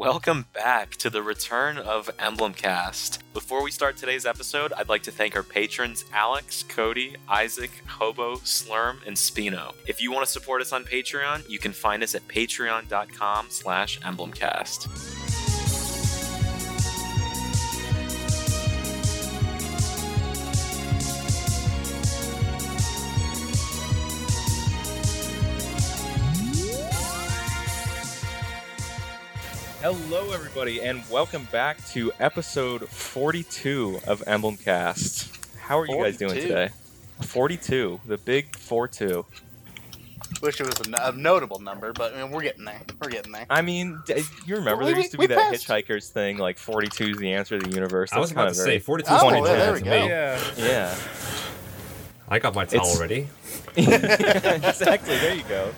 Welcome back to the return of Emblemcast. Before we start today's episode, I'd like to thank our patrons Alex, Cody, Isaac, Hobo, Slurm, and Spino. If you want to support us on Patreon, you can find us at patreon.com slash emblemcast. Hello, everybody, and welcome back to episode 42 of Emblemcast. How are you guys doing today? 42, the big 4 2. Wish it was a, a notable number, but I mean, we're getting there. We're getting there. I mean, d- you remember We- there used to we be that passed. Hitchhikers thing, like 42 is the answer to the universe. I was That's about kinda to very- say 42 Oh, is yeah, 22 there we to go. me. Yeah. Yeah. I got my towel It's- ready. exactly, there you go.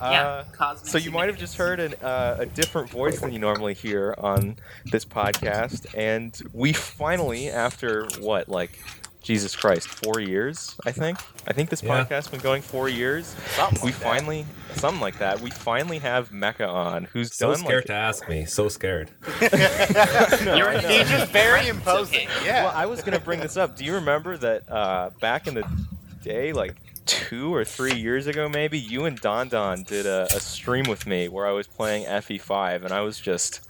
Yeah, Uh, cosmic So you might have just heard an, uh, a different voice than you normally hear on this podcast, and we finally, after what, like, Jesus Christ, four years? I think. I think this Yeah. podcast's been going four years. Something we like that. finally, something like that. We finally have Mekkah on, who's So done scared like. to ask me. So scared. No, You're I know. He's just very imposing. Yeah. Well, I was gonna bring this up. Do you remember that uh, back in the day, like two or three years ago, maybe you and Don Don did a, a stream with me where I was playing FE5, and I was just,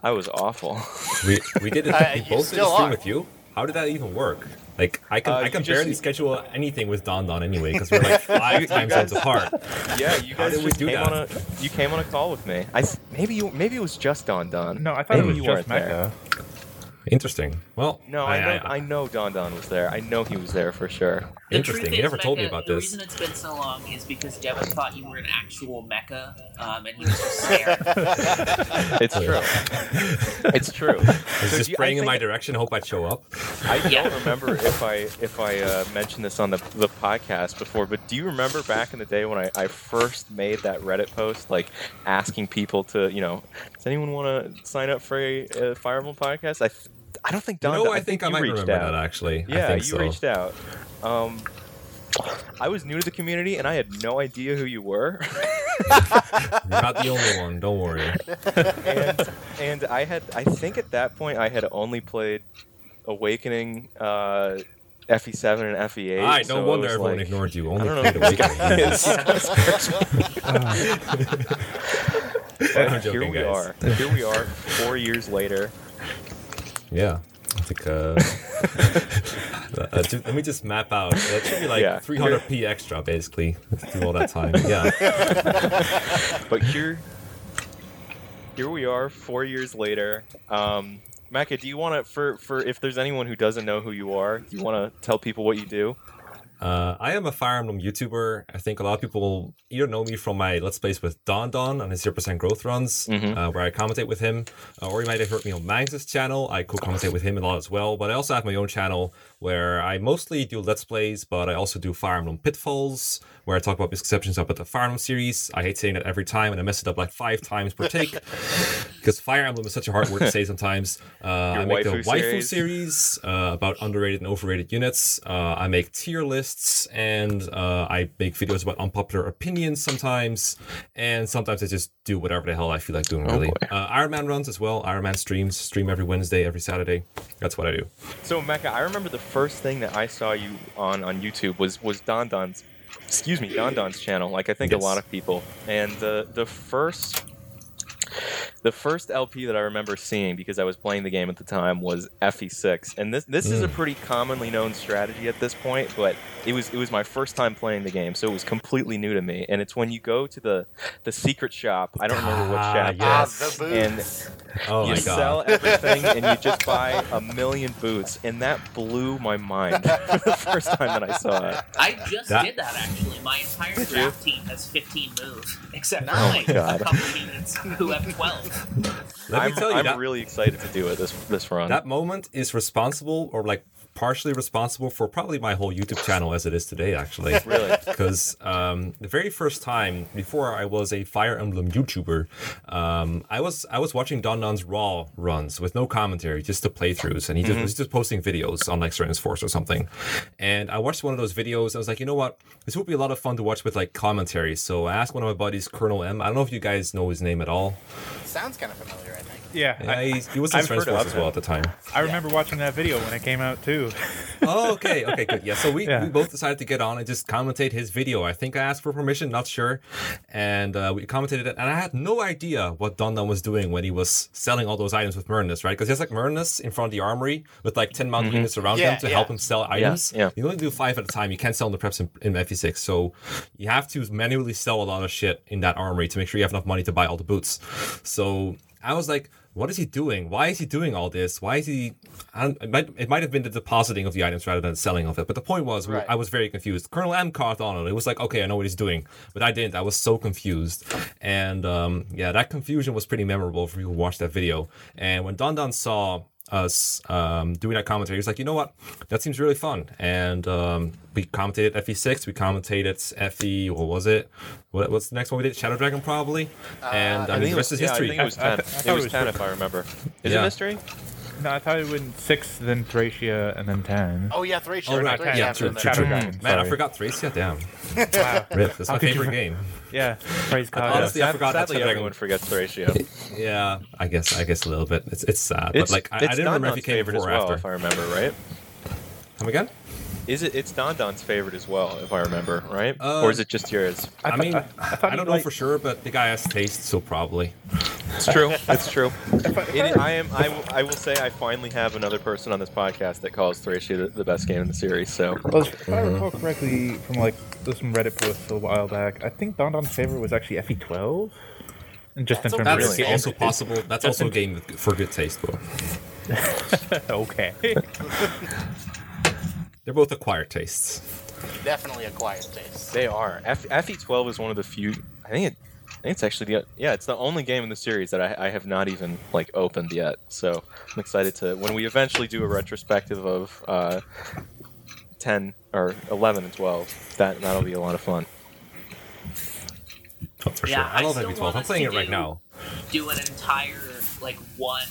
I was awful. We we did it. Uh, we you both did a stream are. with you. How did that even work? Like I can Uh, I you can just- barely schedule anything with Don Don anyway because we're like five You time guys- zones apart. yeah, you guys did we just do came that? on a, you came on a call with me. I maybe you maybe it was just Don Don. No, I thought maybe it was you just weren't there. Interesting. Well, No, I, know, I, know Don Don was there. I know he was there for sure. The Interesting. truth You is, never told me about the this. The reason it's been so long is because Devin thought you were an actual mecha, um, and he was just scared. It's true. it's true. I was So just you- praying in my direction. Hope I'd show up. I don't Yeah. remember if I if I uh, mentioned this on the, the podcast before, but do you remember back in the day when I, I first made that Reddit post, like asking people to, you know, does anyone want to sign up for a, a Fire Emblem podcast? I th- I don't think Don. no, Don- I think I might reached remember out. that actually. Yeah, I think you so. reached out. Um, I was new to the community and I had no idea who you were. You're not the only one. Don't worry. and and I had I think at that point I had only played Awakening, uh, FE7 and FE8. All right, no so wonder everyone like- ignored you. I Only don't know played Awakening. is. I'm Here we guys. are. Here we are, four years later. Yeah. I think, uh, uh, ju- let me just map out. That should be like Yeah. 300p extra, basically, through all that time. Yeah. But here, here we are, four years later. Um, Mekkah, do you want to, for for if there's anyone who doesn't know who you are, do you want to tell people what you do? Uh, I am a Fire Emblem YouTuber. I think a lot of people either know me from my Let's Plays with Don Don on his 0% growth runs, Mhm. uh, where I commentate with him, uh, or you might have heard me on Mags' channel. I co commentate with him a lot as well. But I also have my own channel where I mostly do Let's Plays, but I also do Fire Emblem Pitfalls, where I talk about misconceptions about the Fire Emblem series. I hate saying that every time, and I mess it up like five times per take because Fire Emblem is such a hard word to say sometimes. Uh, I make the waifu series. series uh, about underrated and overrated units. Uh, I make tier lists and uh, I make videos about unpopular opinions sometimes. And sometimes I just do whatever the hell I feel like doing, really. boy. uh, Iron Man runs as well. Iron Man streams, stream every Wednesday, every Saturday. That's what I do. So Mekkah, I remember the first thing that I saw you on on YouTube was was Don Don's, excuse me, Don Don's channel. Like I think Yes. a lot of people. And the the first, the first LP that I remember seeing because I was playing the game at the time was FE6. And this this is a Mm. pretty commonly known strategy at this point, but it was it was my first time playing the game, so it was completely new to me. And it's when you go to the the secret shop. I don't remember what Ah, shop. Ah, yes. the And boots. Oh you sell everything and you just buy a million boots, and that blew my mind for the first time that I saw it. I just That- did that actually. My entire Did draft team has 15 moves, except for Oh my like God. a couple units who have 12. Let I'm, me tell you I'm that. really excited to do it this this run. That moment is responsible, or like partially responsible for probably my whole YouTube channel as it is today, actually. Really? Because um, the very first time before I was a Fire Emblem YouTuber, um, I was I was watching Don Don's raw runs with no commentary, just the playthroughs, and he just was just posting videos on like Serenes Forest or something. And I watched one of those videos. I was like, you know what, this would be a lot of fun to watch with like commentary. So I asked one of my buddies, Colonel M. I don't know if you guys know his name at all. Sounds kind of familiar, I think. Yeah, Yeah, I, he, he was in I've Serenes Forest as well at the time. I remember watching that video when it came out too. oh, okay, okay, good. Yeah, so we, Yeah. we both decided to get on and just commentate his video. I think I asked for permission, not sure, and uh, we commentated it. And I had no idea what Don Don was doing when he was selling all those items with Merlinus, right? Because he has like Merlinus in front of the armory with like ten mounted units around Yeah, him to yeah. help him sell items. yeah. You only do five at a time. You can't sell in the preps in, in FE6, so you have to manually sell a lot of shit in that armory to make sure you have enough money to buy all the boots. So I was like, what is he doing? Why is he doing all this? Why is he? It, might, it might have been the depositing of the items rather than selling of it. But the point was, Right. I was very confused. Colonel M caught on it. It was like, okay, I know what he's doing, but I didn't. I was so confused, and um, yeah, that confusion was pretty memorable for you who watched that video. And when Don Don saw us um, doing that commentary, he was like, you know what, that seems really fun. And um, we commentated FE6, we commentated FE, what was it? What, what's the next one we did? Shadow Dragon, probably. and I, mean, the rest is yeah, history. I think it was I- I 10. I thought it it was was 10 if I remember. Is Yeah. it mystery? no, I thought it went six, then Thracia, and then ten. Oh yeah, Thracia. Oh, right. Thracia Yeah, after true, that. true, Shadow true. Dragon, Man, I forgot Thracia. Damn. Wow. Rip. That's my could you favorite for- game. Yeah, praise God. honestly, I forgot that Sadly, Shadow everyone Dragon- forgets Thracia. Yeah, I guess I guess a little bit. It's it's sad, but It's, like I, I didn't Don remember if Don's he came favorite as before or well, after. if I remember, right? Come again? Is it? It's Don Don's favorite as well, if I remember, right? Uh, or is it just yours? I, thought- mean, I- I, I don't know liked- for sure, but the guy has taste, so probably. It's true. It's true. I- It, I- I am. I, will- I will say I finally have another person on this podcast that calls Thracia the, the best game in the series. So Well, if I recall correctly from like there's some Reddit posts a while back, I think Don Don's favorite was actually FE12. And Just That's in a- terms That's of Really? also possible. That's also a game for good taste, though. okay. They're both acquired tastes. Definitely acquired tastes. they are. F, FE12 is one of the few. I think it. I think it's actually the yeah. It's the only game in the series that I, I have not even like opened yet. So I'm excited to when we eventually do a retrospective of uh, 10 or 11 and 12. That that'll be a lot of fun. Oh, for Yeah, sure. I I love still FE12. I'm playing to it right do- now. do an entire like 1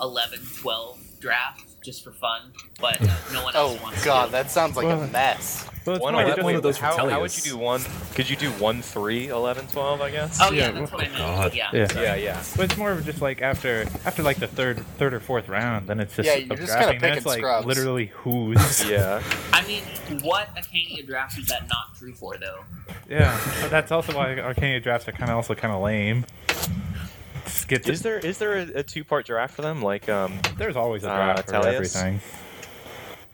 11 12 draft just for fun but no one else Oh wants god, to that sounds like Well, a mess. Well, One, more did one of those how, how would you do one? Could you do one, three, 11, 12, I guess. oh yeah, Yeah, that's what I meant God. yeah, Yeah. Yeah, yeah. But it's more of just like after after like the third third or fourth round, then it's just Yeah, you're of just kinda drafting. Then picking like scrubs. literally who's. Yeah. i mean what Archanea draft is that not true for though yeah. But that's also why Archanea drafts are kind of also kind of lame. Just get to- Is there is there a, a two part draft for them? Like um there's always a Uh, draft for Tellius? everything.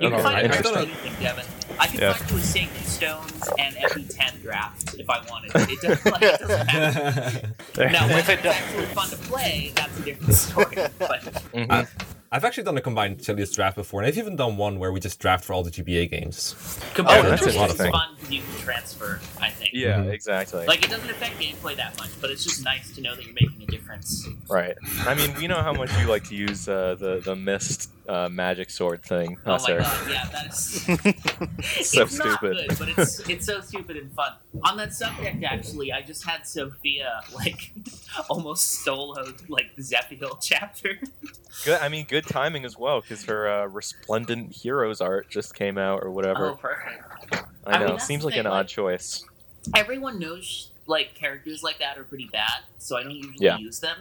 you can find a I draft for anything Devin I could Yeah. find you a Sacred Stones and FE10 draft if I wanted it doesn't, like, it doesn't matter now If it's does- actually fun to play that's a different story but mhm. I, I've actually done a combined Tellius draft before, and I've even done one where we just draft for all the GBA games. Combined that's draft a lot of fun. fun because you can transfer I think yeah, Mhm. exactly. Like it doesn't affect gameplay that much, but it's just nice to know that you're making a difference. right. I mean, we know how much you like to use uh, the the mist uh, magic sword thing, Oh my Husser. god, yeah, that is So it's not stupid. good, but it's it's so stupid and fun. On that subject, actually, I just had Sophia like almost solo like the Zephyr chapter. Good. I mean, good timing as well because her uh, resplendent heroes art just came out or whatever. Oh, whatever. perfect. I I know. mean, Seems like thing, an like- odd choice. Everyone knows like characters like that are pretty bad, so I don't usually Yeah. use them.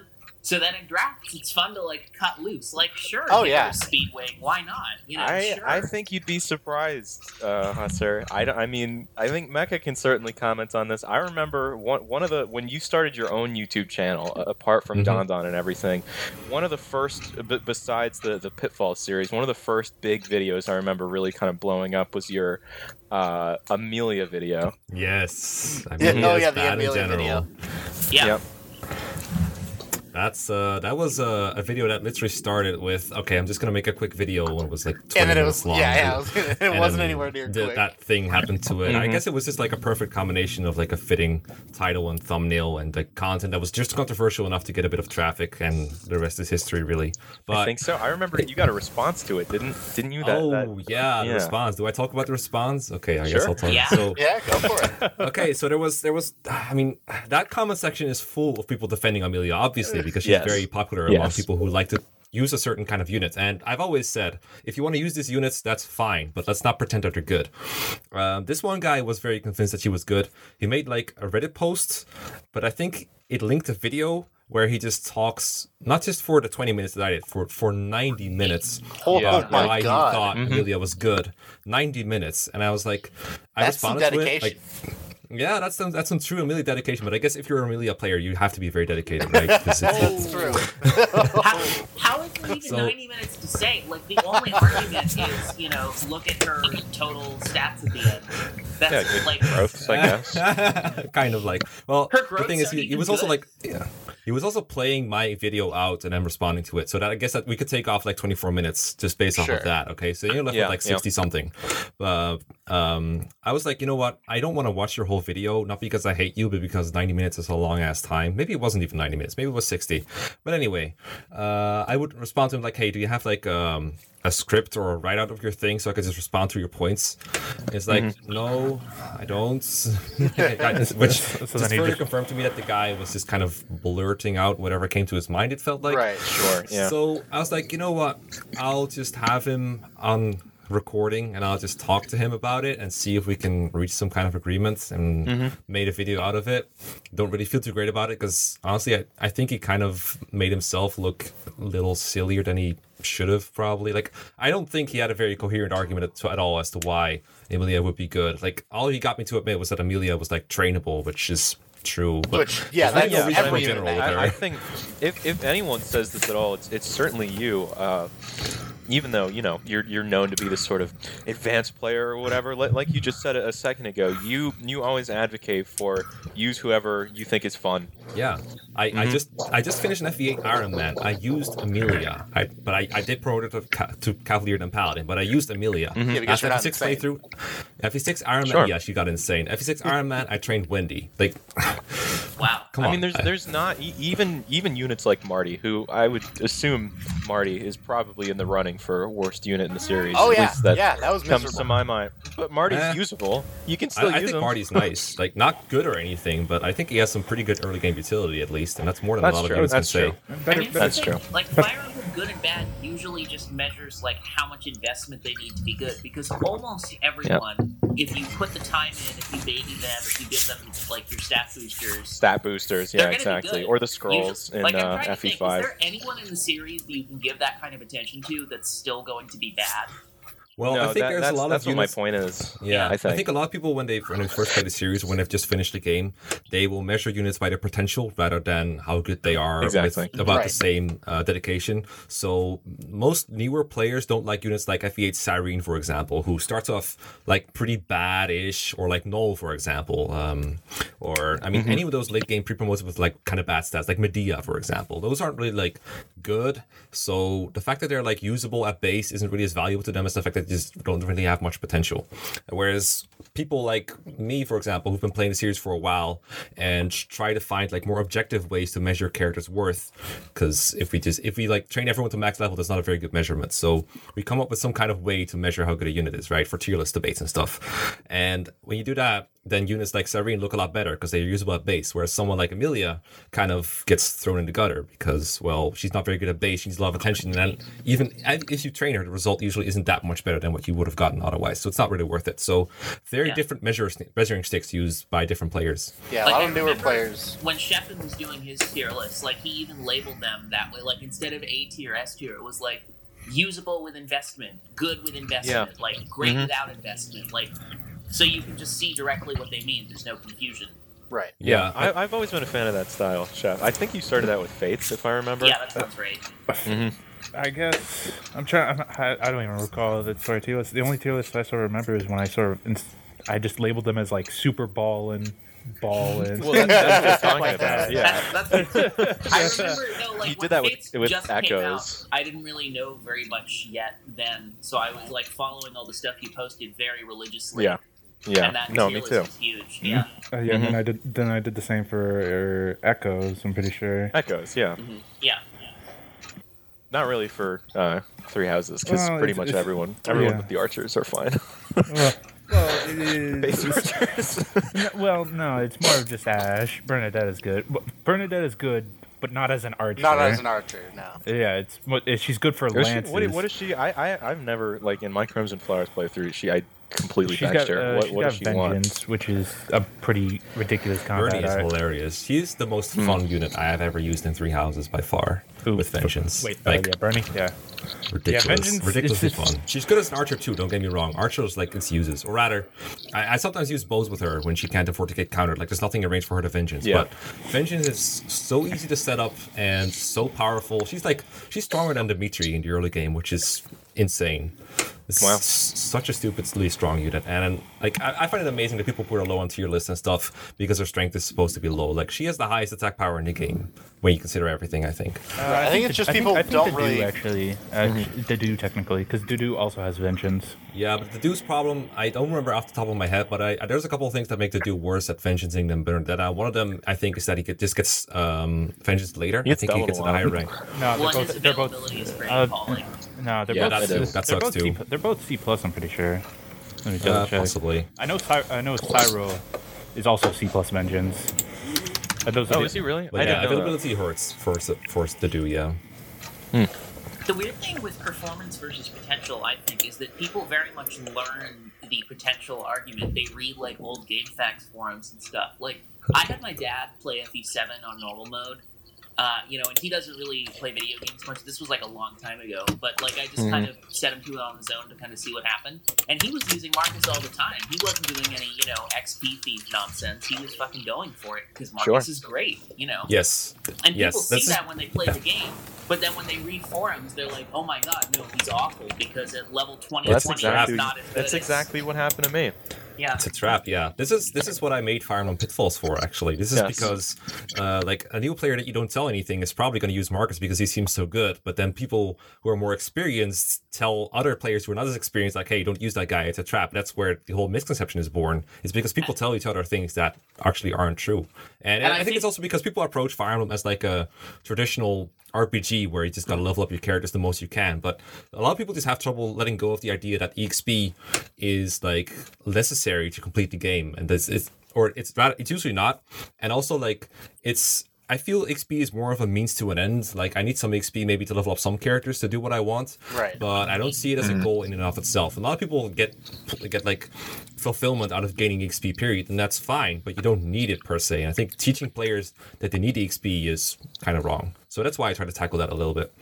So then in drafts, it's fun to like cut loose. Like, sure, Oh, yeah. her a speed wing. Why not? You know, I, sure. I think you'd be surprised, uh, Husser. I, don't- I mean, I think Mekkah can certainly comment on this. I remember one, one of the when you started your own YouTube channel, uh, apart from Mhm. Don Don and everything. One of the first, b- besides the the Pitfall series, one of the first big videos I remember really kind of blowing up was your uh, Amelia video. Yes. I Yeah, oh, yeah, the Amelia video. yeah. Yep. That's uh, that was uh, a video that literally started with, okay, I'm just gonna make a quick video and it was like 20 And then it minutes was long. yeah, yeah. It, was, it And wasn't anywhere near the- quick. That thing happened to it. I Mhm. guess it was just like a perfect combination of like a fitting title and thumbnail and the content that was just controversial enough to get a bit of traffic, and the rest is history, really. But I think so. I remember you got a response to it, didn't didn't you? That, oh that- yeah, the response. Do I talk about the response? Okay, I guess I'll talk. Yeah. So Yeah, go for it. okay, so there was there was I mean that comment section is full of people defending Amelia, obviously, because she's Yes. very popular among Yes. people who like to use a certain kind of unit. And I've always said, if you want to use these units, that's fine, but let's not pretend that they're good. Um, this one guy was very convinced that she was good. He made like a Reddit post, but I think it linked a video where he just talks not just for the 20 minutes that I did, for for 90 minutes. Oh, Yeah. oh my why god. he thought Mhm. Amelia was good. 90 minutes. And I was like, I That's some responded to it. dedication. Like, yeah, that's some that's some true Amelia dedication. But I guess if you're an Amelia player, you have to be very dedicated, right? 'Cause it's- That's true. How, how is there even So- 90 minutes to say? Like, the only argument is, you know, look at her total stats at the end. That's Yeah, like. growths, I guess. kind of like. Well, Her the thing is, he, he even was also like, yeah, he was also playing my video out and then responding to it. So that I guess that we could take off like 24 minutes just based off Sure. of that. Okay, so you're left Yeah, with like yeah. 60 something. Uh, um, I was like, you know what? I don't want to watch your whole video, not because I hate you, but because 90 minutes is a long ass time. Maybe it wasn't even 90 minutes. Maybe it was 60. But anyway, uh, I would respond to him like, hey, do you have like um, a script or a write out of your thing so I could just respond to your points? It's like, Mm-hmm. no, I don't. Which So just further confirmed to me that the guy was just kind of blurting out whatever came to his mind. It felt like. right. Sure. Yeah. So I was like, you know what? I'll just have him on recording and I'll just talk to him about it and see if we can reach some kind of agreement and Mm-hmm. made a video out of it. Don't really feel too great about it because honestly, I, I think he kind of made himself look a little sillier than he should have probably. Like, I don't think he had a very coherent argument at, at all as to why Amelia would be good. Like, all he got me to admit was that Amelia was like trainable, which is true. But Which yeah, that's no for every general I, I think if, if anyone says this at all, it's it's certainly you. Uh, even though you know you're you're known to be this sort of advanced player or whatever, like, like you just said a, a second ago, you you always advocate for use whoever you think is fun. Yeah, I, I Mhm. just I just finished an FE8 Iron Man. I used Amelia, I, but I, I did promote it to, ca- to Cavalier and Paladin, but I used Amelia. Yeah, because After you're not FE6 insane. playthrough, FE6 Iron Man, Sure. yeah, she got insane. FE6 Iron Man, I trained Wendy. Like, Wow. come on. I mean, there's there's not e- even even units like Marty, who I would assume Marty is probably in the running for worst unit in the series. Oh At yeah, least that yeah, that was comes miserable. to my mind. But Marty's Eh. usable. You can still I use think him. Marty's nice. Like, not good or anything, but I think he has some pretty good early game utility at least, and that's more than That's a lot true, of units that's can true. say. I Better, mean, better, That's true. Like Fire Emblem Good and Bad usually just measures like how much investment they need to be good because almost everyone, if you put the time in, if you baby them, if you give them like your stat boosters, Stat boosters, yeah, exactly. Or the usually- scrolls in like I'm uh, trying to think, is FE5. there anyone in the series that you can give that kind of attention to that's still going to be bad? Well, no, I think that- there's that's, a lot that's of what my point is. Yeah, I think. a lot of people when they when they first play the series, when they've just finished the game, they will measure units by their potential rather than how good they are Exactly. with about the same uh, dedication. So most newer players don't like units like FE8 Syrene, for example, who starts off like pretty bad-ish, or like Null, for example, um, or I mean Mm-hmm. any of those late game pre-promotes with like kind of bad stats, like Medea, for example. Those aren't really like good. So the fact that they're like usable at base isn't really as valuable to them as the fact that they just don't really have much potential. Whereas people like me, for example, who've been playing the series for a while and try to find like more objective ways to measure characters' worth, because if we just if we like train everyone to max level, that's not a very good measurement. So we come up with some kind of way to measure how good a unit is, right? For tier list debates and stuff. And when you do that, then units like Syrene look a lot better because they're usable at base, whereas someone like Amelia kind of gets thrown in the gutter because, well, she's not very good at base. She needs a lot of attention, and then even if you train her, the result usually isn't that much better than what you would have gotten otherwise. So it's not really worth it. So very Yeah. different measure, measuring sticks used by different players. Yeah, a lot I of newer remember players. When Shepard was doing his tier list, like he even labeled them that way. Like instead of A tier, S tier, it was like usable with investment, good with investment, like great Mhm. without investment. Like so you can just see directly what they mean. There's no confusion. Right. Yeah, I, I've always been a fan of that style, Chef. I think you started that with Fates, if I remember. Yeah, that sounds right. Mhm. I guess I'm trying. I'm, I, I don't even recall the sort of tier list. The only tier list I sort of remember is when I sort of ins- I just labeled them as like Super Ball and ball in. Well, that's, that's just talking Like about. that. Yeah. That's, that's, I remember, no, like You when did that Fates with just came out, I didn't really know very much yet then, so I was like following all the stuff you posted very religiously. Yeah. Yeah. and that No, me too. huge. Yeah, Uh, yeah, and then. I did. Then I did the same for uh, Echoes. I'm pretty sure. Echoes. Yeah. Mhm. yeah. Not really for uh, three houses because Well, pretty it's- much it's- everyone, everyone yeah. with the archers are fine. well, well, it is. Base archers. No, well, no, it's more of just Ash. Bernadette is good. But Bernadette is good, but not as an archer. Not as an archer, no. Yeah, it's mo- she's good for Is she- what, what is she? I, I I've never like in my Crimson Flowers playthrough. She I completely She's benched got, her. uh, what she's what got does she want? vengeance, which is a pretty ridiculous combat Bernie is art. hilarious. He's the most fun unit I have ever used in Three Houses by far. Ooh, with vengeance, Wait, uh, like yeah, Bernie, yeah. ridiculous, Vengeance, ridiculously it's- it's- fun. She's good as an archer too. Don't get me wrong. Archers like it's uses, or rather, I, I sometimes use bows with her when she can't afford to get countered. Like there's nothing arranged for her to vengeance. Yeah. But vengeance is so easy to set up and so powerful. She's like she's stronger than Dimitri in the early game, which is insane. It's Wow. s- such a stupidly strong unit, and like I, I find it amazing that people put her low on tier lists and stuff because her strength is supposed to be low. Like she has the highest attack power in the game when you consider everything. I think. Uh, I think it's the- just I think- people I think don't Dedue, really- actually. Uh, Dedue technically, because Dedue also has vengeance. Yeah, but the Deuce problem, I don't remember off the top of my head, but I, there's a couple of things that make Dedue worse at vengeancing than Bernadetta. One of them, I think, is that he get, just gets um, vengeance later. I think he gets a at higher rank. No, they're and both. They're both. availability is pretty uh. No, they're Yeah, both. that too. they're That sucks both C, too. They're both C plus. I'm pretty sure. Let me double Uh, check. possibly. I know. Cy- I know Cyro is also C plus vengeance. Uh, those Oh, the- is he really? But I yeah, didn't know that. availability hurts for for Dedue. Yeah. The weird thing with performance versus potential, I think, is that people very much learn the potential argument. They read like old GameFAQs forums and stuff. Like I had my dad play FE7 on normal mode. Uh, you know, and he doesn't really play video games much. This was like a long time ago, but like I just kind of set him to it on his own to kind of see what happened. And he was using Marcus all the time. He wasn't doing any, you know, XP thief nonsense. He was fucking going for it because Marcus Sure. is great. You know, Yes. and Yes, people see that when they play the game, but then when they read forums, they're like, "Oh my god, no, he's awful," because at level twenty, That's 20 exactly not as good that's exactly what happened to me. Yeah. It's a trap, yeah. This is this is what I made Fire Emblem Pitfalls for. Actually, this is Yes. because, uh, like a new player that you don't tell anything is probably going to use Marcus because he seems so good. But then people who are more experienced tell other players who are not as experienced, like, "Hey, don't use that guy. It's a trap." That's where the whole misconception is born. It's because people tell each other things that actually aren't true. And, And I, I think, it's also because people approach Fire Emblem as like a traditional RPG where you just got to level up your characters the most you can. But a lot of people just have trouble letting go of the idea that EXP is like necessary to complete the game, and this is or it's rather it's usually not. And also like it's I feel XP is more of a means to an end. Like I need some XP maybe to level up some characters to do what I want. Right. But I don't see it as a goal in and of itself. A lot of people get get like fulfillment out of gaining XP period, and that's fine, but you don't need it per se. And I think teaching players that they need the XP is kind of wrong. So that's why I try to tackle that a little bit.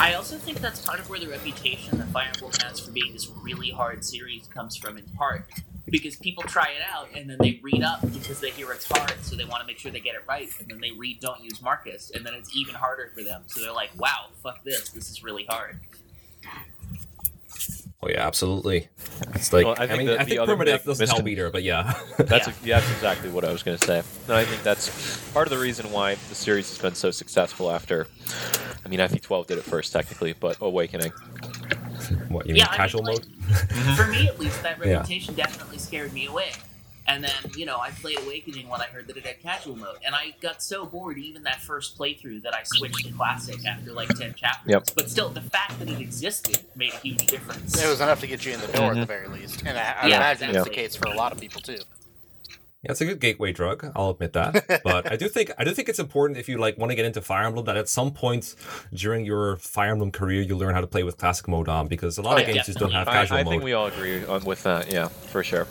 I also think that's part of where the reputation that Fire Emblem has for being this really hard series comes from, in part because people try it out and then they read up because they hear it's hard, so they want to make sure they get it right, and then they read "Don't use Marcus," and then it's even harder for them. So they're like, "Wow, fuck this! This is really hard." Oh yeah, absolutely. It's like Well, I I, think mean, the- I the think other permadeath big doesn't help either, but yeah. That's Yeah. yeah, that's exactly what I was going to say. And I think that's part of the reason why the series has been so successful. After, I mean, FE12 did it first technically, but Awakening. what you mean Yeah, I mean, casual like- mode? For me, at least, that Yeah. reputation definitely scared me away. And then, you know, I played Awakening when I heard that it had casual mode, and I got so bored even that first playthrough that I switched to classic after like ten chapters. Yep. But still, the fact that it existed made a huge difference. It was enough to get you in the door at the mm-hmm. very least, and I, I Yeah, imagine it's the case for a lot of people too. Yeah, it's a good gateway drug. I'll admit that. but I do think I do think it's important if you like want to get into Fire Emblem that at some point during your Fire Emblem career you learn how to play with classic mode on because a lot Oh, of yeah, games just don't have I, casual I mode. I think we all agree on, with that. Yeah, for sure.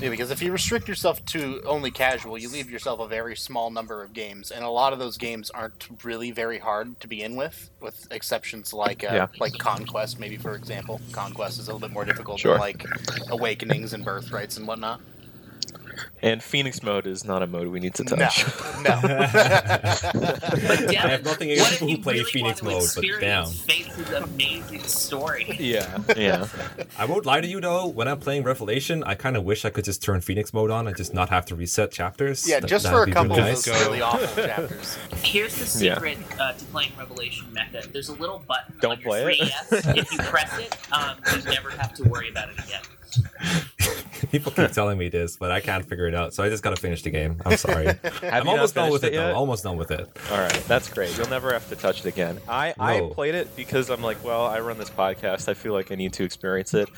Yeah, because if you restrict yourself to only casual, you leave yourself a very small number of games, and a lot of those games aren't really very hard to begin with, with exceptions like uh, Yeah. like Conquest, maybe for example. Conquest is a little bit more difficult Sure. than like Awakenings and Birthrights and whatnot. And Phoenix mode is not a mode we need to touch. no. But Devin, I have nothing what against if people who play really Phoenix mode, but damn. experience Fates' amazing story. yeah, yeah. I won't lie to you though. When I'm playing Revelation, I kind of wish I could just turn Phoenix mode on and just not have to reset chapters. yeah, That- just for a couple really of nice. those really awful chapters. Here's the Yeah. secret uh, to playing Revelation Mekkah. There's a little button Don't on your play it. 3DS. if you press it, um, you never have to worry about it again. People keep telling me this, but I can't figure it out. So I just gotta finish the game. I'm sorry. I'm almost done with it, though. Almost done with it. All right, that's great. You'll never have to touch it again. I, I played it because I'm like, well, I run this podcast. I feel like I need to experience it.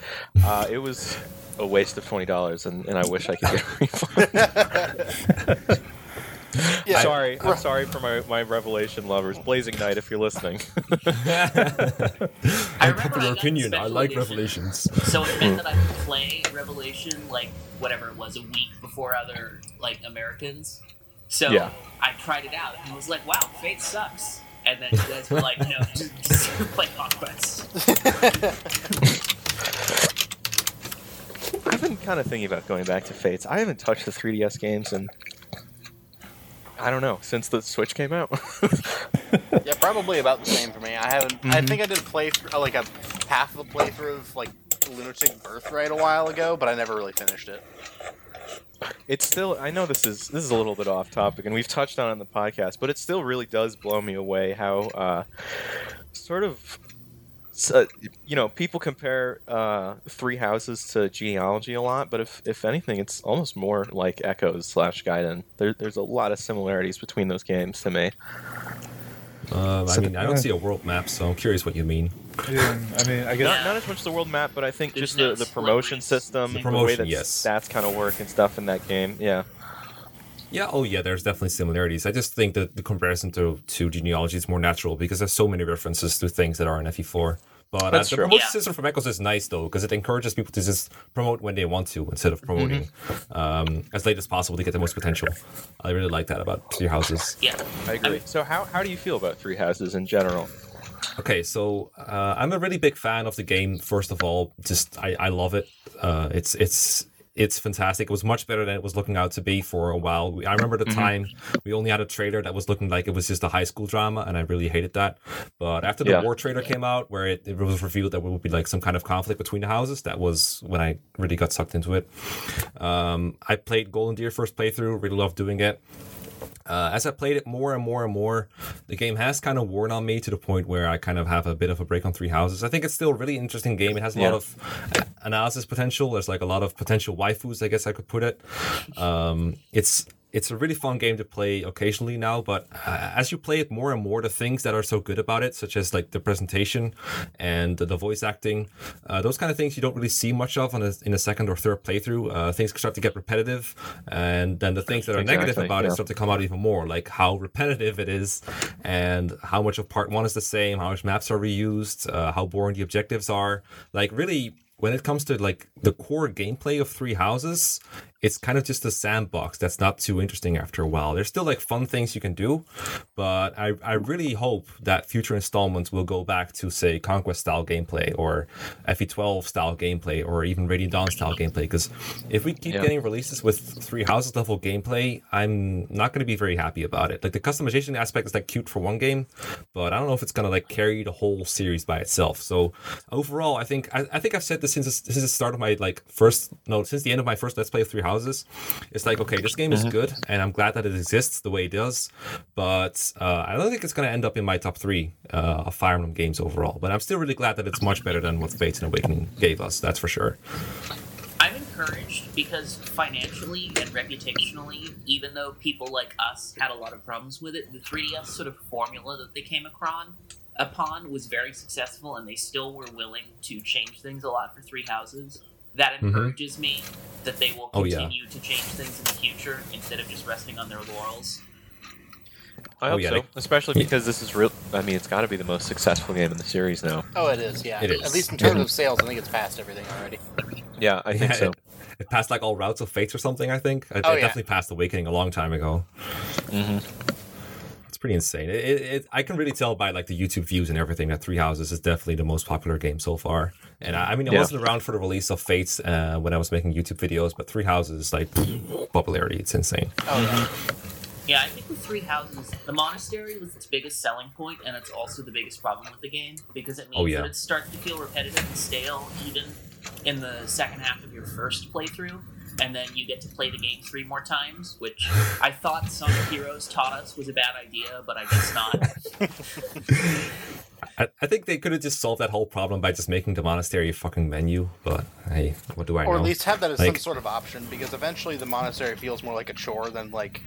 Uh, it was a waste of twenty dollars, and, and I wish I could get a refund. Yeah. sorry, I'm sorry for my, my Revelation lovers. Blazing Knight, if you're listening. I remember I got the special edition, Revelations. So it meant hmm. that I could play Revelation like whatever it was a week before other like Americans. So Yeah. I tried it out and I was like, "Wow, Fate sucks." And then you guys were like, "No, just, just play Conquest." I've been kind of thinking about going back to Fates. I haven't touched the 3DS games in I don't know since the Switch came out. Yeah, probably about the same for me. I haven't. I Mhm. think I did a playthrough, uh, like a half of a playthrough of like Lunatic Birthright a while ago, but I never really finished it. it's still I know this is this is a little bit off topic and we've touched on it in the podcast, but it still really does blow me away how uh, sort of s- uh, you know people compare uh, Three Houses to Genealogy a lot, but if if anything, it's almost more like Echoes slash Gaiden. There, there's a lot of similarities between those games to me. Um, I So- mean, I don't see a world map, so I'm curious what you mean. Yeah, I mean, I guess Not, not as much the world map, but I think just the, the promotion system, The the, way that yes. stats kind of work and stuff in that game. Yeah. Yeah, oh yeah, there's definitely similarities. I just think that the comparison to to genealogy is more natural because there's so many references to things that are in FE4. But uh, That's the true. promotion Yeah. system from Echoes is nice though because it encourages people to just promote when they want to instead of promoting Mm-hmm. um, as late as possible to get the most potential. I really like that about Three Houses. Yeah. I agree. So how, how do you feel about Three Houses in general? Okay, so uh, I'm a really big fan of the game. First of all, just I, I love it. Uh, it's it's it's fantastic. It was much better than it was looking out to be for a while. We, I remember the time we only had a trailer that was looking like it was just a high school drama, and I really hated that. But after the Yeah. war trailer came out, where it, it was revealed that there would be like some kind of conflict between the houses, that was when I really got sucked into it. Um, I played Golden Deer first playthrough. Really loved doing it. Uh, as I played it more and more and more, the game has kind of worn on me to the point where I kind of have a bit of a break on Three Houses. I think it's still a really interesting game. It has a lot of analysis potential. There's like a lot of potential waifus, I guess I could put it. Um, it's it's a really fun game to play occasionally now, but uh, as you play it more and more, the things that are so good about it, such as like the presentation and the, voice acting, uh, those kind of things you don't really see much of on a, in a second or third playthrough. Uh, things start to get repetitive, and then the things that are negative Exactly, about it start to come out even more, like how repetitive it is, and how much of part one is the same, how much maps are reused, uh, how boring the objectives are. Like really, when it comes to like the core gameplay of Three Houses, it's kind of just a sandbox that's not too interesting after a while. There's still like fun things you can do, but I, I really hope that future installments will go back to say Conquest style gameplay or FE12 style gameplay or even Radiant Dawn style gameplay. Because if we keep Yeah. getting releases with Three Houses level gameplay, I'm not going to be very happy about it. Like the customization aspect is like cute for one game, but I don't know if it's going to like carry the whole series by itself. So overall, I think I, I think I've said this since the, since the start of my like first no since the end of my first Let's Play of Three Houses. It's like okay, this game is good, and I'm glad that it exists the way it does. But uh, I don't think it's going to end up in my top three uh, of Fire Emblem games overall. But I'm still really glad that it's much better than what Fates and Awakening gave us. That's for sure. I'm encouraged because financially and reputationally, even though people like us had a lot of problems with it, the 3DS sort of formula that they came across upon was very successful, and they still were willing to change things a lot for Three Houses. That encourages me that they will Oh, yeah. continue to change things in the future instead of just resting on their laurels. I Oh, hope yeah, so, they- especially because this is real. I mean, it's got to be the most successful game in the series now. Oh, it is. Yeah. It is. At least in terms of sales, I think it's past everything already. Yeah, I think Yeah, so. It, it passed like all routes of Fates or something. I think it, Oh, it yeah. definitely passed Awakening a long time ago. hmm It's pretty insane. It, it, it, I can really tell by like the YouTube views and everything that Three Houses is definitely the most popular game so far. And I, I mean, I Yeah. wasn't around for the release of Fates uh, when I was making YouTube videos, but Three Houses like popularity, it's insane. Oh yeah. Yeah, I think with Three Houses, the monastery was its biggest selling point, and it's also the biggest problem with the game because it means Oh, yeah. that it starts to feel repetitive and stale even in the second half of your first playthrough, and then you get to play the game three more times, which I thought Sonic Heroes taught us was a bad idea, but I guess not. I, I think they could have just solved that whole problem by just making the monastery a fucking menu, but hey, what do I Or know? Or at least have that as some sort of option, because eventually the monastery feels more like a chore than like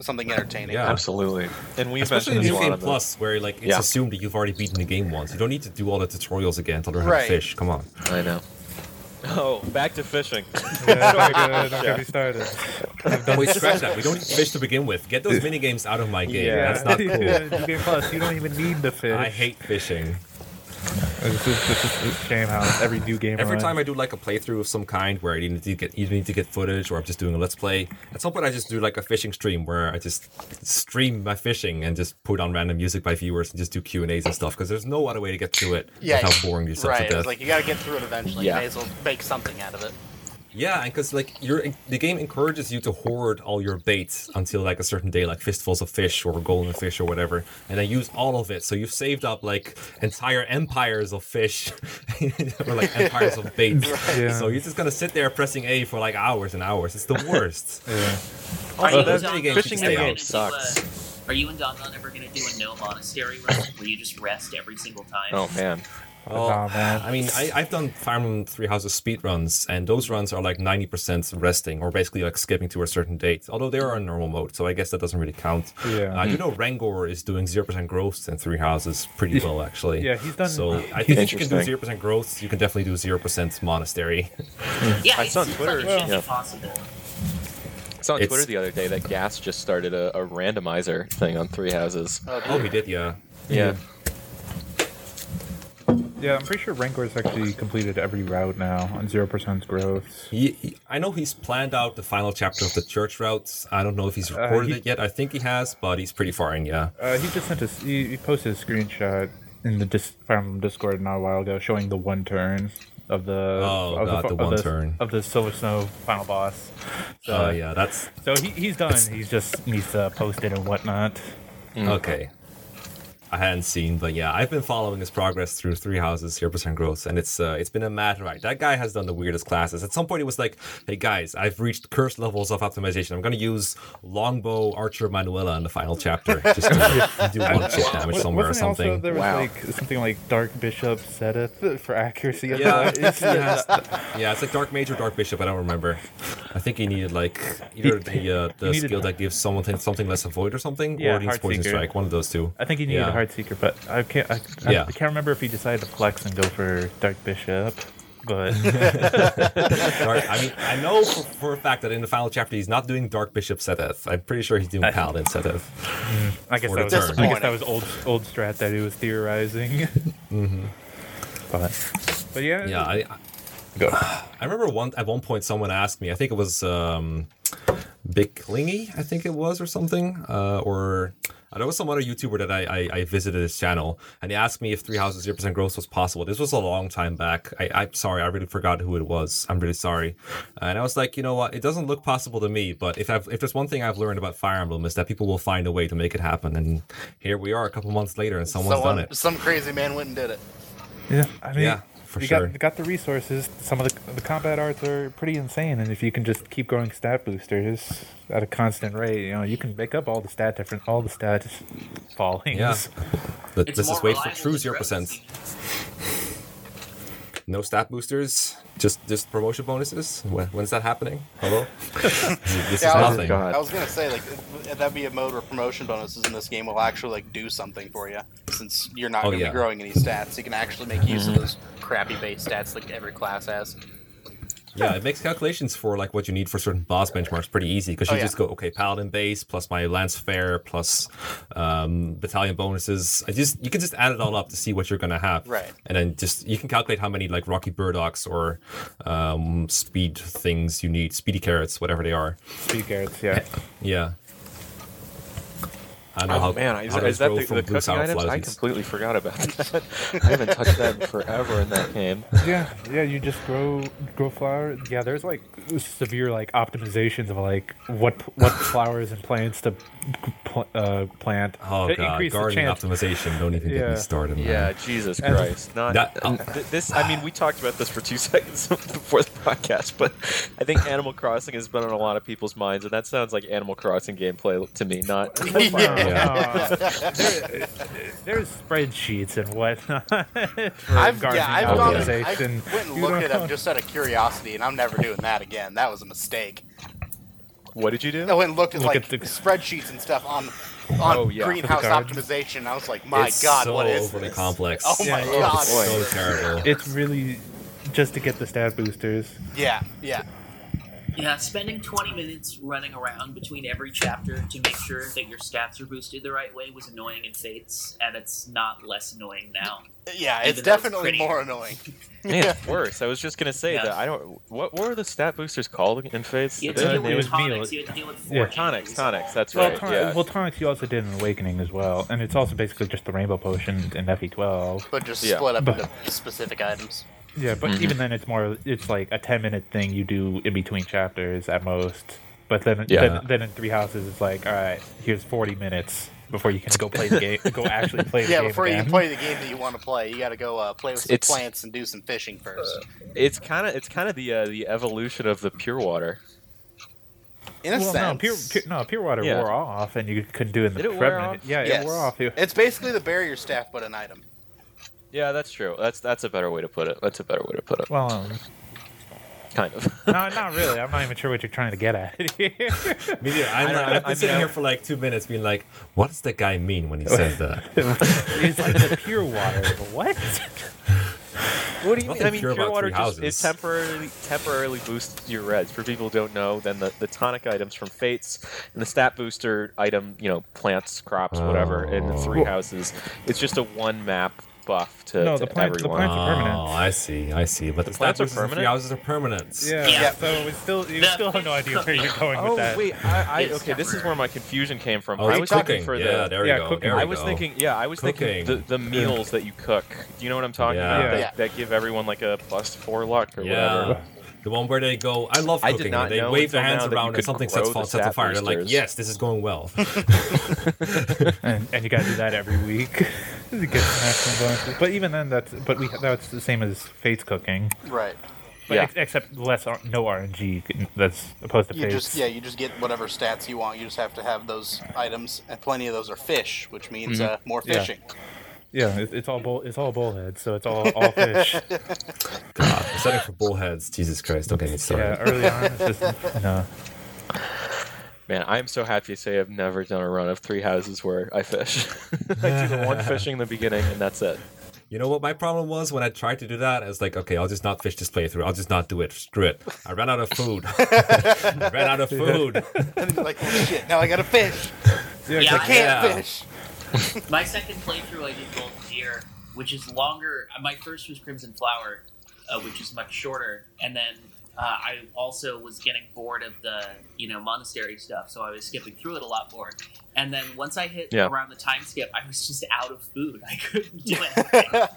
something entertaining. Yeah. Absolutely. And we Especially in mentioned New this a lot Game of the- Plus, where like it's Yeah. assumed that you've already beaten the game once. You don't need to do all the tutorials again to learn how to fish. Come on. I know. Oh, back to fishing. Yeah, don't get, don't get me started. I've done Wait, scratch that. We don't need fish to begin with. Get those mini games out of my game. That's not cool. New Game Plus, you don't even need the fish. I hate fishing. It's just, it's just a shame how every new game. Every runs. time I do like a playthrough of some kind where I need to get either need to get footage or I'm just doing a let's play, at some point I just do like a fishing stream where I just stream my fishing and just put on random music by viewers and just do Q and A's and stuff because there's no other way to get through it Yeah, without boring yourself right. to death. It's like you gotta get through it eventually. Yeah. You may as well make something out of it. Yeah, and because like you're the game encourages you to hoard all your baits until like a certain day, like fistfuls of fish or golden fish or whatever, and then use all of it. So you've saved up like entire empires of fish, or like empires of bait. Yeah. So you're just gonna sit there pressing A for like hours and hours. It's the worst. Yeah. Are Also, you those and Don games fishing should ever stay out. games do a- sucks. Are you and Don Don ever going to do a no monastery run where you just rest every single time? Oh man. Well, Nah, man. I mean, I, I've done Fire Emblem Three Houses speed runs, and those runs are like 90% resting, or basically like skipping to a certain date. Although they are in normal mode, so I guess that doesn't really count. Yeah. Uh, you know, Rangor is doing 0% growth in Three Houses pretty well, actually. Yeah, he's done- So I think if you can do 0% growth, you can definitely do 0% monastery. Yeah, I saw on Twitter, like it yeah. possible. I saw on It's- Twitter the other day that Gas just started a, a randomizer thing on Three Houses. Oh, oh, he did, yeah. Yeah. Yeah, I'm pretty sure Rancor's actually completed every route now on zero percent growth. He, he- I know he's planned out the final chapter of the church routes. I don't know if he's Uh, recorded he- it yet. I think he has, but he's pretty far in, yeah. Uh, he just sent us. He, he posted a screenshot in the dis- Fire Emblem Discord not a while ago, showing the one turn of the Oh, of God, the of one turn. of the Silver Snow final boss. So, Oh, yeah, that's so he, he's done. He just needs to post it and whatnot. Okay. I hadn't seen, but yeah, I've been following his progress through Three Houses, Zero Percent Growth, and it's uh, it's been a mad ride. That guy has done the weirdest classes. At some point, he was like, "Hey guys, I've reached cursed levels of optimization. I'm going to use Longbow Archer Manuela in the final chapter just to do one chip damage Wa- somewhere or wasn't Also, something." there was Wow. like something like Dark Bishop Seteth for accuracy. Yeah, it's, yeah, yeah, it's like Dark Mage or Dark Bishop. I don't remember. I think he needed like either the uh, the skill that gives someone something less avoid or something, Yeah, or he needs Poison Seeker. Strike. One of those two. I think he needed Yeah. A Heart Seeker, but I can't. I, I, Yeah. I can't remember if he decided to flex and go for Dark Bishop. But Dark, I mean, I know for, for a fact that in the final chapter he's not doing Dark Bishop Seteth. I'm pretty sure he's doing I- Paladin Seteth. I guess that was I guess that was old old strat that he was theorizing. But but yeah, Yeah, I, go. I remember one at one point someone asked me. I think it was um, Big Clingy, I think it was, or something, uh, or. Uh, there was some other YouTuber that I, I, I visited his channel, and he asked me if Three Houses Zero Percent Growth was possible. This was a long time back. I, I'm sorry, I really forgot who it was. I'm really sorry. And I was like, you know what? It doesn't look possible to me. But if I've, if there's one thing I've learned about Fire Emblem is that people will find a way to make it happen. And here we are, a couple months later, and someone's Someone- done it. Some crazy man went and did it. Yeah, I mean, Yeah, for you sure. got got the resources. Some of the the combat arts are pretty insane, and if you can just keep growing stat boosters at a constant rate, you know, you can make up all the stat different all the stats falling. Yeah. But this is wait for true zero percent. No stat boosters, just just promotion bonuses. When, when's that happening? Hello. this Yeah, is I was- nothing. God. I was gonna say like that'd be a mode where promotion bonuses in this game will actually like do something for you, since you're not Oh, gonna yeah. be growing any stats. You can actually make use of mm-hmm. those crappy base stats like every class has. Yeah, it makes calculations for like what you need for certain boss benchmarks pretty easy because you Oh, yeah. just go okay, paladin base plus my lance fair plus um, battalion bonuses. I just you can just add it all up to see what you're gonna have, Right. And then just you can calculate how many like rocky burdocks or um, speed things you need, speedy carrots, whatever they are. Speed carrots, yeah. Yeah. I don't know Oh how, man, is, how is that the, from the blue cooking sour items? I completely forgot about that. I haven't touched that in forever in that game. Yeah, yeah. You just grow grow flower. Yeah, there's like severe like optimizations of like what what flowers and plants to pl- uh, plant. Oh to god, increase the gardening optimization. Don't even get me started. man. Yeah, Jesus And- Christ. Not That- and th- this. I mean, we talked about this for two seconds before the podcast, but I think Animal Crossing has been on a lot of people's minds, and that sounds like Animal Crossing gameplay to me. Not. Yeah. There- there's spreadsheets and whatnot for I've yeah, I've gone. I optimization. went and looked it know? up just out of curiosity, and I'm never doing that again. That was a mistake. What did you do? I went and looked at Look like at the- spreadsheets and stuff on on Oh, yeah. greenhouse For the garden. optimization. I was like, my it's god, so what is overly this? complex. Oh my Yeah, god. boy. so terrible. It's really just to get the stat boosters. Yeah, yeah. Yeah, spending 20 minutes running around between every chapter to make sure that your stats are boosted the right way was annoying in Fates, and it's not less annoying now. Yeah, Even it's though it's definitely pretty. more annoying. yeah, it's worse. I was just gonna say Yeah. that I don't. What, what were the stat boosters called in Fates? You had Did to they- deal it with was meal. tonics, you had to deal with four Yeah. Tonics, tonics. That's Well, right. ton- yeah. well, tonics you also did in Awakening as well, and it's also basically just the Rainbow Potion in FE12. But just Yeah. split up But- into specific items. Yeah, but Mhm. even then, it's more. It's like a ten minute thing you do in between chapters at most. But then, Yeah. then, then in Three Houses, it's like, all right, here's forty minutes before you can go play the game. Go actually play the Yeah, game. before you again. can play the game that you want to play, you got to go uh, play with some It's- plants and do some fishing first. it's kind of it's kind of the uh, the evolution of the pure water. In a well, no, sense, pure, pure, no, pure water Yeah. wore off, and you couldn't do it in the Did it wear off? Yeah, yes. it wore off. It's basically the barrier staff, but an item. Yeah, that's true. That's that's a better way to put it. That's a better way to put it. well, um, Kind of. no, not really. I'm not even sure what you're trying to get at. Me neither. I'm, I don't- I've been I mean, sitting I- here for like two minutes, being like, "What does that guy mean when he says that?" it's like the pure water. What? What do you mean? I mean, pure pure water just it temporarily temporarily boosts your reds. For people who don't know, then the, the tonic items from Fates and the stat booster item, you know, plants, crops, whatever, in the three houses. It's just a one map buff to, No, to the plant- the plants are permanent. Oh, I see, I see. But the, The plants are boosters and three permanent? houses are permanent. Yeah. Yeah. So we still, you The still have no idea where you're going Oh with that. Oh wait, I, I It's okay. This is where my confusion came from. Oh, I was cooking. thinking for yeah, the. there Yeah, we go. cooking. There I was go. thinking, yeah, I was thinking the, the meals that you cook. Do you know what I'm talking Yeah. about? That, Yeah. that give everyone like a plus four luck or Yeah. whatever. The one where they go, I love cooking. I did cooking. not they know wave their hands now that you around and something grow sets, the sets a fire. They're like, yes, this is going well. and, and you got to do that every week to get maximum bonuses. But even then, that's but we that's the same as Fates cooking, Right. but Yeah. ex- except less R- no RNG that's opposed to You Fates. just yeah, you just get whatever stats you want. You just have to have those items, and plenty of those are fish, which means uh, more fishing. yeah, it, it's all bull, it's all bullheads, so it's all all fish. God, setting for bullheads. Jesus Christ, don't get me started. yeah, early on, it's just no. Man, I am so happy to say I've never done a run of three houses where I fish. I do the one fishing in the beginning, and that's it. You know what my problem was when I tried to do that? I was like, okay, I'll just not fish this playthrough. I'll just not do it. Screw it. I ran out of food. I ran out of food. And he's like oh shit, now I gotta fish. Yeah, Yeah, I can't Yeah. fish. My second playthrough, I did Golden Deer, which is longer. uh, My first was Crimson Flower, uh, which is much shorter, and then uh, I also was getting bored of the you know monastery stuff, so I was skipping through it a lot more. And then once I hit Yeah. around the time skip, I was just out of food. I couldn't do anything.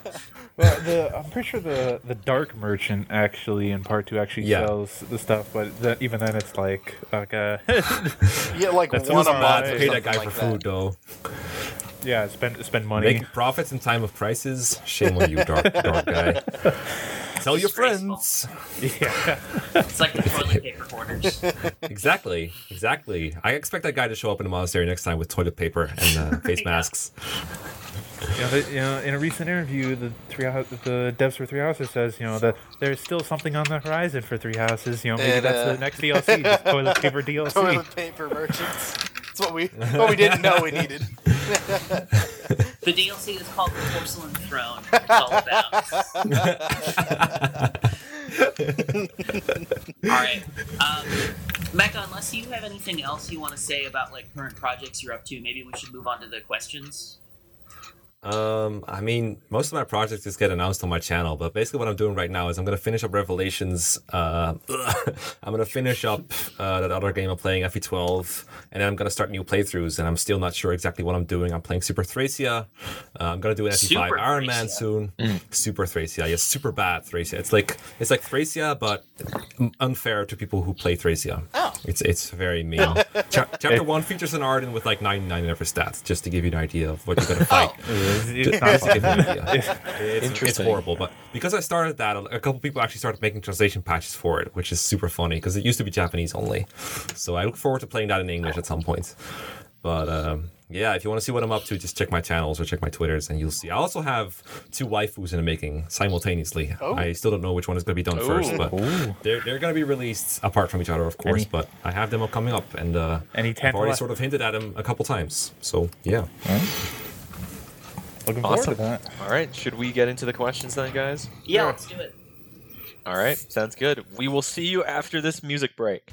Well, the, I'm pretty sure the the dark merchant actually in part two actually Yeah. sells the stuff, but the, even then it's like okay, You get like That's one a not month. Pay that guy like for food, though. yeah, spend spend money. Making profits in time of crisis? Shame on you, dark, dark guy. Tell your Disgraceful. friends. yeah, It's like the toilet paper hoarders. Exactly, exactly. I expect that guy to show up in the monastery next time with toilet paper and uh, face masks. you know, the, you know, in a recent interview, the three the devs for Three Houses says, you know, that there's still something on the horizon for Three Houses. You know, maybe And, that's uh, the next DLC, just toilet paper DLC. Toilet paper merchants. That's what we what we didn't know we needed. The DLC is called the Porcelain Throne. It's all about. All right, um, Mekkah. Unless you have anything else you want to say about like current projects you're up to, maybe we should move on to the questions. Um, I mean, most of my projects just get announced on my channel, but basically what I'm doing right now is I'm gonna finish up Revelations. Uh, I'm gonna finish up uh, that other game I'm playing, FE12, and then I'm gonna start new playthroughs. And I'm still not sure exactly what I'm doing. I'm playing Super Thracia. Uh, I'm gonna do an FE5 Super Iron Man Thracia. soon. Super Thracia, yeah, super bad Thracia. It's like it's like Thracia, but unfair to people who play Thracia. Oh. It's it's very mean. Cha- chapter one features an Arden with like 99 in every stat, just to give you an idea of what you're gonna fight. It's, it's not to give you an idea. It's, it's horrible, but because I started that, a couple people actually started making translation patches for it, which is super funny because it used to be Japanese only. So I look forward to playing that in English at some point. But um, yeah, if you want to see what I'm up to, just check my channels or check my Twitters, and you'll see. I also have two waifus in the making simultaneously. Oh. I still don't know which one is going to be done first, but Ooh. they're, they're going to be released apart from each other, of course. Any- but I have them up coming up, and uh, Any I've already tantali- sort of hinted at them a couple times. So yeah. Looking forward Awesome. to that. All right, should we get into the questions then, guys? Yeah, let's do it. All right, sounds good. We will see you after this music break.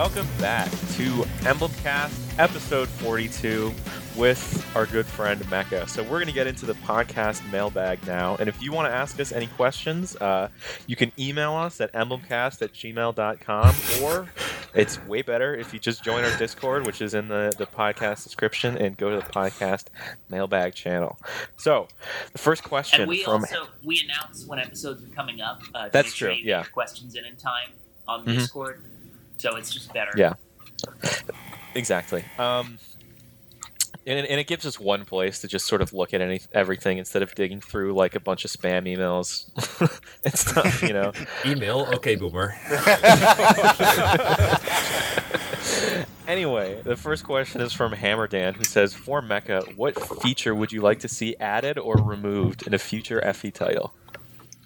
Welcome back to Emblemcast episode 42 with our good friend Mekkah. So we're going to get into the podcast mailbag now. And if you want to ask us any questions, uh, you can email us at emblemcast at gmail.com or it's way better if you just join our Discord, which is in the, the podcast description, and go to the podcast mailbag channel. So the first question And we from also we announce when episodes are coming up. Uh, That's true, yeah. your questions in in time on Mhm. Discord, so it's just better. Yeah. Exactly. Um, and, and it gives us one place to just sort of look at any everything instead of digging through like a bunch of spam emails and stuff, you know. Email, okay, boomer. anyway, the first question is from Hammer Dan, who says, "For Mekkah, what feature would you like to see added or removed in a future FE title?"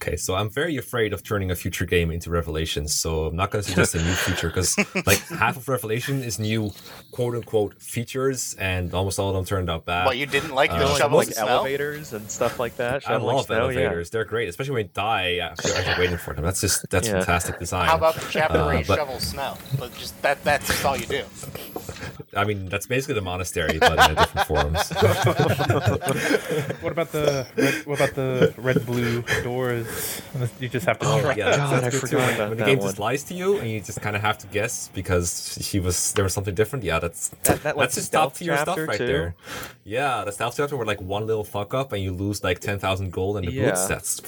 Okay, so I'm very afraid of turning a future game into Revelations, so I'm not going to suggest a new feature because like half of Revelation is new quote unquote features, and almost all of them turned out bad. What you didn't like Uh, the so shovel like and snow? elevators and stuff like that. I love snow, yeah. elevators; they're great, especially when you die after, after waiting for them. That's just that's Yeah. fantastic design. How about the chapter Uh, where you but- shovel snow? But just that that's just all you do. I mean, that's basically the monastery, but in a different forms. What about the red, what about the red blue doors? You just have to. Oh track- yeah, that's, God, that's I good forgot too. about when the game one. just lies to you and you just kind of have to guess because she was there was something different. Yeah, that's That- that, like, that's just stealth top tier stuff right too? there. Yeah, the stealth chapter where like one little fuck up and you lose like ten thousand gold and the Yeah. boots. That's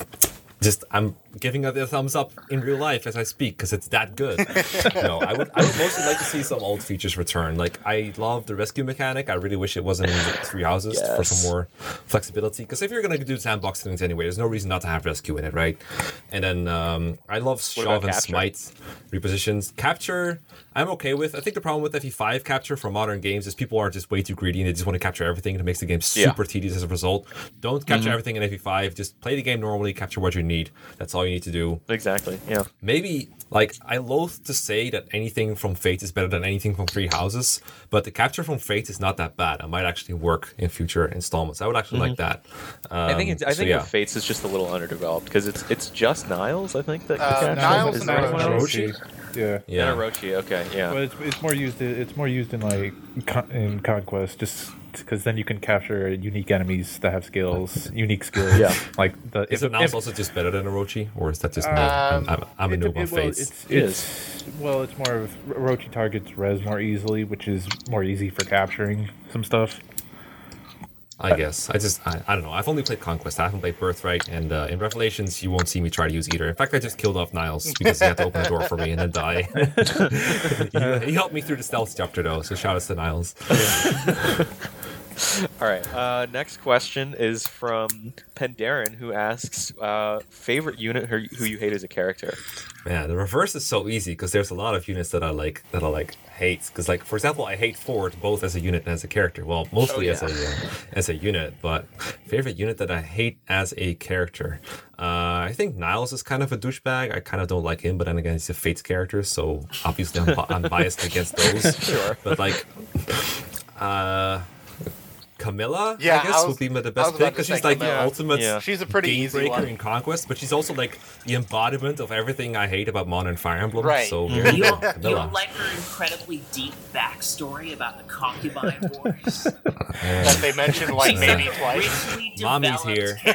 just I'm giving it a thumbs up in real life as I speak because it's that good. no, I would I would mostly like to see some old features return. Like I love the rescue mechanic. I really wish it wasn't in the three houses for some more flexibility. Because if you're gonna do sandbox things anyway, there's no reason not to have rescue in it, right? And then um, I love shove and capture? smite repositions. Capture, I'm okay with. I think the problem with FE5 capture for modern games is people are just way too greedy and they just want to capture everything and it makes the game Yeah. super tedious as a result. Don't capture Mm-hmm. everything in FE5. Just play the game normally, capture what you need. That's all you need to do. Exactly. Yeah. Maybe like I loathe to say that anything from Fate is better than anything from Three Houses, but the capture from Fate is not that bad. It might actually work in future installments. I would actually like that. Um, Mm-hmm. I think it's, I so think yeah. Fates is just a little underdeveloped because it's it's just Niles. I think that Uh, captures. Niles is and that Orochi. what it is? Orochi. Yeah. yeah. Orochi, Okay. Yeah. But it's, it's more used. It's more used in like con- in conquest, just because then you can capture unique enemies that have skills, unique skills. Yeah. Like the Is if- it if- also just better than Orochi, or is that just me? Um, I'm, I'm, I'm a it- noob on it- well, Fates. It's, It it's well, it's more of Orochi targets res more easily, which is more easy for capturing some stuff. I guess. I just, I, I don't know. I've only played Conquest. I haven't played Birthright. And uh, in Revelations, you won't see me try to use either. In fact, I just killed off Niles because he had to open the door for me and then die. he, he helped me through the stealth chapter, though. So shout out to Niles. All right. Uh, next question is from Pendarin, who asks, uh, "Favorite unit who, who you hate as a character?" Man, the reverse is so easy because there's a lot of units that I like that I like hate. Because like for example, I hate Ford both as a unit and as a character. Well, mostly Oh, as a uh, as a unit, but favorite unit that I hate as a character. Uh, I think Niles is kind of a douchebag. I kind of don't like him, but then again, he's a Fates character, so obviously I'm, I'm biased against those. Sure. But like, uh. Camilla, Yeah, I guess, I was- would be the best pick because she's like Camilla. the ultimate Yeah. She's a pretty game easy breaker one. in Conquest, but she's also like the embodiment of everything I hate about Modern Fire Emblem. Right. So You there you don't, you like her incredibly deep backstory about the concubine wars. that they mentioned like maybe twice. Mommy's here.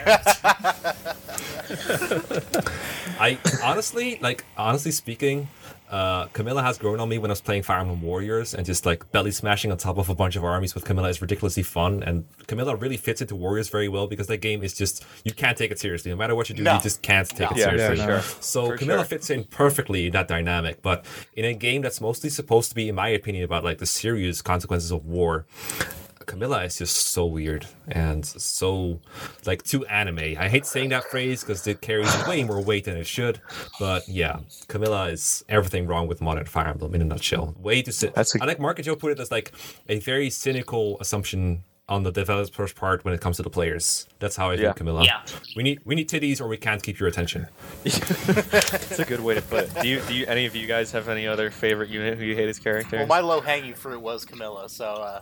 I honestly, like, honestly speaking, uh, Camilla has grown on me when I was playing Fire Emblem Warriors, and just like belly smashing on top of a bunch of armies with Camilla is ridiculously fun. And Camilla really fits into Warriors very well because that game is just you can't take it seriously. No matter what you do, No. you just can't take it Yeah, seriously. yeah, sure. So For Camilla sure. fits in perfectly in that dynamic. But in a game that's mostly supposed to be, in my opinion, about like the serious consequences of war, Camilla is just so weird and so like too anime. I hate saying that phrase because it carries way more weight than it should. But yeah, Camilla is everything wrong with modern Fire Emblem in a nutshell. Way too. Cyn- That's a- I like Mark and Joe put it as like a very cynical assumption on the developer's part when it comes to the players. That's how I view Yeah. Camilla. Yeah. We need we need titties or we can't keep your attention. That's a good way to put it. Do you, do you, any of you guys have any other favorite unit who you hate as character? Well, my low hanging fruit was Camilla, so uh,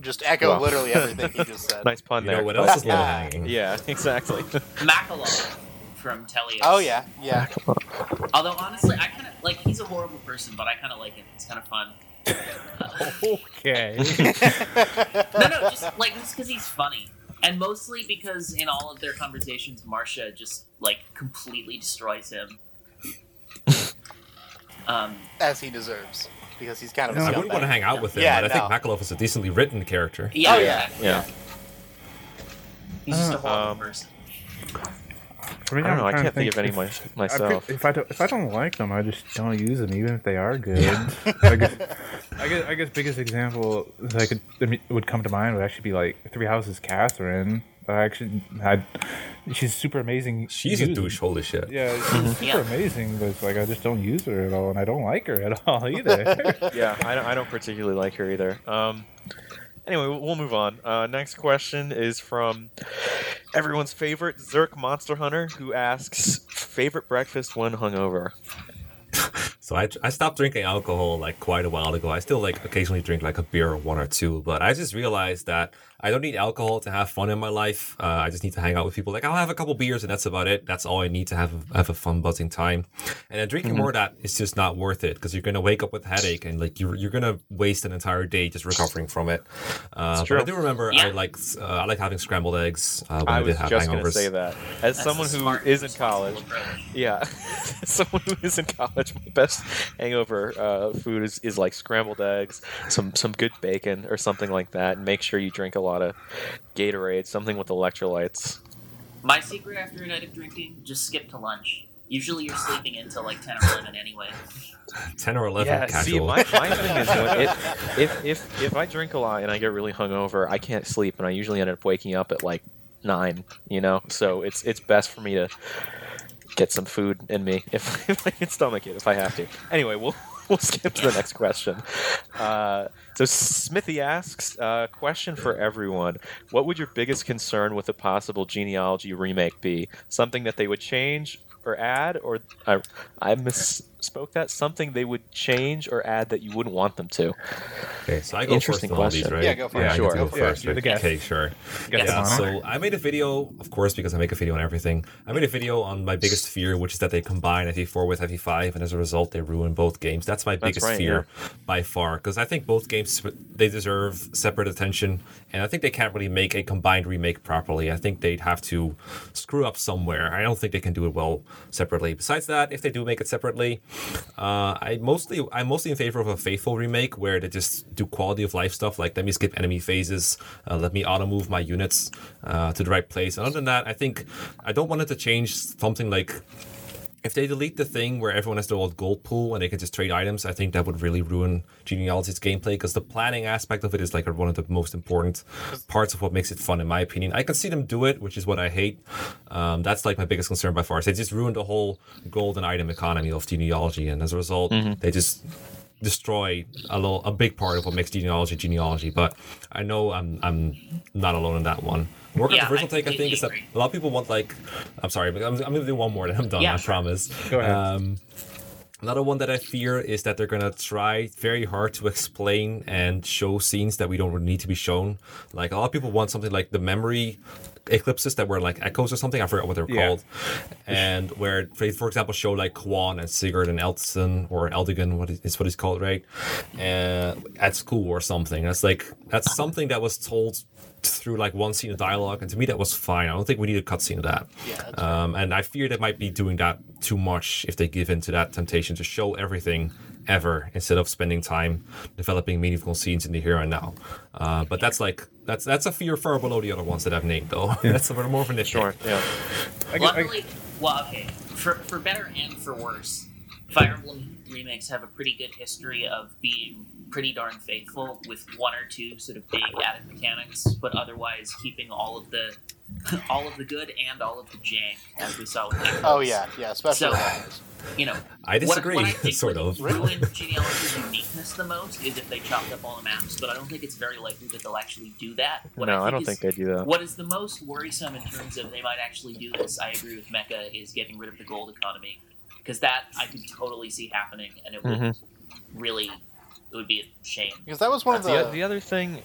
just echo Well. literally everything he just said. nice pun You there. know what else is low Yeah. hanging? Yeah, exactly. Makalov from Tellius. Oh yeah, yeah. Although honestly, I kind of like he's a horrible person, but I kind of like him. It's kind of fun. Okay. No, no, just like just because he's funny, and mostly because in all of their conversations, Marcia just like completely destroys him. Um, As he deserves, because he's kind of. a No, I I wouldn't want to hang out with him, Yeah, but I think no. Makalov is a decently written character. yeah, Oh, yeah. exactly. Yeah. He's just a Uh, horrible um, person. For me, I don't know. I'm I can't think of any if- my, I pick- myself. if I don't, if I don't like them, I just don't use them, even if they are good. I guess, I guess, I guess biggest example that I could that would come to mind would actually be like Three Houses Catherine. I actually had, she's super amazing. She's a use- douche, holy shit. Yeah, she's super Yeah. amazing, but it's like I just don't use her at all, and I don't like her at all either. yeah, I don't, I don't particularly like her either. Um, anyway, we'll we'll move on. Uh, next question is from everyone's favorite Zerk Monster Hunter, who asks favorite breakfast when hungover. So I, I stopped drinking alcohol like quite a while ago. I still like occasionally drink like a beer or one or two, but I just realized that I don't need alcohol to have fun in my life. Uh, I just need to hang out with people. Like I'll have a couple beers and that's about it. That's all I need to have a, have a fun buzzing time. And then drinking more of that is just not worth it because you're gonna wake up with a headache and like you're you're gonna waste an entire day just recovering from it. Uh, but. I do remember Yeah. I like uh, I like having scrambled eggs uh, when I, I did was have just hangovers. going to say that. As That's someone a who smart, is in college, yeah, someone who is in college, my best hangover uh, food is, is like scrambled eggs, some some good bacon or something like that, and make sure you drink a lot of Gatorade, something with electrolytes. My secret after a night of drinking: just skip to lunch. Usually, you're sleeping until like ten or eleven anyway. Ten or eleven Yeah, casual. see, my, my thing is when it, if if if I drink a lot and I get really hungover, I can't sleep, and I usually end up waking up at like nine. You know, so it's it's best for me to get some food in me if, if I can stomach it if I have to. Anyway, we'll we'll skip to the next question. Uh, so Smithy asks, uh, question for everyone: What would your biggest concern with a possible genealogy remake be? Something that they would change or add, or I, I misspoke that something they would change or add that you wouldn't want them to. Okay, so I go first Interesting on all these, question. right? Yeah, go for it. I get Sure. to go Go for it. first. You're right? Okay, sure. Yeah, some Yeah, honor. so I made a video, of course, because I make a video on everything. I made a video on my biggest fear, which is that they combine FE4 with FE5, and as a result, they ruin both games. That's my biggest right, fear by far, because I think both games they deserve separate attention, and I think they can't really make a combined remake properly. I think they'd have to screw up somewhere. I don't think they can do it well separately. Besides that, if they do make it separately, uh, I mostly I'm mostly in favor of a faithful remake where they just do quality of life stuff like let me skip enemy phases, uh, let me auto move my units uh, to the right place. And other than that, I think I don't want it to change something like if they delete the thing where everyone has the old gold pool and they can just trade items, I think that would really ruin genealogy's gameplay because the planning aspect of it is like one of the most important parts of what makes it fun, in my opinion. I can see them do it, which is what I hate. Um, that's like my biggest concern by far. So they just ruined the whole golden item economy of genealogy, and as a result, they just destroy a little a big part of what makes genealogy genealogy. But I know I'm I'm not alone in that one. More Yeah, controversial I take I think is that a lot of people want like I'm sorry, but I'm, I'm gonna do one more, then I'm done. Yeah, I sure. promise. Go ahead. Um, Another one that I fear is that they're gonna try very hard to explain and show scenes that we don't really need to be shown. Like a lot of people want something like the memory eclipses that were like echoes or something. I forgot what they're Yeah. called. And where, for for example, show like Quan and Sigurd and Elson or Eldigan, what is, is what he's called, right? Uh, at school or something. That's like that's something that was told through like one scene of dialogue, and to me that was fine. I don't think we need a cutscene of that. Yeah, Um, and I fear they might be doing that too much if they give in to that temptation to show everything ever instead of spending time developing meaningful scenes in the here and now. Uh, but that's like that's that's a fear far below the other ones that I've named though. that's a bit more of an nitpick. Sure. Yeah. I guess, I, Luckily, well, okay, for for better and for worse, Fire Emblem remakes have a pretty good history of being pretty darn faithful with one or two sort of big added mechanics, but otherwise keeping all of the all of the good and all of the jank, as we saw with Echoes. Oh yeah, yeah, especially So- you know. I disagree, What, what I think sort of. ruin Genealogy's uniqueness the most is if they chopped up all the maps, but I don't think it's very likely that they'll actually do that. What no, I, I, don't is- think they do that. What is the most worrisome in terms of they might actually do this, I agree with Mekkah, is getting rid of the gold economy. Because that I could totally see happening, and it would Mhm. really, it would be a shame. Because that was one of the. The, the other thing.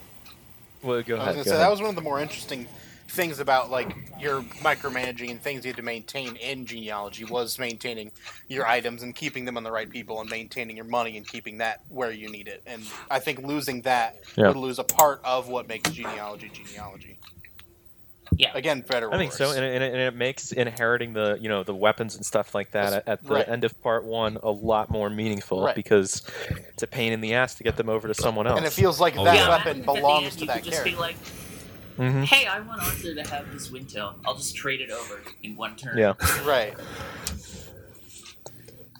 Well, go I was ahead. gonna go say ahead. that was one of the more interesting things about like your micromanaging and things you had to maintain in genealogy was maintaining your items and keeping them on the right people and maintaining your money and keeping that where you need it. And I think losing that Yeah. would lose a part of what makes genealogy genealogy. Yeah. Again, better. I think so, and it, and, it, and it makes inheriting the you know the weapons and stuff like that at, at the Right. end of part one a lot more meaningful Right. because it's a pain in the ass to get them over to someone else. And it feels like Oh, that yeah. weapon imagine if at the belongs end to you that could just character. be like, Mhm. hey, I want Arthur to have this wind tail. I'll just trade it over in one turn. Yeah. Right.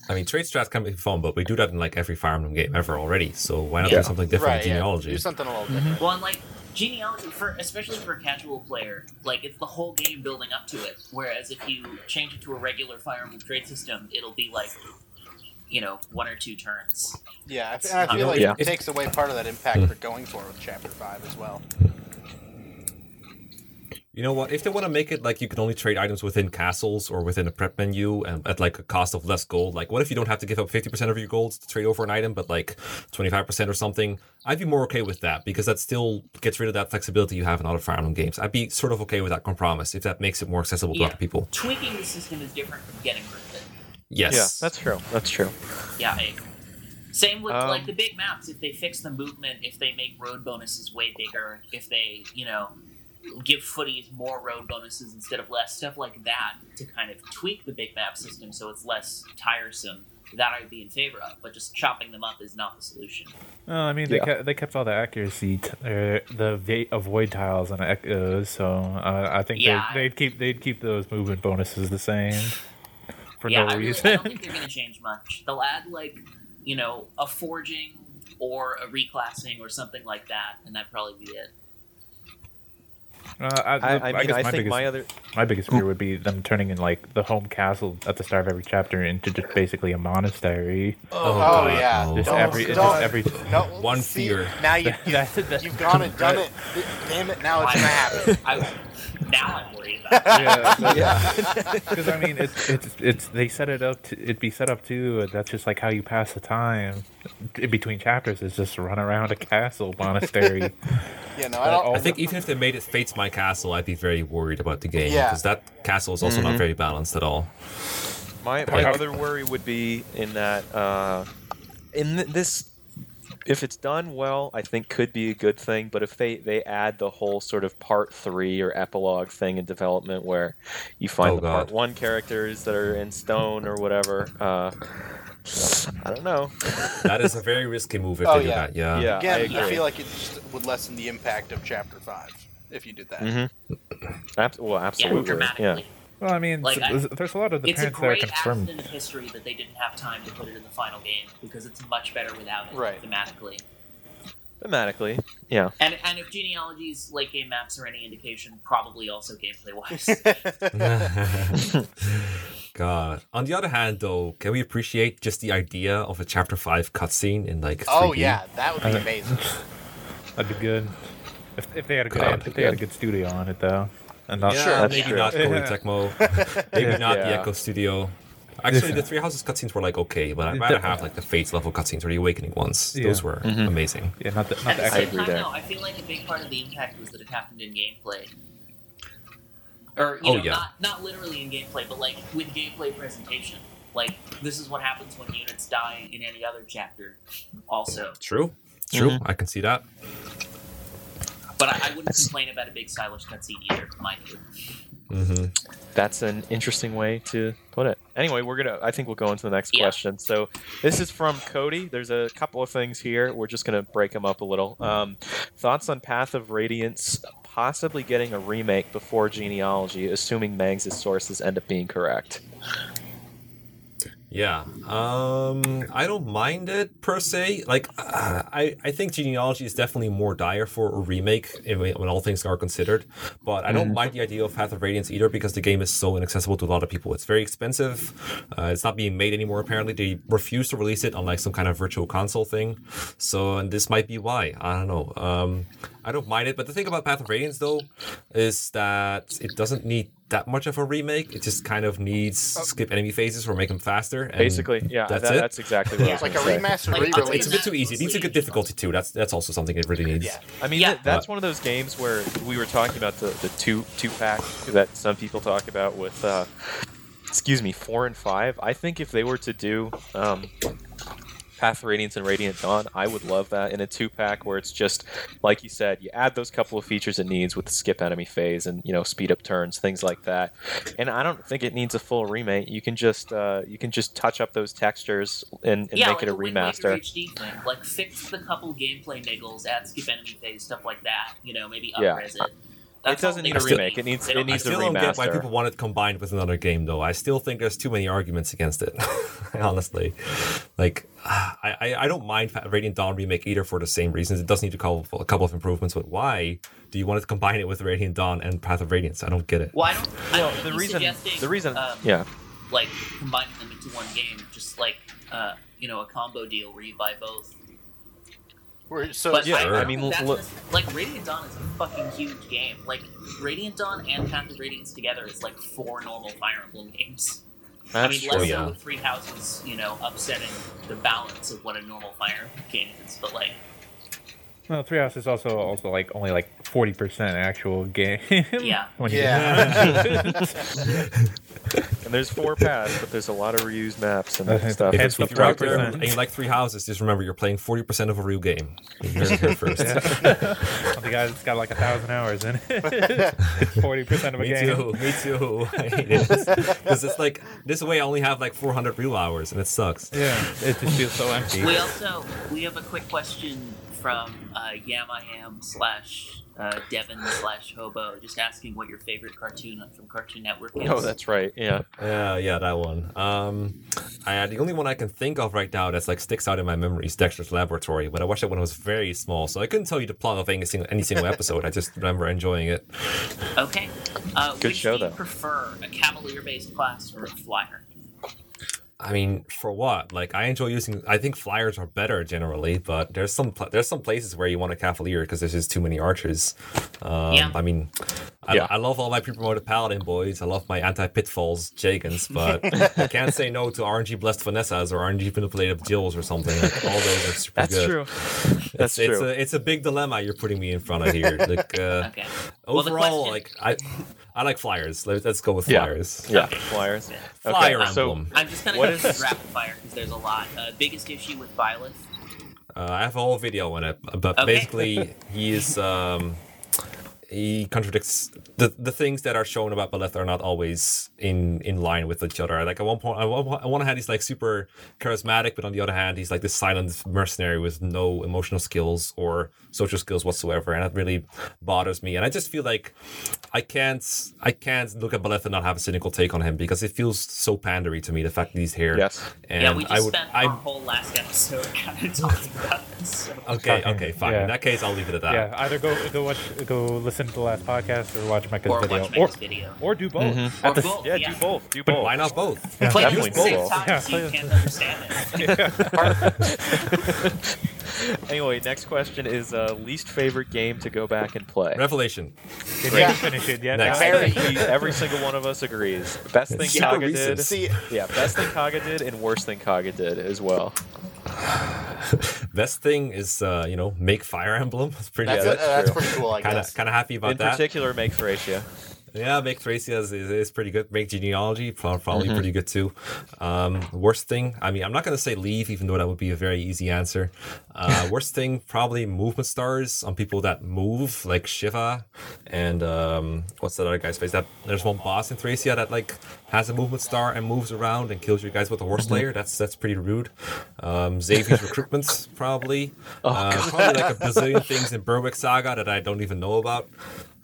I mean, trade strats can be fun, but we do that in like every Fire Emblem game ever already. So why not Yeah. do something different right. in Yeah. genealogy? Do something a little different. Well, and like genealogy for especially for a casual player, like it's the whole game building up to it. Whereas if you change it to a regular Fire Emblem trade system, it'll be like, you know, one or two turns. Yeah, I f- and I feel know, like yeah. it takes away part of that impact hmm. for going for with Chapter Five as well. You know what? If they want to make it like you can only trade items within castles or within a prep menu and at like a cost of less gold, like what if you don't have to give up 50% of your gold to trade over an item, but like 25% or something? I'd be more okay with that because that still gets rid of that flexibility you have in other Fire Emblem games. I'd be sort of okay with that compromise if that makes it more accessible to other people. Tweaking the system is different from getting rid of it. Yes. Yeah, that's true. That's true. Yeah, I agree. Same with Um, like the big maps. If they fix the movement, if they make road bonuses way bigger, if they, you know, give footies more road bonuses instead of less, stuff like that to kind of tweak the big map system so it's less tiresome. That I'd be in favor of, but just chopping them up is not the solution. No, I mean they Yeah. kept, they kept all the accuracy, t- uh, the va- avoid tiles and echoes. So uh, I think Yeah, they'd, they'd keep they'd keep those movement bonuses the same for yeah, no I, really, reason. I don't think they're going to change much. They'll add like, you know, a forging or a reclassing or something like that, and that'd probably be it. Uh, I, I, I mean, guess I, my think biggest, my other my biggest fear would be them turning in like the home castle at the start of every chapter into just basically a monastery. Oh, God, yeah. no. Just Don't- every, just don't- every. No, One see, fear. Now you, you That- that- you've gone and done it. Damn it! Now it's gonna happen. I, now I'm worried about it. Yeah, because I mean, it's it's it's they set it up. To, it'd be set up too. That's just like how you pass the time in between chapters. Is just run around a castle monastery. Yeah, no, I don't. I think even if they made it Fates My Castle, I'd be very worried about the game Yeah. because that castle is also Mm-hmm. not very balanced at all. My my other worry would be in that uh, in th- this, if it's done well, I think could be a good thing. But if they they add the whole sort of part three or epilogue thing in development where you find Oh, the part one characters that are in stone or whatever, uh, I don't know. That is a very risky move if Oh, they do that. Yeah. Yeah. Again, I I, feel like it just would lessen the impact of Chapter Five if you did that. Mhm. Ab- well, Yeah, absolutely. dramatically. Yeah. Well, I mean, Like, I- there's, there's a lot of the it's parents that are great confirmed. accident of history that they didn't have time to put it in the final game because it's much better without it Right. thematically. Thematically, yeah. And and if genealogies, late game maps are any indication, probably also gameplay wise. God. On the other hand, though, can we appreciate just the idea of a chapter five cutscene in like? 3D? oh yeah, that would be uh, amazing. That'd be good. If, if they had a good, God, if they be had a good. good studio on it though, and not Yeah, Sure. That's maybe true. not Koei Yeah. Tecmo. Maybe not the Echo Studio. Actually, the Three Houses cutscenes were like okay, but I'd rather have like the Fates level cutscenes or the Awakening ones. Yeah. Those were Mhm. amazing. yeah, not the not At the the actual. same agree time, there. though, I feel like a big part of the impact was that it happened in gameplay. Or you Oh, know, yeah. not not literally in gameplay, but like with gameplay presentation. Like this is what happens when units die in any other chapter. Also, True. True. Mhm. I can see that. But I, I wouldn't complain about a big stylish cutscene either. Mind you. hmm That's an interesting way to put it. Anyway, we're gonna. I think we'll go into the next Yeah. question. So, this is from Cody. There's a couple of things here. We're just gonna break them up a little. Um, thoughts on Path of Radiance possibly getting a remake before Genealogy, assuming Mangs' sources end up being correct. Yeah. Um, I don't mind it per se. Like, uh, I I think genealogy is definitely more dire for a remake when all things are considered. But I don't mind the idea of Path of Radiance either because the game is so inaccessible to a lot of people. It's very expensive. Uh, it's not being made anymore. Apparently, they refuse to release it on like some kind of virtual console thing. So, and this might be why. I don't know. Um, I don't mind it. But the thing about Path of Radiance though is that it doesn't need that much of a remake. It just kind of needs skip enemy phases or make them faster. And Basically, yeah, that's that, it. that's exactly what I Yeah. was like a remaster Like, re-release. It's a bit too easy. It needs a good difficulty too. That's that's also something it really needs. Yeah. I mean, Yeah. th- that's one of those games where we were talking about the, the two two pack that some people talk about with, uh, excuse me, four and five. I think if they were to do um, Path of Radiance and Radiant Dawn, I would love that in a two pack where it's just like you said, you add those couple of features it needs with the skip enemy phase and you know speed up turns, things like that. And I don't think it needs a full remake. You can just uh, you can just touch up those textures and, and yeah, make like it a remaster. HD thing. Like fix the couple gameplay niggles, add skip enemy phase, stuff like that. You know, maybe Yeah. it. That's doesn't need a really remake. It needs- They it don't- I needs a still don't get why people want it combined with another game, though. I still think there's too many arguments against it. honestly, like I, I I don't mind Radiant Dawn remake either for the same reasons. It does need a couple a couple of improvements, but why do you want to combine it with Radiant Dawn and Path of Radiance? I don't get it. Well, I don't. I don't think the reason, the reason, um, yeah. like combining them into one game, just like uh, you know, a combo deal where you buy both. We're- so But yeah, I, I mean, look- necess- like Radiant Dawn is a fucking huge game. Like Radiant Dawn and Path of Radiance together is like four normal Fire Emblem games. I mean, true. less yeah. so Three Houses, you know, upsetting the balance of what a normal Fire game is. But like, Well, Three House is also also like only like forty percent actual game. Yeah. Yeah. And there's four paths, but there's a lot of reused maps and Okay. stuff. If Hence it's the stuff out there 40%. and you like Three Houses, just remember you're playing 40% of a real game. You heard it here first. the guy that's got like a thousand hours in it. Forty percent of a Me game. too. Me too. I hate it because it's like this way I only have like 400 real hours and it sucks. Yeah, it just feels so empty. we also we have a quick question from uh, Yamayam slash uh, Devon slash Hobo, just asking what your favorite cartoon from Cartoon Network is. Oh, that's right. Yeah. Yeah, yeah, that one. Um, I, the only one I can think of right now that's like sticks out in my memory is Dexter's Laboratory. But I watched it when I was very small, so I couldn't tell you the plot of any single, any single episode. I just remember enjoying it. Okay. Uh, Good which show, do you though. prefer, a Cavalier-based class or a Flyer? I mean, for what? Like, I enjoy using. I think flyers are better generally, but there's some pla- there's some places where you want a cavalier because there's just too many archers. Um, Yeah. I mean, I, Yeah. I love all my pre-promoted paladin boys. I love my anti-pitfalls Jagens, but I can't say no to RNG blessed Vanessas or RNG manipulated Jills or something. Like, all those are super good. That's good. true. That's it's, it's a it's a big dilemma you're putting me in front of here. Like uh, Okay. Well, overall, question- like I I like flyers. Let, us go with Yeah. flyers. yeah. Okay. Flyers. Flyer Okay, so- emblem. I'm just gonna What go is- through rapid fire because there's a lot. Uh, biggest issue with Byleth. Uh, I have a whole video on it, but Okay. basically he's um, he contradicts the the things that are shown about Byleth are not always in in line with each other. Like at one point, on one- on one hand, he's like super charismatic, but on the other hand, he's like this silent mercenary with no emotional skills or social skills whatsoever, and that really bothers me. And I just feel like I can't I can't look at Byleth and not have a cynical take on him because it feels so pandery to me. The fact that he's here. Yes. And yeah, we just I would. spent I our whole last episode kind of talking about this. So. okay. Okay. Fine. yeah. In that case, I'll leave it at that. Yeah, either go go watch go listen to the last podcast or watch Mekkah's Or video, watch or video. or do both. Mhm. Or the- both, Yeah, yeah. do both. Do But both. why not both? Yeah, Play them at the same both. time Yeah, so you can't understand it. Anyway, next question is uh, least favorite game to go back and play. Revelation. Did Yeah. you finish it yet? Next. No, Very. Every single one of us agrees. Best thing Kaga did. See, Yeah, best thing Kaga did and worst thing Kaga did as well. Best thing is, uh, you know, make Fire Emblem. That's pretty that's, Yeah, good. uh, that's pretty cool, I Kind guess. of, kind of happy about In that. particular, make Thracia. Yeah, make Thracia is, is, is pretty good. Make genealogy probably Mm-hmm. pretty good too. Um, worst thing, I mean, I'm not gonna say leave, even though that would be a very easy answer. Uh, worst thing, probably movement stars on people that move, like Shiva, and um, what's that other guy's face? That there's one boss in Thracia that like has a movement star and moves around and kills you guys with a horse Mm-hmm. layer. That's that's pretty rude. Um, Xavier's recruitments probably. Oh, uh, probably like a bazillion things in Berwick Saga that I don't even know about.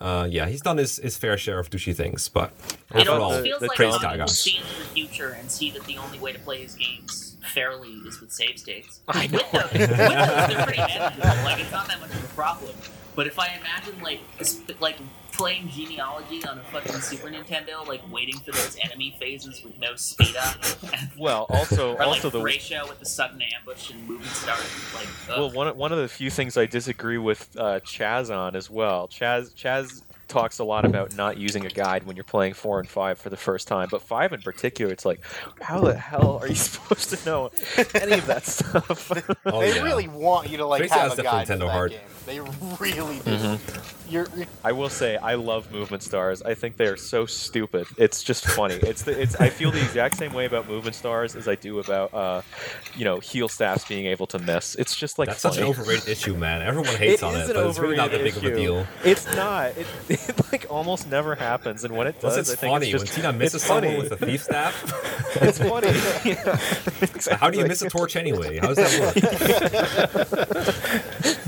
Uh, yeah, he's done his, his fair share of douchey things, but It overall, almost the- feels the like praise Kage Kaga. will see into the future and see that the only way to play his games fairly is with save states. I know. With those, with those, they're pretty manageable. Like it's not that much of a problem. But if I imagine like like playing genealogy on a fucking Super Nintendo, like waiting for those enemy phases with no speed up, Well, also, or also like the ratio with the sudden ambush and moving stars, like ugh. well one of- one of the few things I disagree with uh, Chaz on as well. Chaz Chaz talks a lot about not using a guide when you're playing four and five for the first time, but five in particular, it's like, how the hell are you supposed to know any of that stuff? Oh, they yeah. really want you to like Tracy have a definitely guide for Nintendo that hard. game. They really do. Mm-hmm. You're, you're I will say I love movement stars. I think they are so stupid. It's just funny. It's the, it's I feel the exact same way about movement stars as I do about uh, you know, heal staffs being able to miss. It's just like That's funny. such an overrated issue, man. Everyone hates on it, but it's really not that big overrated of a issue. deal. It's not. It, it like almost never happens, and when it Plus, does, it's I think funny it's when just, Tina misses it's funny. someone with a thief staff. it's funny. Yeah. How do you miss a torch anyway? How does that work?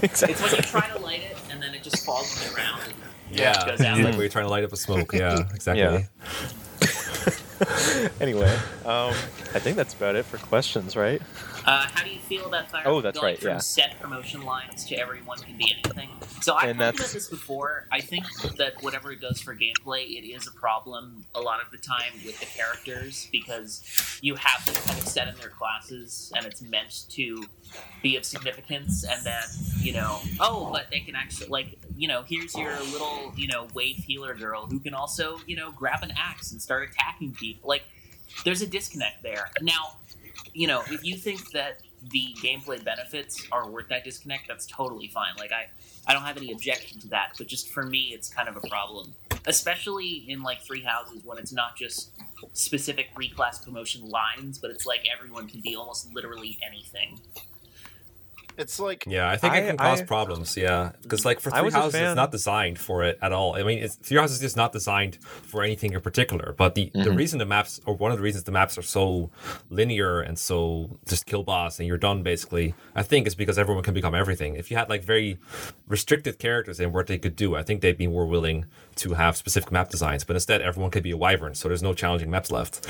Exactly. it's when you try to light it and then it just falls on the ground. And yeah, goes it's out like like where you're trying to light up a smoke. Yeah, exactly. Yeah. anyway, um, I think that's about it for questions, right? Uh, how do you feel about Fire Oh, that's going right, from yeah. set promotion lines to everyone can be anything? So I've And talked about this before. I think that whatever it does for gameplay, it is a problem a lot of the time with the characters because you have them kind of set in their classes and it's meant to be of significance and then, you know, oh, but they can actually, like, you know, here's your little, you know, wave healer girl who can also, you know, grab an axe and start attacking people. Like, there's a disconnect there. Now, you know, if you think that the gameplay benefits are worth that disconnect, that's totally fine. Like I, I don't have any objection to that. But just for me, it's kind of a problem, especially in like Three Houses when it's not just specific reclass promotion lines, but it's like everyone can be almost literally anything. It's like Yeah, I think I- it can cause I- problems. Yeah, because like for I Three Houses, it's not designed for it at all. I mean, it's, Three Houses is not designed for anything in particular. But the Mm-hmm. the reason the maps, or one of the reasons the maps are so linear and so just kill boss and you're done basically, I think is because everyone can become everything. If you had like very restricted characters and what they could do, I think they'd be more willing to have specific map designs. But instead, everyone could be a wyvern, so there's no challenging maps left.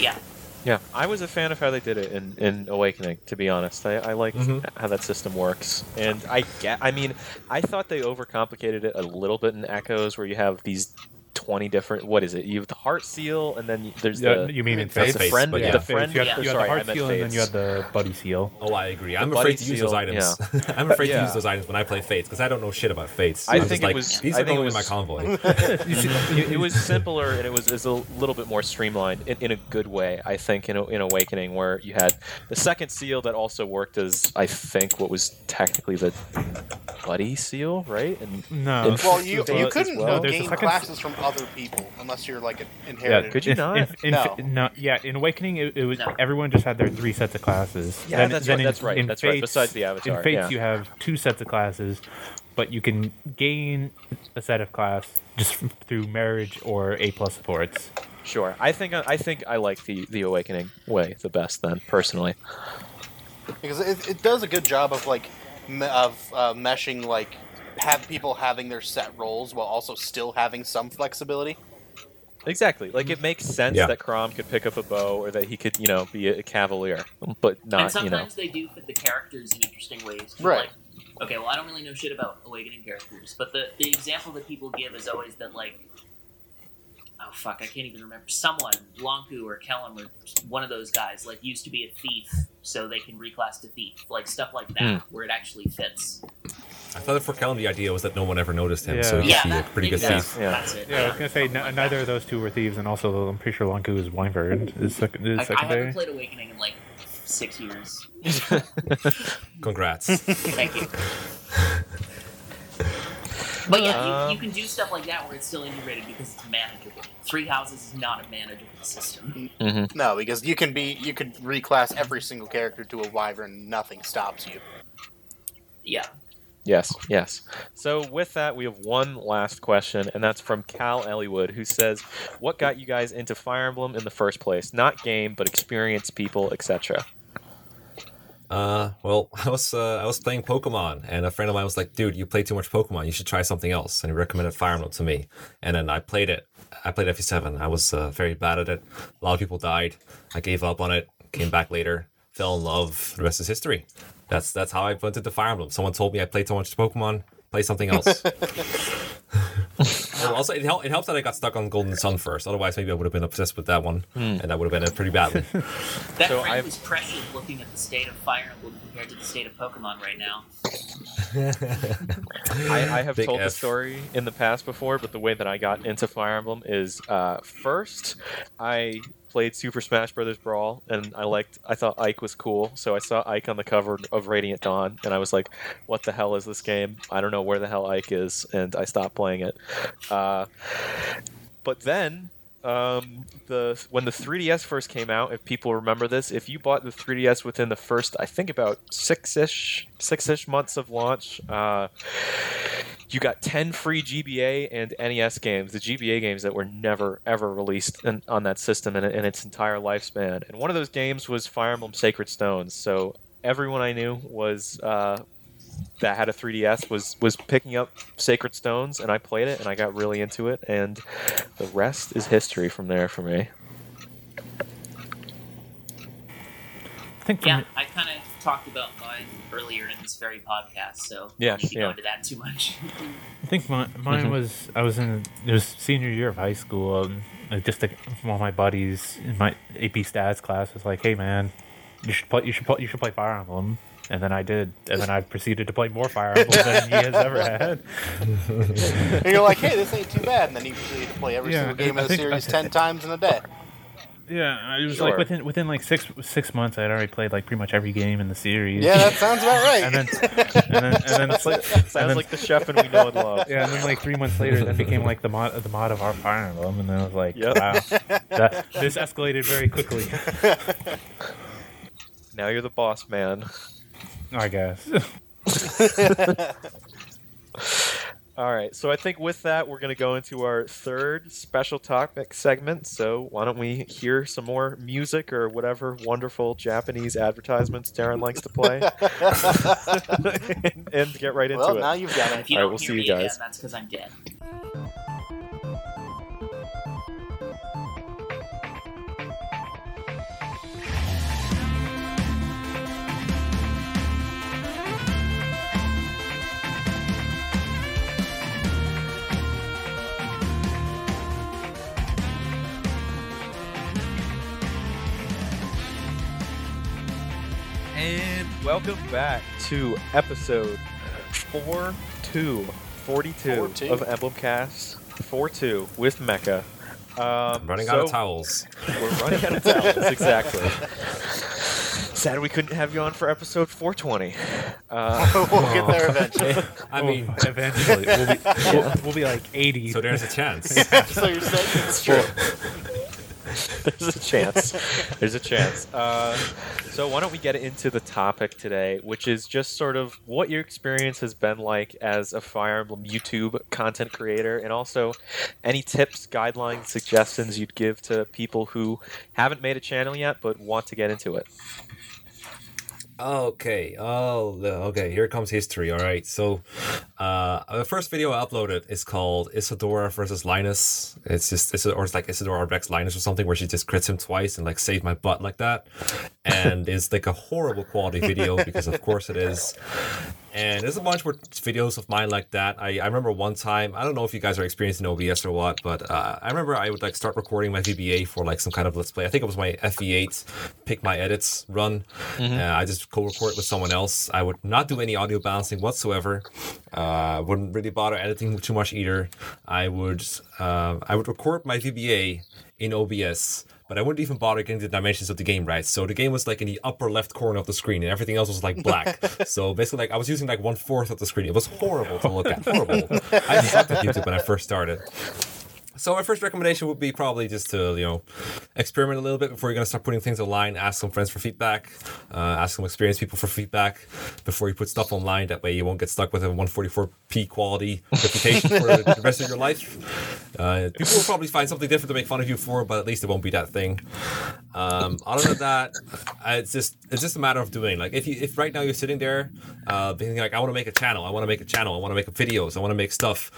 Yeah, Yeah, I was a fan of how they did it in, in Awakening. To be honest, I, I like Mhm. how that system works, and I get. I mean, I thought they overcomplicated it a little bit in Echoes, where you have these twenty different. What is it? You have the heart seal, and then there's Yeah, the you mean in that's face? the friend. but the friend. You had, you had sorry, the heart meant seal, and then you fates. had the buddy seal. Oh, I agree. I'm The afraid buddy to use those seal, items. I'm afraid to use those items when I play Fates because I don't know shit about Fates. I I'm think it like, was- These I are think it going in my convoy. it, it was simpler and it was, it was a little bit more streamlined in, in a good way. I think in, in Awakening, where you had the second seal that also worked as I think what was technically the buddy seal, right? And No. In- well, you you couldn't well. There's gain classes from other people unless you're like an yeah. Could you in- not? in- in- No. no, yeah. In Awakening, it, it was No. everyone just had their three sets of classes. Yeah, Then- that's then right, in- that's right, in that's right, Fates- besides the Avatar, in Fates, yeah. you have two sets of classes. but you can gain a set of class just through marriage or A plus supports. Sure. I think I think I like the the awakening way the best then personally. because it, it does a good job of like of uh, meshing like have people having their set roles while also still having some flexibility. Exactly. Like it makes sense Yeah. that Chrom could pick up a bow or that he could, you know, be a cavalier, but and not, you know. sometimes they do fit the characters in interesting ways. 'cause, Right. Like, okay, well, I don't really know shit about awakening characters, but the the example that people give is always that like. Oh fuck! I can't even remember. Someone, Lon'qu or Kellam or one of those guys, like used to be a thief, so they can reclass to thief, like stuff like that, Hmm. where it actually fits. I thought that for Kellam the idea was that no one ever noticed him, so Yeah. he Yeah, could be a pretty good that's, thief. Yeah. that's it. Yeah, I was gonna say n- neither of those two were thieves, and also I'm pretty sure Lon'qu is Winebird. Is, sec- is I, I haven't played Awakening in like six years. Congrats. Thank you. But yeah, you, you can do stuff like that where it's still integrated because it's manageable. Three houses is not a manageable system. hmm No, because you can be you could reclass every single character to a wyvern, nothing stops you. Yeah. Yes, yes. So with that, we have one last question, and that's from Cal Elliowood, who says, "What got you guys into Fire Emblem in the first place? Not game, but experience, people, etc." Uh, well, I was uh, I was playing Pokemon, and a friend of mine was like, "Dude, you play too much Pokemon. You should try something else." And he recommended Fire Emblem to me, and then I played it. I played FE7. I was uh, very bad at it. A lot of people died. I gave up on it. Came back later. Fell in love. The rest is history. That's that's how I went into Fire Emblem. Someone told me I played too much Pokemon. Play something else. Well, also, it, hel- it helps that I got stuck on Golden Sun first. Otherwise, maybe I would have been obsessed with that one, hmm. and that would have been it pretty badly. That So friend I've- was pressured looking at the state of Fire Emblem compared to the state of Pokemon right now. I, I have Big told the story in the past before, but the way that I got into Fire Emblem is uh, first I played Super Smash Brothers Brawl, and I liked. I thought Ike was cool, so I saw Ike on the cover of Radiant Dawn, and I was like, "What the hell is this game? I don't know where the hell Ike is," and I stopped playing it. Uh, but then um, the when the 3ds first came out if people remember this if you bought the 3ds within the first i think about six-ish six-ish months of launch uh, you got 10 free gba and nes games the gba games that were never ever released in, on that system in, in its entire lifespan. And one of those games was fire emblem sacred stones. So everyone i knew was uh, that had a 3ds was was picking up sacred stones and i played it and i got really into it and the rest is history from there for me I think Yeah, me- I kind of talked about mine earlier in this very podcast, so Yeah, don't need to yeah. go into that too much. I think my, mine Mhm. was I was in it was senior year of high school. And just like one of my buddies in my AP stats class was like, "Hey man, you should play you should play you should play Fire Emblem." And then I did, and then I proceeded to play more Fire Emblem than he has ever had. And you're like, hey, this ain't too bad, and then you proceed to play every Yeah, single game I of the series I- ten times in a day. Yeah, it was Sure. like within within like six six months, I'd already played like pretty much every game in the series. Yeah, that sounds about right. and then and then and then Sounds like, and sounds then- like the chef and we know and love. Yeah, and then like three months later, that became like the mod the mod of our Fire Emblem, and then I was like, Yep. wow, that, this escalated very quickly. Now you're the boss man. I guess. All right, so I think with that, we're going to go into our third special topic segment. So why don't we hear some more music or whatever wonderful Japanese advertisements Darren likes to play, and, and get right into well, it. now you've got it. if you All right, don't we'll hear see you guys. again, that's because I'm dead. And welcome back to episode 4 2, 42 4-2. of Emblemcast 4 2 with Mekkah. Um, Running so out of towels. We're running out of towels, exactly. Sad we couldn't have you on for episode 420. Uh, we'll get there eventually. I mean, eventually we'll be, we'll, we'll be like eighty. so there's a chance. so you're saying it's true. There's a chance. There's a chance. Uh, so why don't we get into the topic today, which is just sort of what your experience has been like as a Fire Emblem YouTube content creator, and also any tips, guidelines, suggestions you'd give to people who haven't made a channel yet but want to get into it. Okay. Oh, okay. Here comes history. All right. So, uh, the first video I uploaded is called Isadora versus Linus. It's just or it's like Isadora Rex Linus or something where she just crits him twice and like saved my butt like that, and it's like a horrible quality video because of course it is. And there's a bunch more videos of mine like that. I, I remember one time, I don't know if you guys are experiencing OBS or what, but uh, I remember I would like start recording my VBA for like some kind of let's play. I think it was my FE8 pick my edits run. Uh, I just co-record with someone else. I would not do any audio balancing whatsoever. Uh, wouldn't really bother editing too much either. I would uh, I would record my VBA in OBS but I wouldn't even bother getting the dimensions of the game right. So the game was like in the upper left corner of the screen, and everything else was like black. so basically, like I was using like one fourth of the screen. It was horrible to look at. Horrible. I sucked at YouTube when I first started. So my first recommendation would be probably just to you know experiment a little bit before you're gonna start putting things online. Ask some friends for feedback. Uh, ask some experienced people for feedback before you put stuff online. That way you won't get stuck with a 144p quality reputation for the rest of your life. Uh, people will probably find something different to make fun of you for, but at least it won't be that thing. Um, other than that, uh, it's just it's just a matter of doing. Like if you if right now you're sitting there uh, thinking like I want to make a channel, I want to make a channel, I want to make videos, I want to make stuff,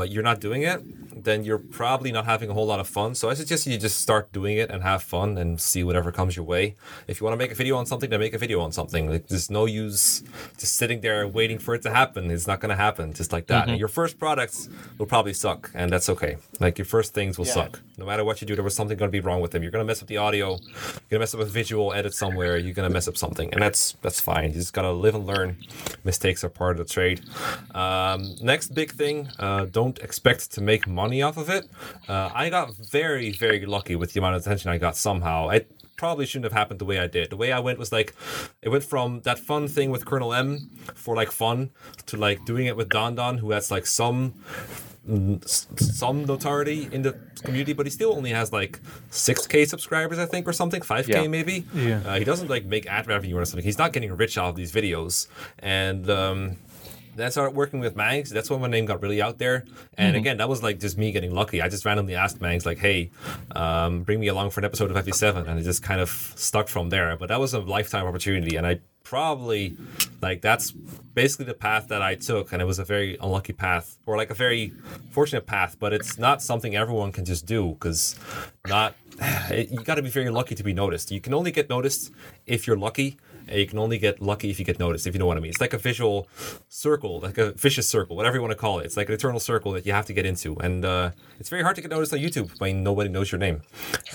but you're not doing it, then you're probably not having a whole lot of fun. So I suggest you just start doing it and have fun and see whatever comes your way. If you want to make a video on something, then make a video on something. Like there's no use just sitting there waiting for it to happen. It's not going to happen just like that. And your first products will probably suck, and that's okay. Like your first things will Yeah. suck. No matter what you do, there was something going to be wrong with them. You're going to mess up the audio. You're going to mess up a visual edit somewhere. You're going to mess up something, and that's that's fine. You just got to live and learn. Mistakes are part of the trade. Um, next big thing: uh, don't expect to make money off of it. Uh, I got very very lucky with the amount of attention I got. Somehow, it probably shouldn't have happened the way I did. The way I went was like, it went from that fun thing with Colonel M for like fun to like doing it with Don Don, who has like some mm, some notoriety in the community, but he still only has like 6k subscribers, I think, or something, 5k Yeah. maybe. Yeah. Uh, he doesn't like make ad revenue or something. He's not getting rich out of these videos, and um, then I started working with Mangs. That's when my name got really out there. And again, that was like just me getting lucky. I just randomly asked Mangs, like, hey, um, bring me along for an episode of FE7. And it just kind of stuck from there. But that was a lifetime opportunity. And I probably, like, that's basically the path that I took. And it was a very unlucky path, or like a very fortunate path. But it's not something everyone can just do because not. You got to be very lucky to be noticed. You can only get noticed if you're lucky, you can only get lucky if you get noticed, if you know what I mean. It's like a visual circle, like a vicious circle, whatever you want to call it. It's like an eternal circle that you have to get into, and uh, it's very hard to get noticed on YouTube when nobody knows your name.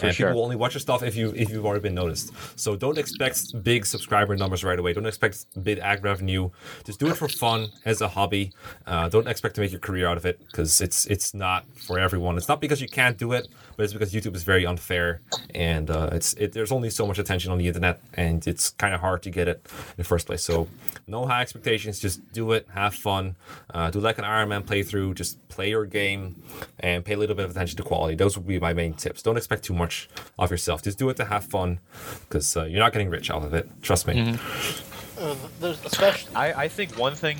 and sure. people will only watch your stuff if you if you've already been noticed. So don't expect big subscriber numbers right away. Don't expect big ad revenue. Just do it for fun as a hobby. Uh, don't expect to make your career out of it because it's it's not for everyone. It's not because you can't do it, but it's because YouTube is very unfair, and uh, it's it, there's only so much attention on the internet, and it's kind of hard to get it in the first place. So no high expectations. Just do it, have fun, uh, do like an Iron Man playthrough. Just play your game and pay a little bit of attention to quality. Those would be my main tips. Don't expect too much of yourself. Just do it to have fun, because uh, you're not getting rich out of it. Trust me. Uh, there's especially I, I think one thing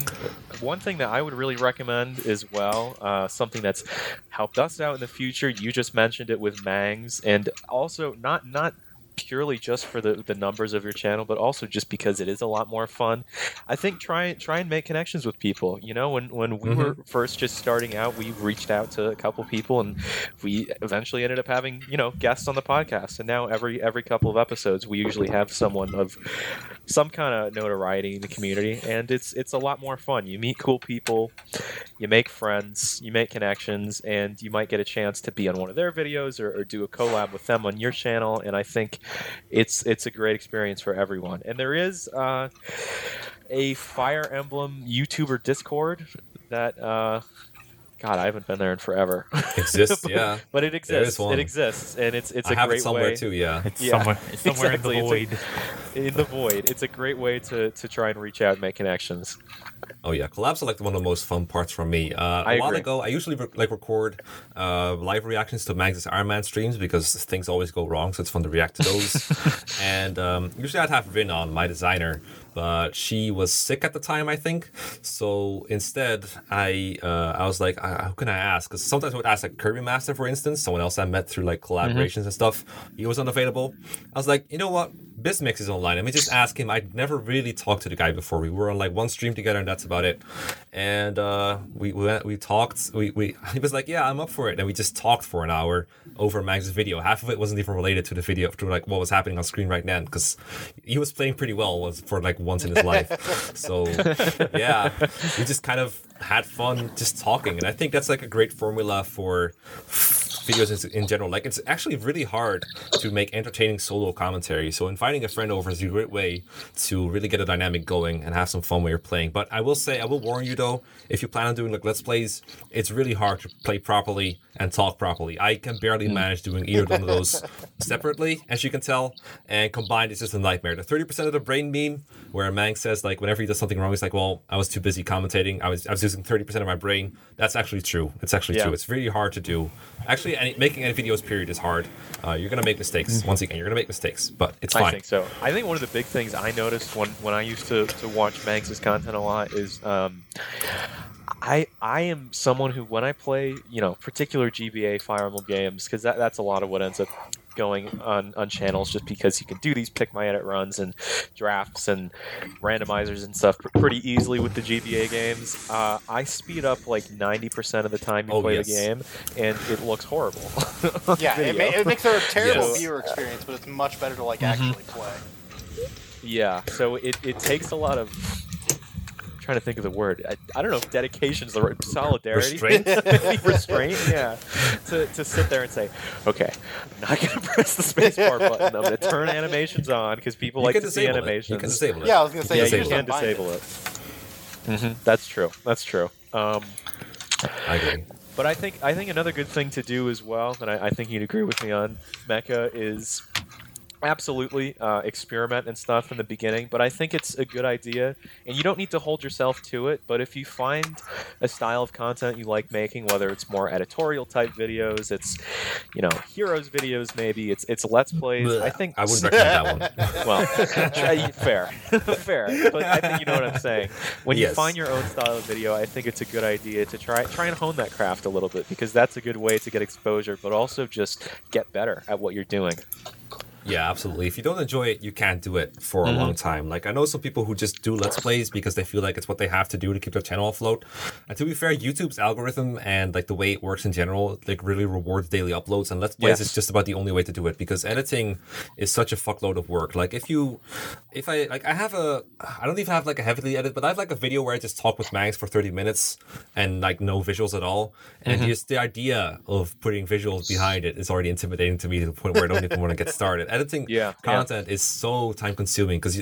one thing that I would really recommend as well, uh, something that's helped us out in the future. You just mentioned it with Mangs, and also not not purely just for the, the numbers of your channel, but also just because it is a lot more fun. I think try try and make connections with people. You know, when when we mm-hmm. were first just starting out, we reached out to a couple people, and we eventually ended up having you know guests on the podcast. And now every every couple of episodes, we usually have someone of some kind of notoriety in the community, and it's it's a lot more fun. You meet cool people, you make friends, you make connections, and you might get a chance to be on one of their videos or, or do a collab with them on your channel. And I think it's it's a great experience for everyone. And there is uh, a Fire Emblem YouTuber Discord that. Uh, God, I haven't been there in forever. Exists, yeah. but it exists. it exists, and it's it's I a have great it somewhere way. too. Yeah. It's Yeah, somewhere, it's somewhere exactly, in the it's void. in the void. It's a great way to to try and reach out and make connections. Oh yeah, collabs are like one of the most fun parts for me. Uh, a I while agree. ago, I usually re- like record uh, live reactions to Mangs' Iron Man streams because things always go wrong, so it's fun to react to those. and um, usually I'd have Vin on, my designer, but she was sick at the time, I think. So instead, I uh, I was like, uh, how can I ask? Because sometimes I would ask like Kirby Master, for instance, someone else I met through like collaborations and stuff. He was unavailable. I was like, you know what? Bismix is online. Let me just ask him. I'd never really talked to the guy before. We were on like one stream together, and that's about it. And uh, we we we talked. We, we he was like, yeah, I'm up for it. And we just talked for an hour over Mangs's video. Half of it wasn't even related to the video, to like what was happening on screen right then, because he was playing pretty well was for like once in his life. So yeah, we just kind of had fun just talking, and I think that's like a great formula for videos in, in general. Like it's actually really hard to make entertaining solo commentary. So inviting a friend over is a great way to really get a dynamic going and have some fun while you're playing. But I will say, I will warn you though, if you plan on doing like let's plays, it's really hard to play properly and talk properly. I can barely hmm. manage doing either one of those separately, as you can tell, and combined it's just a nightmare. The thirty percent of the brain meme where Mang says like whenever he does something wrong, he's like, well, I was too busy commentating. I was I was using thirty percent of my brain. That's actually true. It's actually Yeah. true. It's really hard to do. Actually, any, making any videos period is hard. Uh, you're gonna make mistakes. Once again, you're gonna make mistakes, but it's fine. I think so. I think one of the big things I noticed when, when I used to, to watch Mangs' content a lot is um, I I am someone who when I play you know particular GBA Fire Emblem games because that, that's a lot of what ends up going on, on channels just because you can do these pick my edit runs and drafts and randomizers and stuff pretty easily with the GBA games. Uh, I speed up like 90% of the time you Oh, play yes. the game and it looks horrible. Yeah, it, ma- it makes it a terrible Yes. viewer experience, but it's much better to like Mm-hmm. actually play. Yeah, so it, it takes a lot of. I'm trying to think of the word. I, I don't know if dedication's the right solidarity. Restraint? Restraint, yeah. To, to sit there and say, okay, I'm not going to press the spacebar button. I'm going to turn animations on because people You like to see disable it. animations. You can disable it. Yeah, I was gonna say yeah, you you can unbind disable it. it. hmm That's true. That's true. Um, I agree. but I think I think another good thing to do as well, and I, I think you'd agree with me on Mekkah is absolutely uh, experiment and stuff in the beginning. But I think it's a good idea, and you don't need to hold yourself to it. But if you find a style of content you like making, whether it's more editorial type videos, it's you know heroes videos, maybe it's it's let's plays. I think I wouldn't recommend that one. well, try- fair, fair. But I think you know what I'm saying. When you Yes. find your own style of video, I think it's a good idea to try try and hone that craft a little bit because that's a good way to get exposure, but also just get better at what you're doing. Yeah, absolutely. If you don't enjoy it, you can't do it for a Mm-hmm. long time. Like I know some people who just do let's plays because they feel like it's what they have to do to keep their channel afloat. And to be fair, YouTube's algorithm and like the way it works in general, like really rewards daily uploads. And let's plays Yes. is just about the only way to do it because editing is such a fuckload of work. Like if you, if I like, I have a, I don't even have like a heavily edit, but I have like a video where I just talk with Mangs for thirty minutes and like no visuals at all. And Mm-hmm. just the idea of putting visuals behind it is already intimidating to me to the point where I don't even want to get started. Editing Yeah, yeah. content is so time consuming because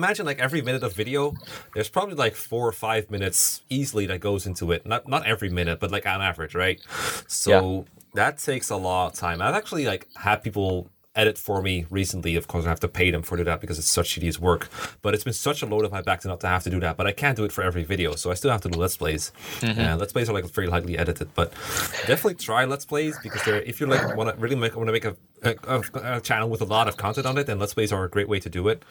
imagine like every minute of video, there's probably like four or five minutes easily that goes into it. Not not every minute, but like on average, right? So that takes a lot of time. I've actually like had people edit for me recently. Of course, I have to pay them for that because it's such tedious work. But it's been such a load of my back to not to have to do that. But I can't do it for every video, so I still have to do let's plays. Mm-hmm. And let's plays are like very lightly edited, but definitely try let's plays because they're if you like want to really make want to make a, a, a, a channel with a lot of content on it, and let's plays are a great way to do it.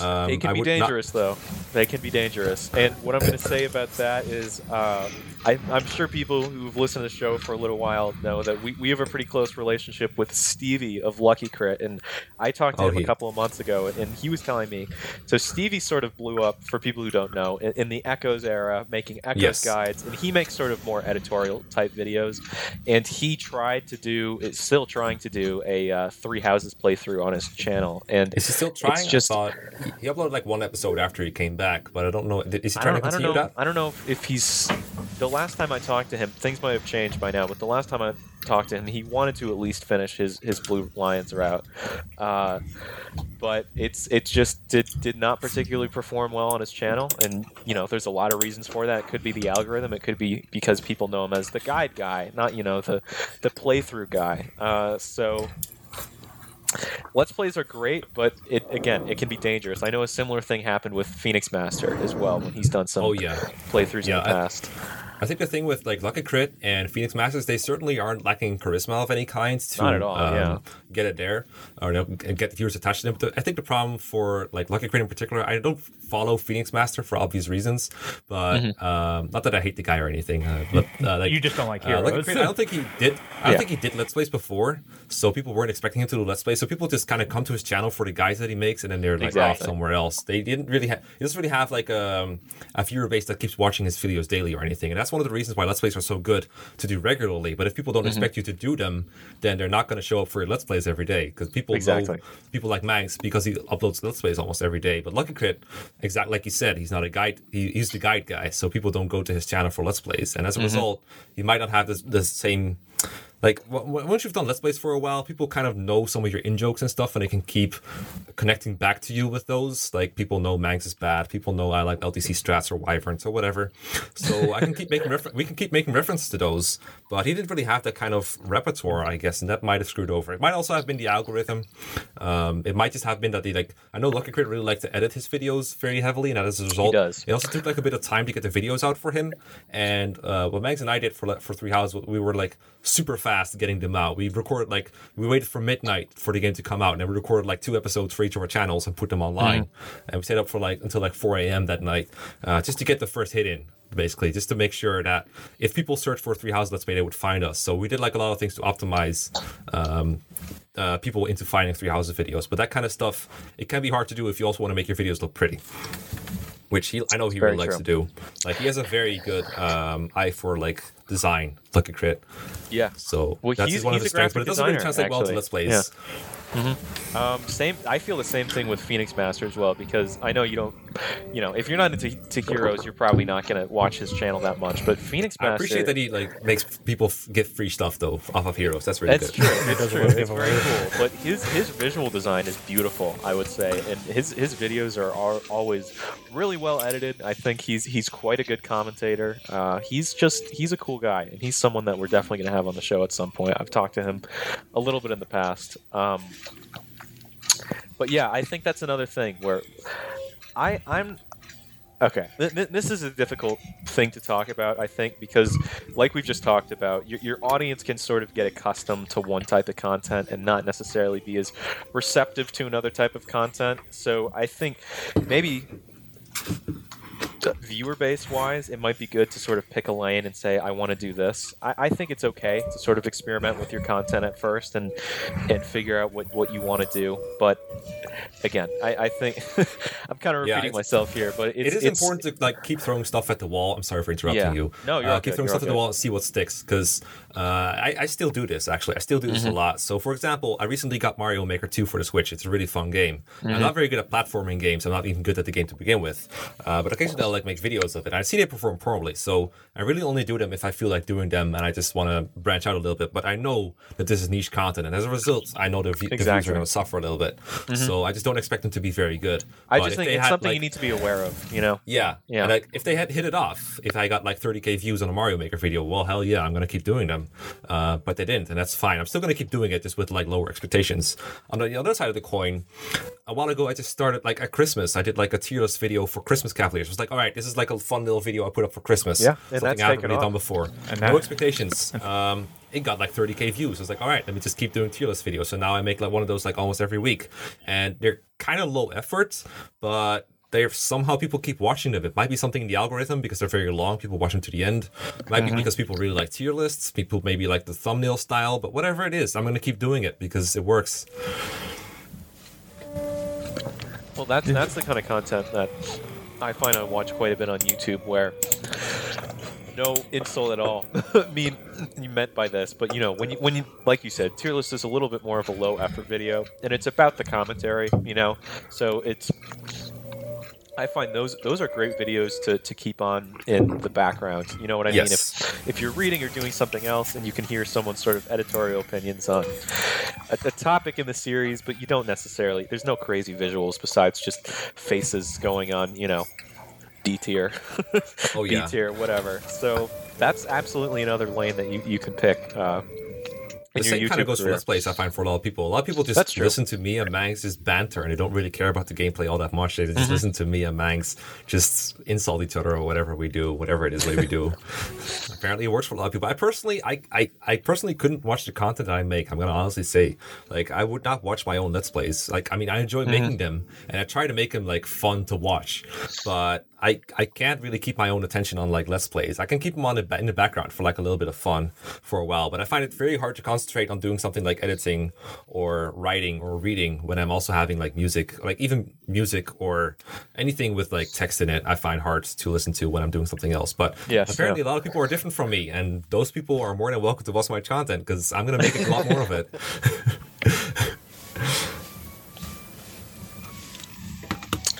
Um, They can I be would not- dangerous, though. They can be dangerous. And what I'm going to say about that is, uh, I, I'm sure people who've listened to the show for a little while know that we, we have a pretty close relationship with Stevie of Lucky Crit. And I talked to Oh, him he- a couple of months ago, and he was telling me. So Stevie sort of blew up, for people who don't know, in, in the Echoes era, making Echoes Yes. guides. And he makes sort of more editorial type videos. And he tried to do, is still trying to do, a uh, Three Houses playthrough on his channel. And Is he still trying? It's just- I thought he, uploaded like one episode after he came back, but I don't know. Is he trying to I continue know. that? I don't know if, he's. The last time I talked to him, things might have changed by now. But the last time I talked to him, he wanted to at least finish his, his Blue Lions route. Uh, but it's it's just did did not particularly perform well on his channel, and you know there's a lot of reasons for that. It could be the algorithm. It could be because people know him as the guide guy, not you know the the playthrough guy. Uh, so Let's plays are great, but it again, it can be dangerous. I know a similar thing happened with Phoenix Master as well when he's done some Oh yeah. playthroughs Yeah, in the past. I think the thing with like Lucky Crit and Phoenix Masters, they certainly aren't lacking charisma of any kind to Not at all, um, yeah. get it there or you know, get the viewers attached to them. But I think the problem for like Lucky Crit in particular, I don't follow Phoenix Master for obvious reasons, but Mm-hmm. um, not that I hate the guy or anything. Uh, but, uh, like, You just don't like uh, Lucky. Crit, I don't think he did. I don't Yeah. think he did Let's Plays before, so people weren't expecting him to do Let's Plays. So people just kind of come to his channel for the guys that he makes, and then they're like off somewhere else. They didn't really have. He doesn't really have like um, a viewer base that keeps watching his videos daily or anything, and that's one of the reasons why Let's Plays are so good to do regularly. But if people Mm-hmm. don't expect you to do them, then they're not going to show up for your Let's Plays every day because people Exactly. know people like Mangs because he uploads Let's Plays almost every day. But Lucky Crit, exactly like he said, he's not a guide. He, he's the guide guy, so people don't go to his channel for Let's Plays, and Mm-hmm. as a result, he might not have this the same. Like once you've done Let's Plays for a while, people kind of know some of your in jokes and stuff, and they can keep connecting back to you with those. Like people know Mangs is bad, people know I like LTC strats or wyverns or whatever. So I can keep making refer- we can keep making reference to those. But he didn't really have that kind of repertoire, I guess, and that might have screwed over. It might also have been the algorithm. Um, it might just have been that he like I know Lucky Crit really liked to edit his videos very heavily, and as a result, he does. it also took like a bit of time to get the videos out for him. And uh, what Mangs and I did for for Three Houses, we were like super fast getting them out. We recorded like we waited for midnight for the game to come out, and then we recorded like two episodes for each of our channels and put them online. And we stayed up for like until like 4 a.m. that night uh, just to get the first hit in. Basically, just to make sure that if people search for Three Houses Let's Play, they would find us. So we did like a lot of things to optimize um, uh, people into finding Three Houses videos. But that kind of stuff, it can be hard to do if you also want to make your videos look pretty which he I know he really likes true. to do. Like he has a very good um, eye for like design, Lucky Crit. Yeah. So Well, that's he's- one of his strengths, but it doesn't really translate well to. Let's Plays. Yeah. Um, same. I feel the same thing with Phoenix Master as well because I know you don't. You know, if you're not into to heroes, you're probably not going to watch his channel that much. But Phoenix Master, I appreciate that he like makes people f- get free stuff though off of heroes. That's really That's good. true. It's does true. It's very cool. But his his visual design is beautiful, I would say, and his his videos are, are always really well edited. I think he's he's quite a good commentator. Uh, he's just he's a cool guy, and he's someone that we're definitely going to have on the show at some point. I've talked to him a little bit in the past. Um, but yeah, I think that's another thing where I I'm Okay, th- th- this is a difficult thing to talk about, I think, because, like we've just talked about, your, your audience can sort of get accustomed to one type of content and not necessarily be as receptive to another type of content. So I think maybe viewer base wise, it might be good to sort of pick a lane and say, I want to do this. I, I think it's okay to sort of experiment with your content at first and and figure out what, what you want to do. But again, I, I think I'm kind of repeating it's- myself here, but it's, it is it's, important to like keep throwing stuff at the wall. I'm sorry for interrupting Yeah. you. No, you're uh, keep throwing you're stuff at the wall and see what sticks. Because uh, I, I still do this actually. I still do this Mm-hmm. a lot. So for example, I recently got Mario Maker 2 for the Switch. It's a really fun game. Mm-hmm. I'm not very good at platforming games. I'm not even good at the game to begin with. Uh, but occasionally I'll like make videos of it. I've seen it perform poorly, so I really only do them if I feel like doing them and I just want to branch out a little bit. But I know that this is niche content, and as a result, I know the, v- the views are going to suffer a little bit. So I just don't expect them to be very good. I But just think it's had, something like- you need to be aware of, you know? yeah, Yeah. And like, if they had hit it off, if I got like 30k views on a Mario Maker video, well, hell yeah, I'm gonna keep doing them. Uh, but they didn't, and that's fine. I'm still gonna keep doing it, just with like lower expectations. On the other side of the coin, a while ago, I just started like at Christmas. I did like a tier list video for Christmas Cavaliers. It was like, all right, this is like a fun little video I put up for Christmas. Yeah, and something that's I haven't really done before. And no that- expectations. Um, it got like 30k views. I was like, all right, let me just keep doing tier list videos. So now I make like one of those like almost every week, and they're kind of low effort, but they're somehow people keep watching them. It might be something in the algorithm because they're very long. People watch them to the end. It might be because people really like tier lists. People maybe like the thumbnail style, but whatever it is, I'm gonna keep doing it because it works. Well, that's that's the kind of content that I find I watch quite a bit on YouTube where no insult at all mean you meant by this, but you know when you when you like you said, tier list is a little bit more of a low effort video, and it's about the commentary, you know, so it's. I find those those are great videos to, to keep on in the background. You know what I mean? Yes. If if you're reading or doing something else and you can hear someone's sort of editorial opinions on a, a topic in the series, but you don't necessarily. There's no crazy visuals besides just faces going on. You know, D tier, Oh, yeah. B tier, whatever. So that's absolutely another lane that you you can pick. Uh, the same kind of YouTube goes for career. Let's Plays, I find, for a lot of people. A lot of people just listen to me and Mangs just banter and they don't really care about the gameplay all that much. They just Mm-hmm. listen to me and Mangs just insult each other or whatever we do, whatever it is that we do. Apparently, it works for a lot of people. I personally, I, I, I personally couldn't watch the content that I make. I'm gonna honestly say, like, I would not watch my own Let's Plays. Like, I mean, I enjoy Mm-hmm. making them and I try to make them like fun to watch, but I, I can't really keep my own attention on like Let's Plays. I can keep them on the, in the background for like a little bit of fun for a while, but I find it very hard to concentrate on doing something like editing or writing or reading when I'm also having like music, like even music or anything with like text in it. I find hard to listen to when I'm doing something else. But Yes, apparently, yeah. a lot of people are different from me, and those people are more than welcome to watch my content because I'm gonna make a lot more of it.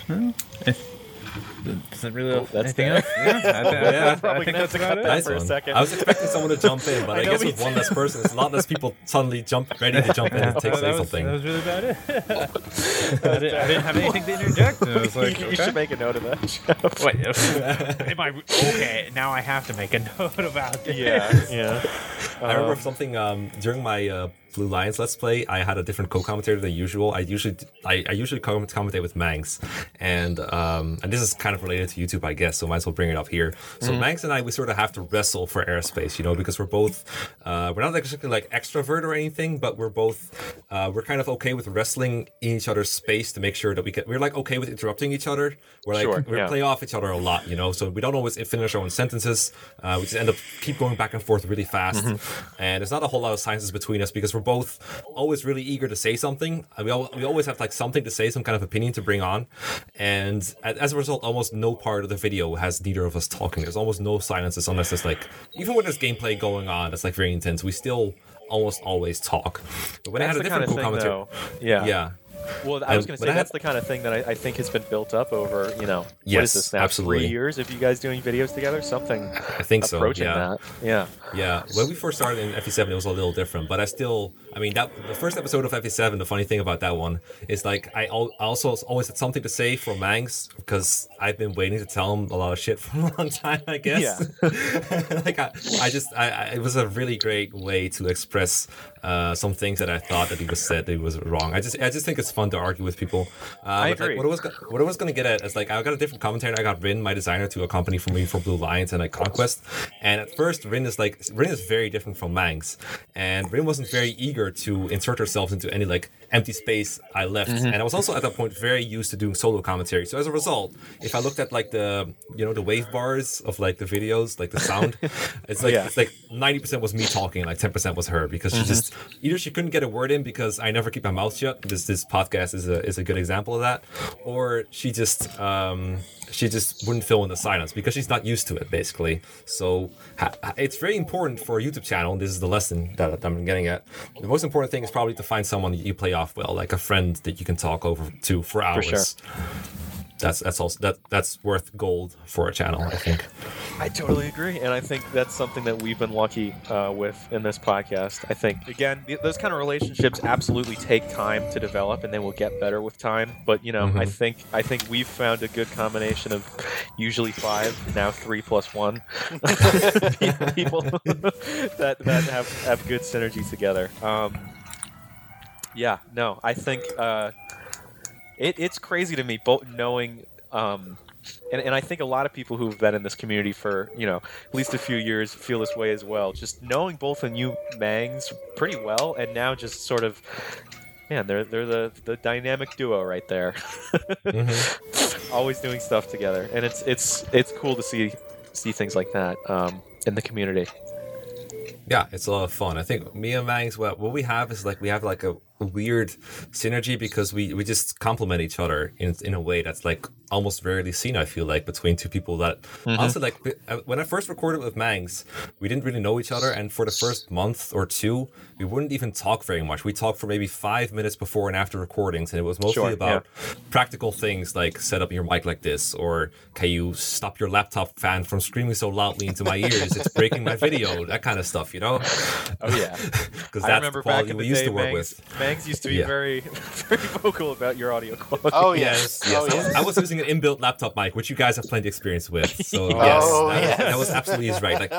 Doesn't really Oh, that's anything that. else. Yeah, I, thi- Yeah. I Probably think gonna that's about it. Nice for a second. I was expecting someone to jump in, but I I, guess with one less person, it's a lot less people suddenly jump ready to jump in and take that, say was, something. that was really about it. I, didn't, I didn't have anything to interject. And I was like, you, you okay. should make a note of that. Wait, am I okay? Now I have to make a note about it. yeah, yeah. I remember Um, something um, during my uh, Blue Lions Let's Play. I had a different co-commentator than usual. I usually I, I usually commentate with Mangs, and um, and this is kind of related to YouTube, I guess. So might as well bring it up here. So Mangs and I, we sort of have to wrestle for airspace, you know, because we're both uh, we're not exactly like extrovert or anything, but we're both uh, we're kind of okay with wrestling in each other's space to make sure that we can. We're like okay with interrupting each other. We're like Sure, we yeah. play off each other a lot, you know. So we don't always finish our own sentences. Uh, we just end up keep going back and forth really fast, and there's not a whole lot of silences between us because we're both always really eager to say something. We al- we always have like something to say, some kind of opinion to bring on, and as a result, almost no part of the video has neither of us talking. There's almost no silences unless there's like even when there's gameplay going on that's like very intense. We still almost always talk. But when I That's had a different thing, co-commentator, though. Yeah. yeah. Well, I was going to say that's the kind of thing that I, I think has been built up over, you know, what Yes, is this now? absolutely. Three years of you guys doing videos together? Something I think so. approaching yeah. that. Yeah. Yeah, when we first started in FE7, it was a little different, but I still, I mean, that the first episode of FE7, the funny thing about that one is like I, also always had something to say for Mangs because I've been waiting to tell him a lot of shit for a long time, I guess. like I, I just, I, I, it was a really great way to express uh, some things that I thought that he was said that was wrong. I just, I just think it's fun to argue with people. Uh, I but, like, agree. what I was, what I was gonna get at is like I got a different commentator. I got Rin, my designer, to accompany for me for Blue Lions and like Conquest. And at first, Rin is like Rin is very different from Mangs, and Rin wasn't very eager to insert herself into any like empty space I left. Mm-hmm. And I was also at that point very used to doing solo commentary. So as a result, if I looked at like the you know the wave bars of like the videos, like the sound, it's like Yeah. it's like ninety percent was me talking, like ten percent was her because she Mm-hmm. just either she couldn't get a word in because I never keep my mouth shut. This this podcast is a is a good example of that, or she just um she just wouldn't fill in the silence because she's not used to it basically. So ha- it's very important for a YouTube channel. This is the lesson that I'm getting at. The most important thing is probably to find someone that you play off well, like a friend that you can talk over to for hours. sure. That's that's also that that's worth gold for a channel, I think. I totally agree, and I think that's something that we've been lucky uh, with in this podcast. I think again, th- those kind of relationships absolutely take time to develop, and they will get better with time. But you know, I Mhm. think I think we've found a good combination of usually five, now three plus one people that that have have good synergy together. Um, yeah, no, I think uh, it, it's crazy to me, both knowing. Um, and, and I think a lot of people who've been in this community for you know at least a few years feel this way as well. Just knowing both of you Mangs pretty well, and now just sort of, man, they're they're the the dynamic duo right there. Mhm. Always doing stuff together, and it's it's it's cool to see see things like that um, in the community. Yeah, it's a lot of fun. I think me and Mangs, what what we have is like we have like a weird synergy because we we just complement each other in in a way that's like almost rarely seen. I feel like between two people that also like uh, when I first recorded with Mangs, we didn't really know each other, and for the first month or two, we wouldn't even talk very much. We talked for maybe five minutes before and after recordings, and it was mostly Sure, about practical things like set up your mic like this, or can you stop your laptop fan from screaming so loudly into my ears? It's breaking my video. That kind of stuff, you know. Oh yeah, Because that's the quality we used day, to work Mangs, with. Mangs used to be Yeah. very, very vocal about your audio quality. Oh yes. Yes, Oh I, was, yes. I was using an inbuilt laptop mic, which you guys have plenty of experience with. So Oh, yes, that, yes. that was absolutely his right. Like,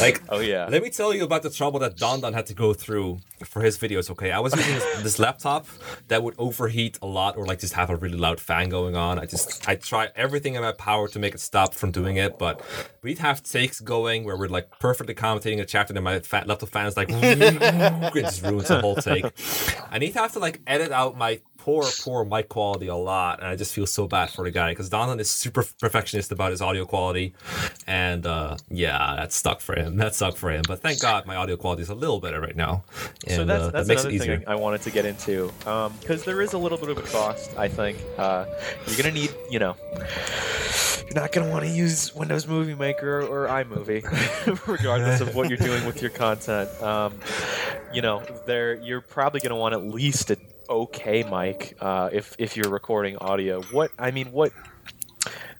like Oh, yeah. Let me tell you about the trouble that Don Don had to go through for his videos. Okay, I was using this, this laptop that would overheat a lot, or like just have a really loud fan going on. I just I try everything in my power to make it stop from doing it, but we'd have takes going where we're like perfectly commentating a chapter, and my fa- laptop fan is like it just ruins the whole take. And need to have to like edit out my poor, poor mic quality a lot, and I just feel so bad for the guy because Don Don is super perfectionist about his audio quality, and uh, yeah, that stuck for him. That sucked for him. But thank God my audio quality is a little better right now, and so that's, uh, that's that makes another thing I wanted to get into because there is a little bit of a cost. I think uh, you're gonna need, you know, you're not gonna want to use Windows Movie Maker or, iMovie, regardless of what you're doing with your content. Um, you know, there you're probably gonna want at least a okay mic uh, if if you're recording audio. What I mean, what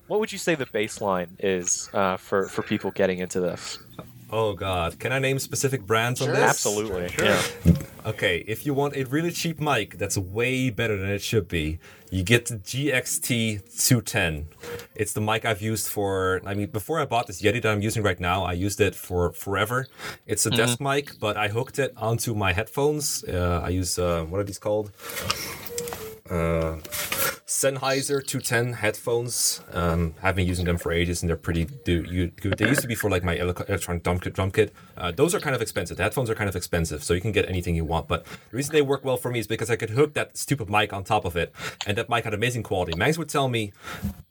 what would you say the baseline is uh, for for people getting into this? Oh God, can I name specific brands Sure. on this? Absolutely, yeah. Okay, if you want a really cheap mic that's way better than it should be, you get the GXT 210. It's the mic I've used for, I mean, before I bought this Yeti that I'm using right now, I used it for forever. It's a desk mic, but I hooked it onto my headphones. Uh, I use, uh, what are these called? Uh, Sennheiser 210 headphones. Um, I've been using them for ages, and they're pretty good. They used to be for like my electronic drum kit. Drum kit. Uh, those are kind of expensive. The headphones are kind of expensive, so you can get anything you want. But the reason they work well for me is because I could hook that stupid mic on top of it, and that mic had amazing quality. Max would tell me,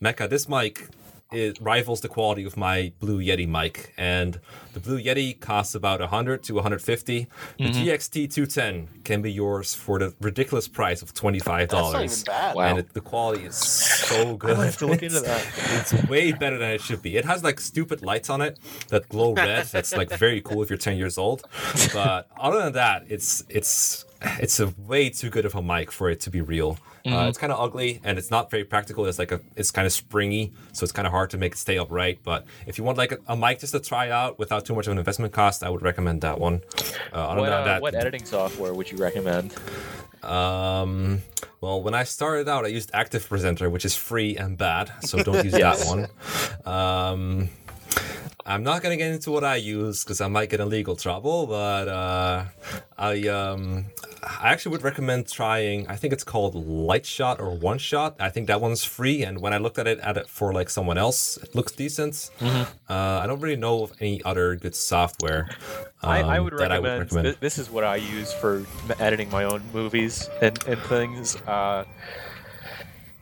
Mekkah, this mic it rivals the quality of my Blue Yeti mic, and the Blue Yeti costs about 100 to 150. The mm-hmm. GXT 210 can be yours for the ridiculous price of $25. That's not even bad. Wow. And it, the quality is so good. I have to look into It's- that. It's way better than it should be. It has like stupid lights on it that glow red. That's like very cool if you're 10 years old. But other than that, it's it's it's a way too good of a mic for it to be real. Uh, it's kind of ugly and it's not very practical. It's like a it's kind of springy, so it's kind of hard to make it stay upright. But if you want like a, a mic just to try out without too much of an investment cost, I would recommend that one. Uh, What, uh, that, what editing software would you recommend? um, well, when I started out, I used Active Presenter, which is free and bad, so don't use Yes. that one. Um, I'm not gonna get into what I use because I might get in legal trouble, but uh, I um, I actually would recommend trying. I think it's called Light Shot or One Shot. I think that one's free, and when I looked at it at it for like someone else, it looks decent. Uh, I don't really know of any other good software. I, I um, would that recommend, I would recommend. thi- This is what I use for editing my own movies and, and things. Uh,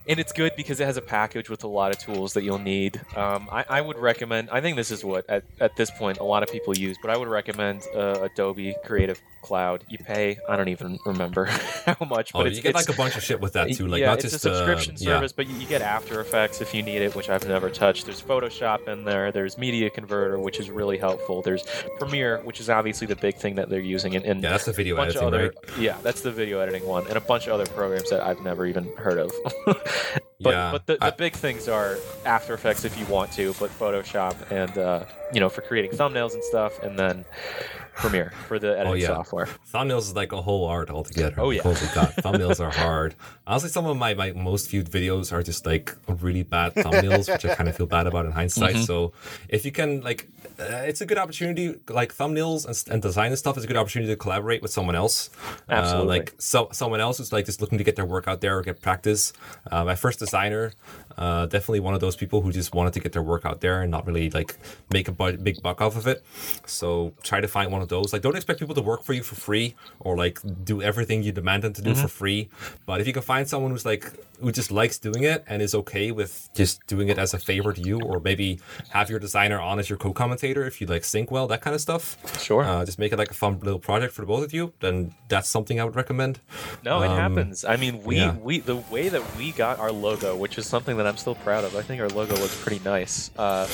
and it's good because it has a package with a lot of tools that you'll need. Um, I, I would recommend. I think this is what at, at this point a lot of people use, but I would recommend uh, Adobe Creative Cloud. You pay. I don't even remember how much, but Oh, it's, you get like a bunch of shit with that too. Like yeah, not it's just a subscription uh, yeah. service, but you, you get After Effects if you need it, which I've never touched. There's Photoshop in there. There's Media Converter, which is really helpful. There's Premiere, which is obviously the big thing that they're using, and, and Yeah, that's the video editing, other, right? Yeah, that's the video editing one, and a bunch of other programs that I've never even heard of. but Yeah, but the, the I- big things are After Effects if you want to, but Photoshop and uh, you know for creating thumbnails and stuff, and then Premiere for the editing Oh, yeah. software. Thumbnails is like a whole art altogether. Oh, yeah. Thumbnails are hard. Honestly, some of my, my most viewed videos are just like really bad thumbnails, which I kind of feel bad about in hindsight. Mm-hmm. So if you can like, uh, it's a good opportunity. Like thumbnails and, and design and stuff is a good opportunity to collaborate with someone else. Uh, like so, someone else who's like just looking to get their work out there or get practice. Uh, my first designer, uh, definitely one of those people who just wanted to get their work out there and not really like make a bu- big buck off of it. So try to find one of those. Like, don't expect people to work for you for free or like do everything you demand them to do for free. But if you can find someone who's like who just likes doing it and is okay with just doing it as a favor to you, or maybe have your designer on as your co-commentator if you like sync well, that kind of stuff. Sure. Uh, just make it like a fun little project for the both of you. Then that's something I would recommend. No, it Um, happens. I mean, we, yeah. we the way that we got our logo, which is something that I'm still proud of. I think our logo looks pretty nice. Uh,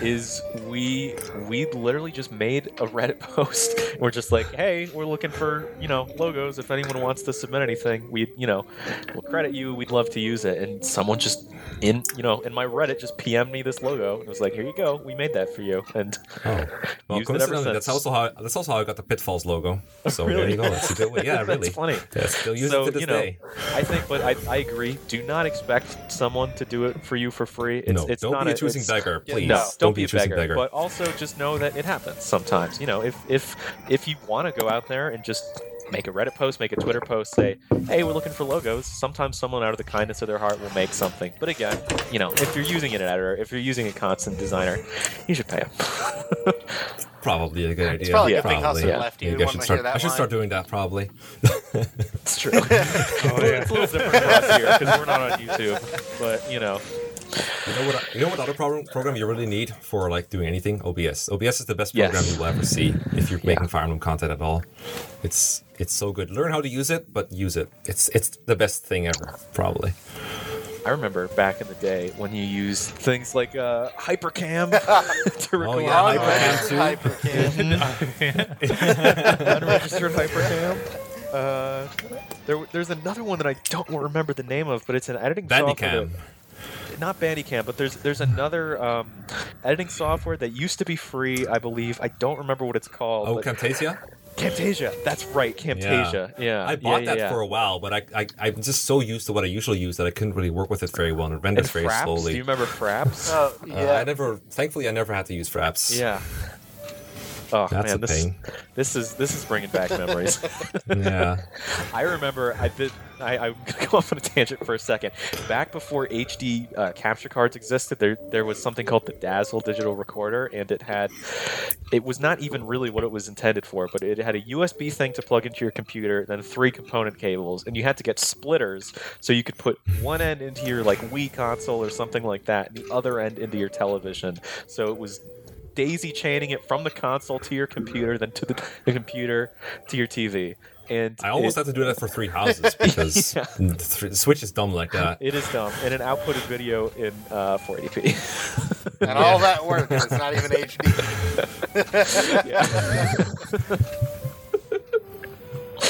is we we we literally just made a Reddit post. We're just like, hey, we're looking for you know logos. If anyone wants to submit anything, we you know we'll credit you. We'd love to use it. And someone just in you know in my Reddit just PM'd me this logo and was like, here you go, we made that for you. And Oh, well, coincidentally, that's also how that's also how I got the Pitfalls logo. Oh, so there you go. That's a good way. Yeah, really. That's funny. Yeah, still use so it to this you know, day. I think, but I, I agree. Do not expect someone to do it for you for free. It's, no, it's don't not be a choosing beggar, please. No, don't, be, a choosing beggar, But also just know that it happens sometimes. You know, if if if you want to go out there and just make a Reddit post, make a Twitter post, say, "Hey, we're looking for logos." Sometimes someone out of the kindness of their heart will make something. But again, you know, if you're using an editor, if you're using a constant designer, you should pay them. Probably a good idea. It's probably a Yeah. good thing Probably. Hudson Yeah. left I should start. hear that I should start doing that probably. it's true. Oh, yeah. it's a little different for us here because we're not on YouTube. But you know, You know what? You know what other program program you really need for like doing anything? OBS. OBS is the best Yes. program you will ever see if you're Yeah. making Fire Emblem content at all. It's it's so good. Learn how to use it, but use it. It's it's the best thing ever, probably. I remember back in the day when you used things like uh, Hypercam to record Oh, yeah, Hypercam Hypercam too. too. Hypercam. unregistered hypercam. Uh, there, there's another one that I don't remember the name of, but it's an editing software. Bandicam. that- Not Bandicam, but there's there's another um, editing software that used to be free, I believe. I don't remember what it's called. Oh, but- Camtasia. Camtasia. That's right, Camtasia. Yeah, I bought yeah, that yeah. for a while, but I, I I'm just so used to what I usually use that I couldn't really work with it very well, and it renders And very Fraps. slowly. Do you remember Fraps? Oh, Uh, yeah. I never, thankfully, I never had to use Fraps. yeah. Oh That's man, a this pain. this is this is bringing back memories. yeah. I remember I did. I, I'm gonna go off on a tangent for a second. Back before HD uh, capture cards existed, there there was something called the Dazzle digital recorder, and it had. It was not even really what it was intended for, but it had a USB thing to plug into your computer, then three component cables, and you had to get splitters so you could put one end into your like Wii console or something like that, and the other end into your television. So it was daisy chaining it from the console to your computer, then to the, the computer to your TV. And I almost it, had to do that for three houses because Yeah. the, th- Switch is dumb like that. It is dumb, and an outputted video in uh, 480p. and all that work, and it's not even HD.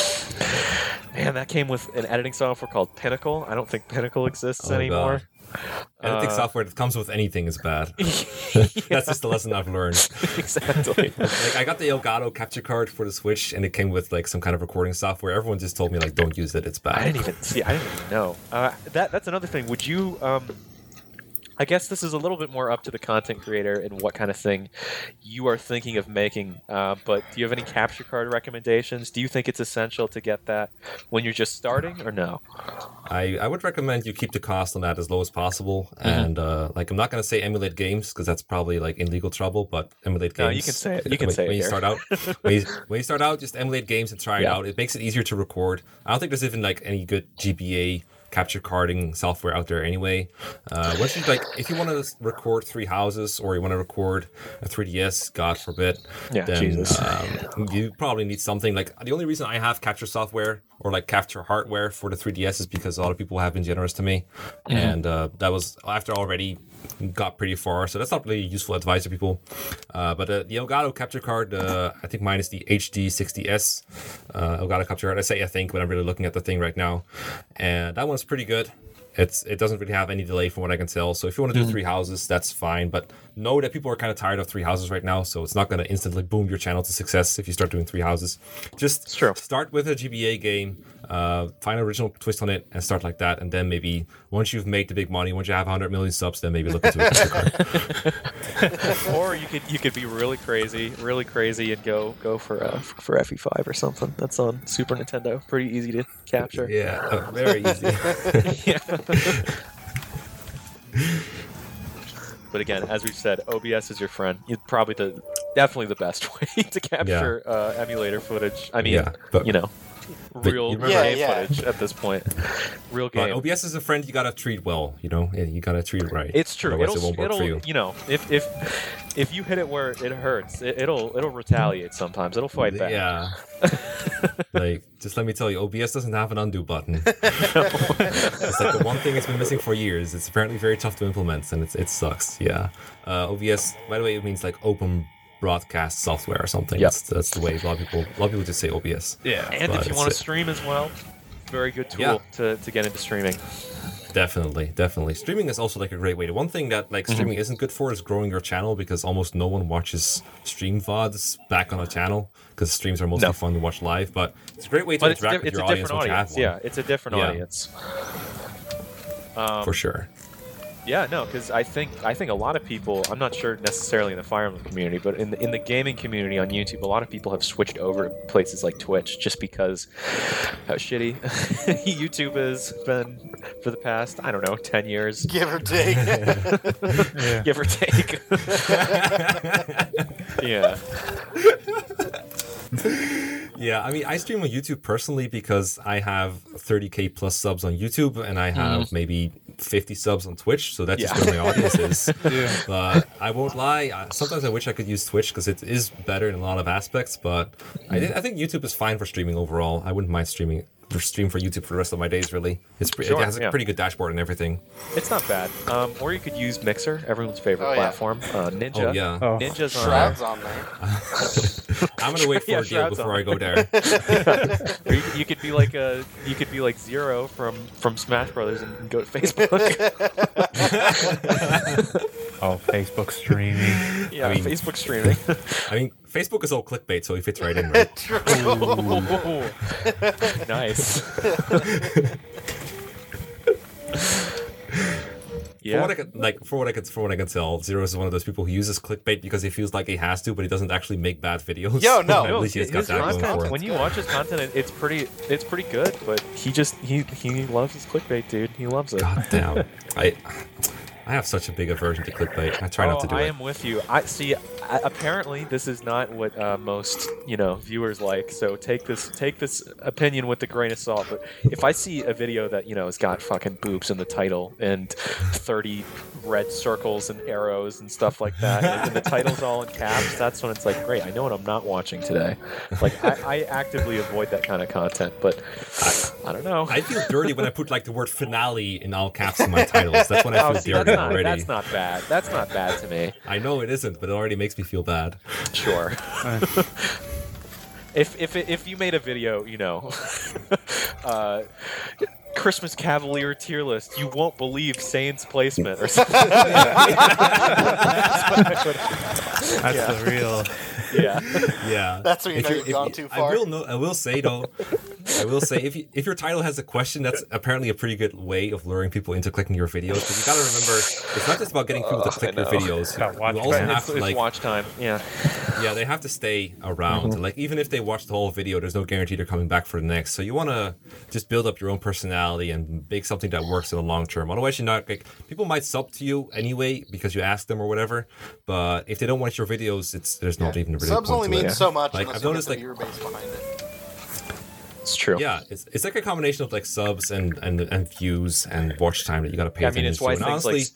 Man, that came with an editing software called Pinnacle. I don't think Pinnacle exists Oh, anymore. Editing Uh, software that comes with anything is bad. That's just the lesson I've learned. exactly. Like I got the Elgato capture card for the Switch, and it came with like some kind of recording software. Everyone just told me like, don't use it; it's bad. I didn't even see. I didn't even know. Uh, that that's another thing. Would you? Um, I guess this is a little bit more up to the content creator and what kind of thing you are thinking of making. Uh, but do you have any capture card recommendations? Do you think it's essential to get that when you're just starting, or no? I, I would recommend you keep the cost on that as low as possible. Mm-hmm. And uh, like, I'm not going to say emulate games because that's probably like in legal trouble. But emulate games. No, you can say it. You can when, say it when you here. start out. when, you, when you start out, just emulate games and try it out. It makes it easier to record. I don't think there's even like any good GBA capture carding software out there anyway. Uh, once you like, if you want to record three houses or you want to record a 3DS, God forbid, Yeah, then um, you probably need something like the only reason I have capture software or like capture hardware for the 3DS is because a lot of people have been generous to me, Mm-hmm. and uh, that was after already got pretty far. So that's not really useful advice to people. Uh, but uh, the Elgato capture card, uh, I think mine is the HD60S uh, Elgato capture card. I say I think, but I'm really looking at the thing right now, and that one's pretty good. It's it doesn't really have any delay from what I can tell. So if you want to do three houses, that's fine. But know that people are kind of tired of three houses right now, so it's not going to instantly boom your channel to success if you start doing three houses. Just start with a GBA game, uh, find an original twist on it, and start like that. And then maybe once you've made the big money, once you have 100 million subs, then maybe look into a capture card. or you could you could be really crazy, really crazy, and go go for uh, for FE5 or something. That's on Super Nintendo. Pretty easy to capture. Yeah, uh, very easy. Yeah. but again, as we've said, OBS is your friend. It's probably the definitely the best way to capture uh, emulator footage. I mean, Yeah, but- you know, real remember- Yeah, game yeah. footage at this point. Real But game. OBS is a friend you gotta treat well. You know, you gotta treat it right. It's true. Otherwise, It'll, it won't work it'll for you. you know, if if if you hit it where it hurts, it, it'll it'll retaliate sometimes. It'll fight back. Yeah. like, just let me tell you, OBS doesn't have an undo button. it's like the one thing it's been missing for years. It's apparently very tough to implement, and it's, it sucks. Yeah. Uh, OBS, by the way, it means like open broadcast software or something. Yep. That's, that's the way a lot of people, a lot of people just say OBS. Yeah. And But if you want to stream as well, very good tool Yeah. to, to get into streaming. Definitely, definitely. Streaming is also like a great way. The one thing that like streaming isn't good for is growing your channel because almost no one watches stream VODs back on a channel because streams are mostly No. fun to watch live. But it's a great way to But it's, interact di- with it's a your audience different once you have audience. one. Yeah, it's a different Yeah. audience. Um, for sure. Yeah, no, because I think I think a lot of people. I'm not sure necessarily in the Fire Emblem community, but in the in the gaming community on YouTube, a lot of people have switched over to places like Twitch just because how shitty YouTube has been for the past I don't know ten years, Give or take. Give or take. yeah, Yeah, I mean, I stream on YouTube personally because I have 30k plus subs on YouTube and I have maybe 50 subs on Twitch, so that's just Mm. Where my audience is. Yeah. But I won't lie, sometimes I wish I could use Twitch because it is better in a lot of aspects. But I, thi- I think YouTube is fine for streaming overall. I wouldn't mind streaming stream for YouTube for the rest of my days. Really, it's pre- Sure, it has a yeah. pretty good dashboard and everything. it's not bad. Um, or you could use Mixer, everyone's favorite Oh, yeah. platform. Uh, Ninja. Oh yeah, Oh. Ninja's on Shroud's on there. I'm gonna wait for Yeah, a deal before on. I go there. Or you, you could be like a you could be like Zero from from Smash Brothers and go to Facebook. Oh, Facebook streaming. yeah, I mean- Facebook streaming. I mean, Facebook is all clickbait, so it fits right in. Right? True. nice. For yeah. what I can, like for what I can for what I can tell, Zero is one of those people who uses clickbait because he feels like he has to, but he doesn't actually make bad videos. Yo, no. At No, least he's got his that going content, for when you watch his content, it's pretty, it's pretty good. But he just he he loves his clickbait, dude. He loves it. God damn, I I have such a big aversion to clickbait. I try oh, not to oh, do I it. I am with you. I see. Apparently, this is not what uh, most you know viewers like. So take this take this opinion with a grain of salt. But if I see a video that you know has got fucking boobs in the title and thirty red circles and arrows and stuff like that, and the title's all in caps, that's when it's like, great. I know what I'm not watching today. Like I, I actively avoid that kind of content. But I, I don't know. I feel dirty when I put like the word finale in all caps in my titles. That's when I Oh, feel see, dirty that's not, already. that's not bad. That's not bad to me. I know it isn't, but it already makes me feel bad. Sure. if if if you made a video, you know, uh, Christmas Cavalier tier list, you won't believe Sain's placement or something. That's Yeah. the real. Yeah. Yeah, That's when you If know you're- you've if gone you- too I far. will know. I will say though. I will say if you, if your title has a question, that's apparently a pretty good way of luring people into clicking your videos. Because you got to remember, it's not just about getting people to click your videos. About watch You also time. have It's, to it's like watch time. Yeah. Yeah, they have to stay around. Mm-hmm. Like even if they watch the whole video, there's no guarantee they're coming back for the next. So you want to just build up your own personality and make something that works in the long term. Otherwise, you're not like people might sub to you anyway because you ask them or whatever. But if they don't watch your videos, it's there's not even really Subs only to it. mean so much Like, unless I've you noticed, get the like- viewer base behind it. It's true. Yeah, it's, it's like a combination of like subs and and, and views and watch time that you got to pay I attention mean, it's to. And honestly, like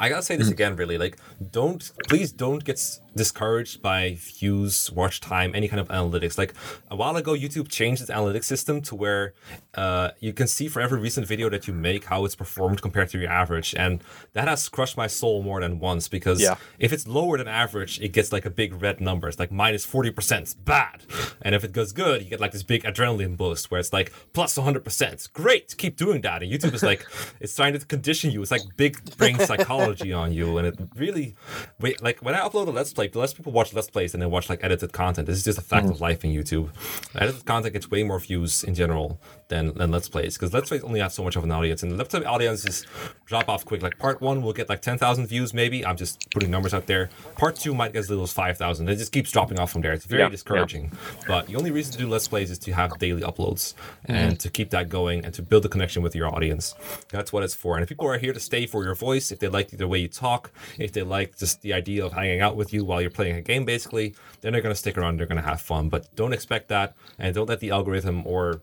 I gotta say this again, really. Like, don't please don't get s- discouraged by views, watch time, any kind of analytics. Like a while ago, YouTube changed its analytics system to where uh, you can see for every recent video that you make how it's performed compared to your average, and that has crushed my soul more than once because Yeah. if it's lower than average, it gets like a big red number. It's like minus forty percent, bad, and if it goes good, you get like this big adrenaline boost where it's like plus one hundred percent. Great, keep doing that. And YouTube is like it's trying to condition you. It's like big brain psychology on you, and it really, wait, like when I upload a let's play, less people watch let's plays than they watch like edited content. This is just a fact mm. of life in YouTube. Edited content gets way more views in general than than let's plays because let's plays only have so much of an audience, and the let's play audiences drop off quick. Like part one will get like ten thousand views, maybe. I'm just putting numbers out there. Part two might get as little as five thousand. It just keeps dropping off from there. It's very Yeah, discouraging. But the only reason to do let's plays is to have daily uploads mm-hmm. and to keep that going and to build a connection with your audience. That's what it's for. And if people are here to stay for your voice, if they like the way you talk, if they like just the idea of hanging out with you while you're playing a game, basically, then they're going to stick around. They're going to have fun. But don't expect that, and don't let the algorithm or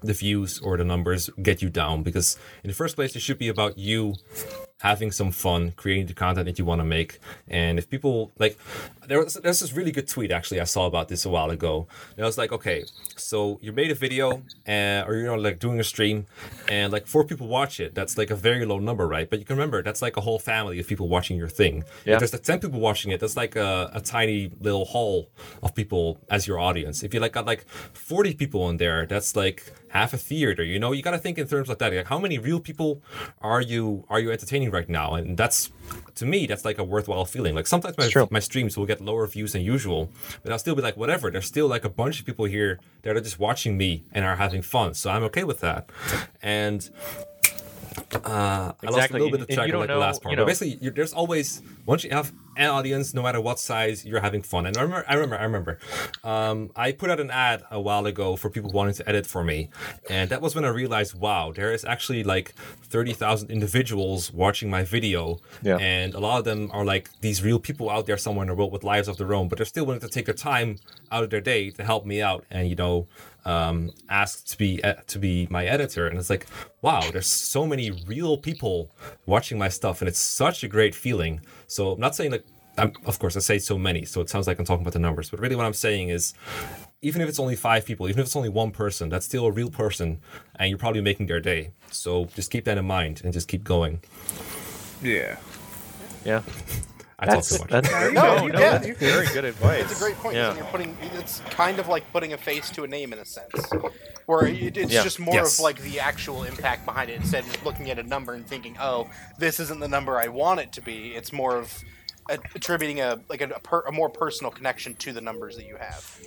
the views or the numbers get you down because in the first place it should be about you having some fun creating the content that you want to make. And if people like there was there's this really good tweet actually i saw about this a while ago. And i was like okay so you made a video and or you know like doing a stream and like four people watch it. That's like a very low number right? But you can remember that's like a whole family of people watching your thing. Yeah. if there's like 10 people watching it that's like a, a tiny little hall of people as your audience. If you like got like 40 people in there that's like half a theater you know? You got to think in terms like that. Like how many real people are you are you entertaining right now? And that's to me that's like a worthwhile feeling. Like sometimes my, my streams will get lower views than usual but i'll still be like whatever. There's still like a bunch of people here that are just watching me and are having fun. So i'm okay with that. And uh, I lost a little bit of And- and track of like don't the last part. you But basically, you there's always once you have an audience, no matter what size, you're having fun. And I remember, I remember, I remember. Um, I put out an ad a while ago for people wanting to edit for me, and that was when I realized, wow, there is actually like thirty thousand individuals watching my video, Yeah. and a lot of them are like these real people out there somewhere in the world with lives of their own, but they're still willing to take their time out of their day to help me out, and you know. Um, asked to be uh, to be my editor, and it's like, wow, there's so many real people watching my stuff, and it's such a great feeling. So I'm not saying like, I'm, of course, I say so many, so it sounds like I'm talking about the numbers, but really what I'm saying is, even if it's only five people, even if it's only one person, that's still a real person, and you're probably making their day. So just keep that in mind and just keep going. Yeah. Yeah. I That's, talk too much. that's No, no, you no, can. that's very good advice. It's a great point. Yeah. You're putting it's kind of like putting a face to a name in a sense, where it, it's Yeah. just more Yes. of like the actual impact behind it instead of looking at a number and thinking, "Oh, this isn't the number I want it to be." It's more of attributing a like a, a, per, a more personal connection to the numbers that you have.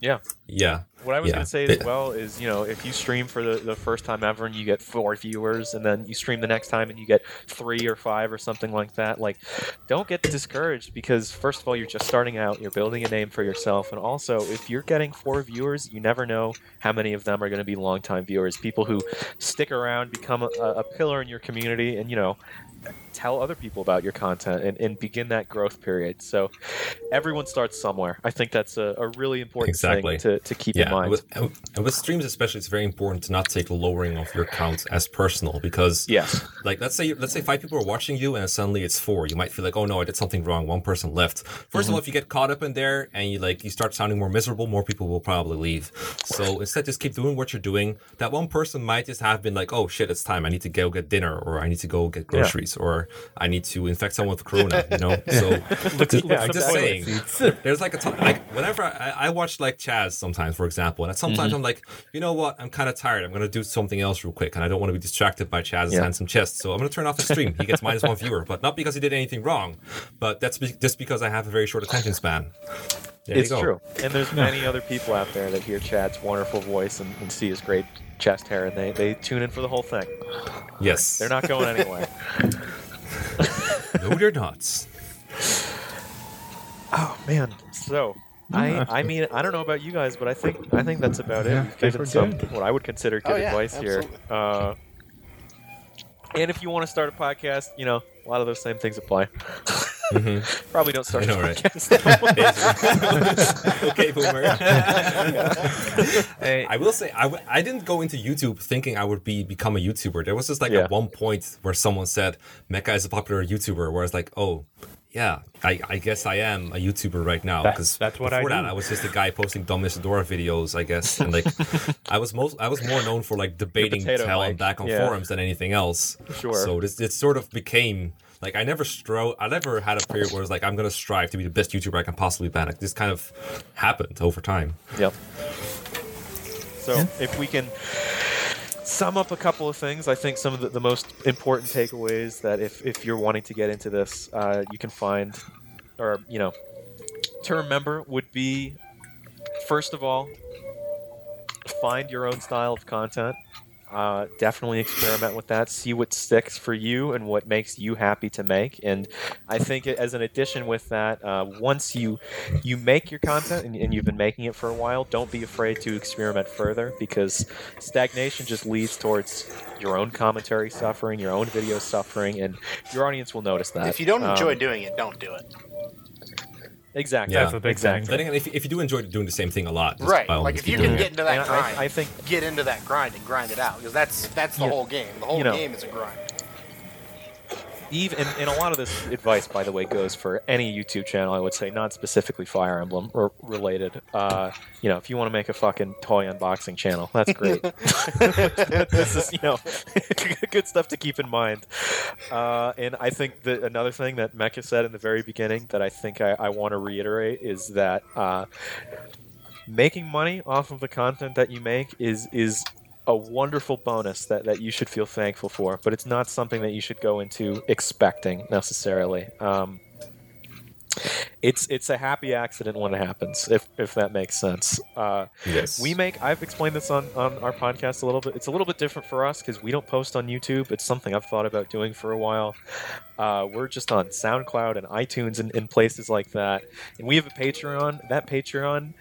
Yeah. Yeah. What I was Yeah. going to say as well is, you know, if you stream for the, the first time ever and you get four viewers, and then you stream the next time and you get three or five or something like that, like, don't get discouraged because, first of all, you're just starting out, you're building a name for yourself, and also, if you're getting four viewers, you never know how many of them are going to be longtime viewers, people who stick around, become a, a pillar in your community, and, you know, tell other people about your content and, and begin that growth period. So, everyone starts somewhere. I think that's a, a really important Exactly. thing to, to keep in mind. with, with streams especially, it's very important to not take the lowering of your count as personal because Yes. like let's say let's say five people are watching you and suddenly it's four you might feel like oh no i did something wrong one person left 1st of mm-hmm. all if you get caught up in there and you like you start sounding more miserable more people will probably leave so instead just keep doing what you're doing that one person might just have been like oh shit it's time i need to go get dinner or i need to go get groceries or i need to infect someone with corona you know so just, Yeah, I'm just saying there's like a time like whenever I, I watch like Chaz sometimes, for example, and sometimes mm-hmm. I'm like, you know what, I'm kind of tired. I'm gonna do something else real quick, and I don't want to be distracted by Chaz's Yeah. handsome chest, so I'm gonna turn off the stream. He gets minus one viewer, but not because he did anything wrong, but that's be- just because I have a very short attention span. There it's true. And there's many other people out there that hear Chad's wonderful voice and, and see his great chest hair, and they, they tune in for the whole thing. Yes, They're not going anywhere. no, they're not. oh man. So I I mean I don't know about you guys, but I think I think that's about it. Yeah, We've given some good. what I would consider good Oh, yeah, advice here. Uh, and if you want to start a podcast, you know a lot of those same things apply. Mhm. Probably don't start I know, right? okay, boomer. Hey, I will say I, w- I didn't go into YouTube thinking I would be become a YouTuber. There was just like Yeah. at one point where someone said Mekkah is a popular YouTuber, where I was like, oh, yeah, I, I guess I am a YouTuber right now because that's what I before that. I was just a guy posting dumb Isadora videos, I guess, and like I was most I was more known for like debating hell and back on yeah. forums than anything else. Sure. So this it sort of became. Like I never strove, I never had a period where it was like I'm gonna strive to be the best YouTuber I can possibly be. Like this kind of happened over time. Yep. So if we can sum up a couple of things, I think some of the, the most important takeaways that if, if you're wanting to get into this, uh, you can find, or, you know, to remember would be, first of all, find your own style of content. Uh, definitely experiment with that. See what sticks for you and what makes you happy to make. And I think as an addition with that, uh, once you you make your content and, and you've been making it for a while, don't be afraid to experiment further because stagnation just leads towards your own commentary suffering, your own video suffering, and your audience will notice that. If you don't enjoy Um, doing it, don't do it. Exactly. Yeah. That's a big exactly. thing. Then again, if, if you do enjoy doing the same thing a lot, Right. by all Like if you can get into that grind, I, I think get into that grind and grind it out because that's that's the Yeah. whole game. The whole You know. game is a grind. Even and, and a lot of this advice by the way goes for any youtube channel i would say not specifically fire emblem or related. Uh, you know if you want to make a fucking toy unboxing channel that's great. This is you know good stuff to keep in mind. Uh, and i think that another thing that Mekkah said in the very beginning that i think i, I want to reiterate is that uh, making money off of the content that you make is is a wonderful bonus that, that you should feel thankful for, but it's not something that you should go into expecting necessarily. Um, it's it's a happy accident when it happens, if if that makes sense. Uh, Yes. we make I've explained this on, on our podcast a little bit. It's a little bit different for us because we don't post on YouTube. It's something I've thought about doing for a while. Uh, we're just on SoundCloud and iTunes and, and places like that. And we have a Patreon. That Patreon,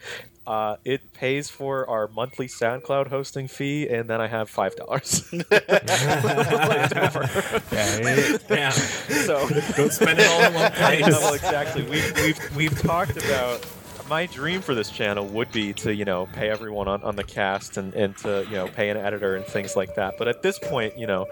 uh, it pays for our monthly SoundCloud hosting fee, and then I have five dollars left over. Yeah, yeah. So Don't spend it all in one I place. know exactly. We've, we've we've talked about my dream for this channel would be to you know pay everyone on, on the cast and, and to you know pay an editor and things like that. But at this point, you know,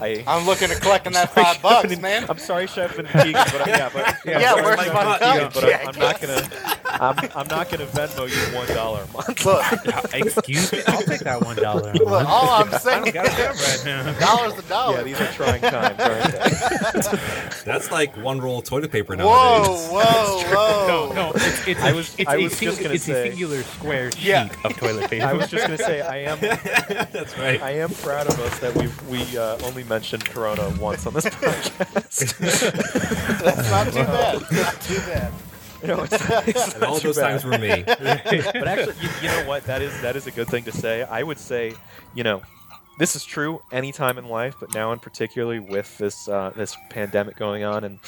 I. I'm looking at collecting that sorry, five bucks, Chef, man. I'm sorry, Chef and Keegan, but I- yeah, but Yeah, sorry, where's my and cut Keegan, but check? I'm, I'm not gonna. I'm, I'm not gonna Venmo you one dollar a month. Look, Excuse me, I'll take that one dollar. look, all I'm I saying don't got a job right dollars a dollar. Yeah, these are trying times, aren't they? That's like one roll of toilet paper whoa, nowadays. whoa, whoa. No, no, it's, it's I a- was- it's I a was sing- just gonna it's say- a singular square sheet Yeah. of toilet paper. I was just gonna say I am That's right. I am proud of us that we we uh, only mentioned Corona once on this podcast. That's not too bad. Not too bad. You know, it's- it's and all those bad. times were me. but actually, you, you know what? That is that is a good thing to say. I would say, you know, this is true anytime in life, but now in particularly with this uh, this pandemic going on and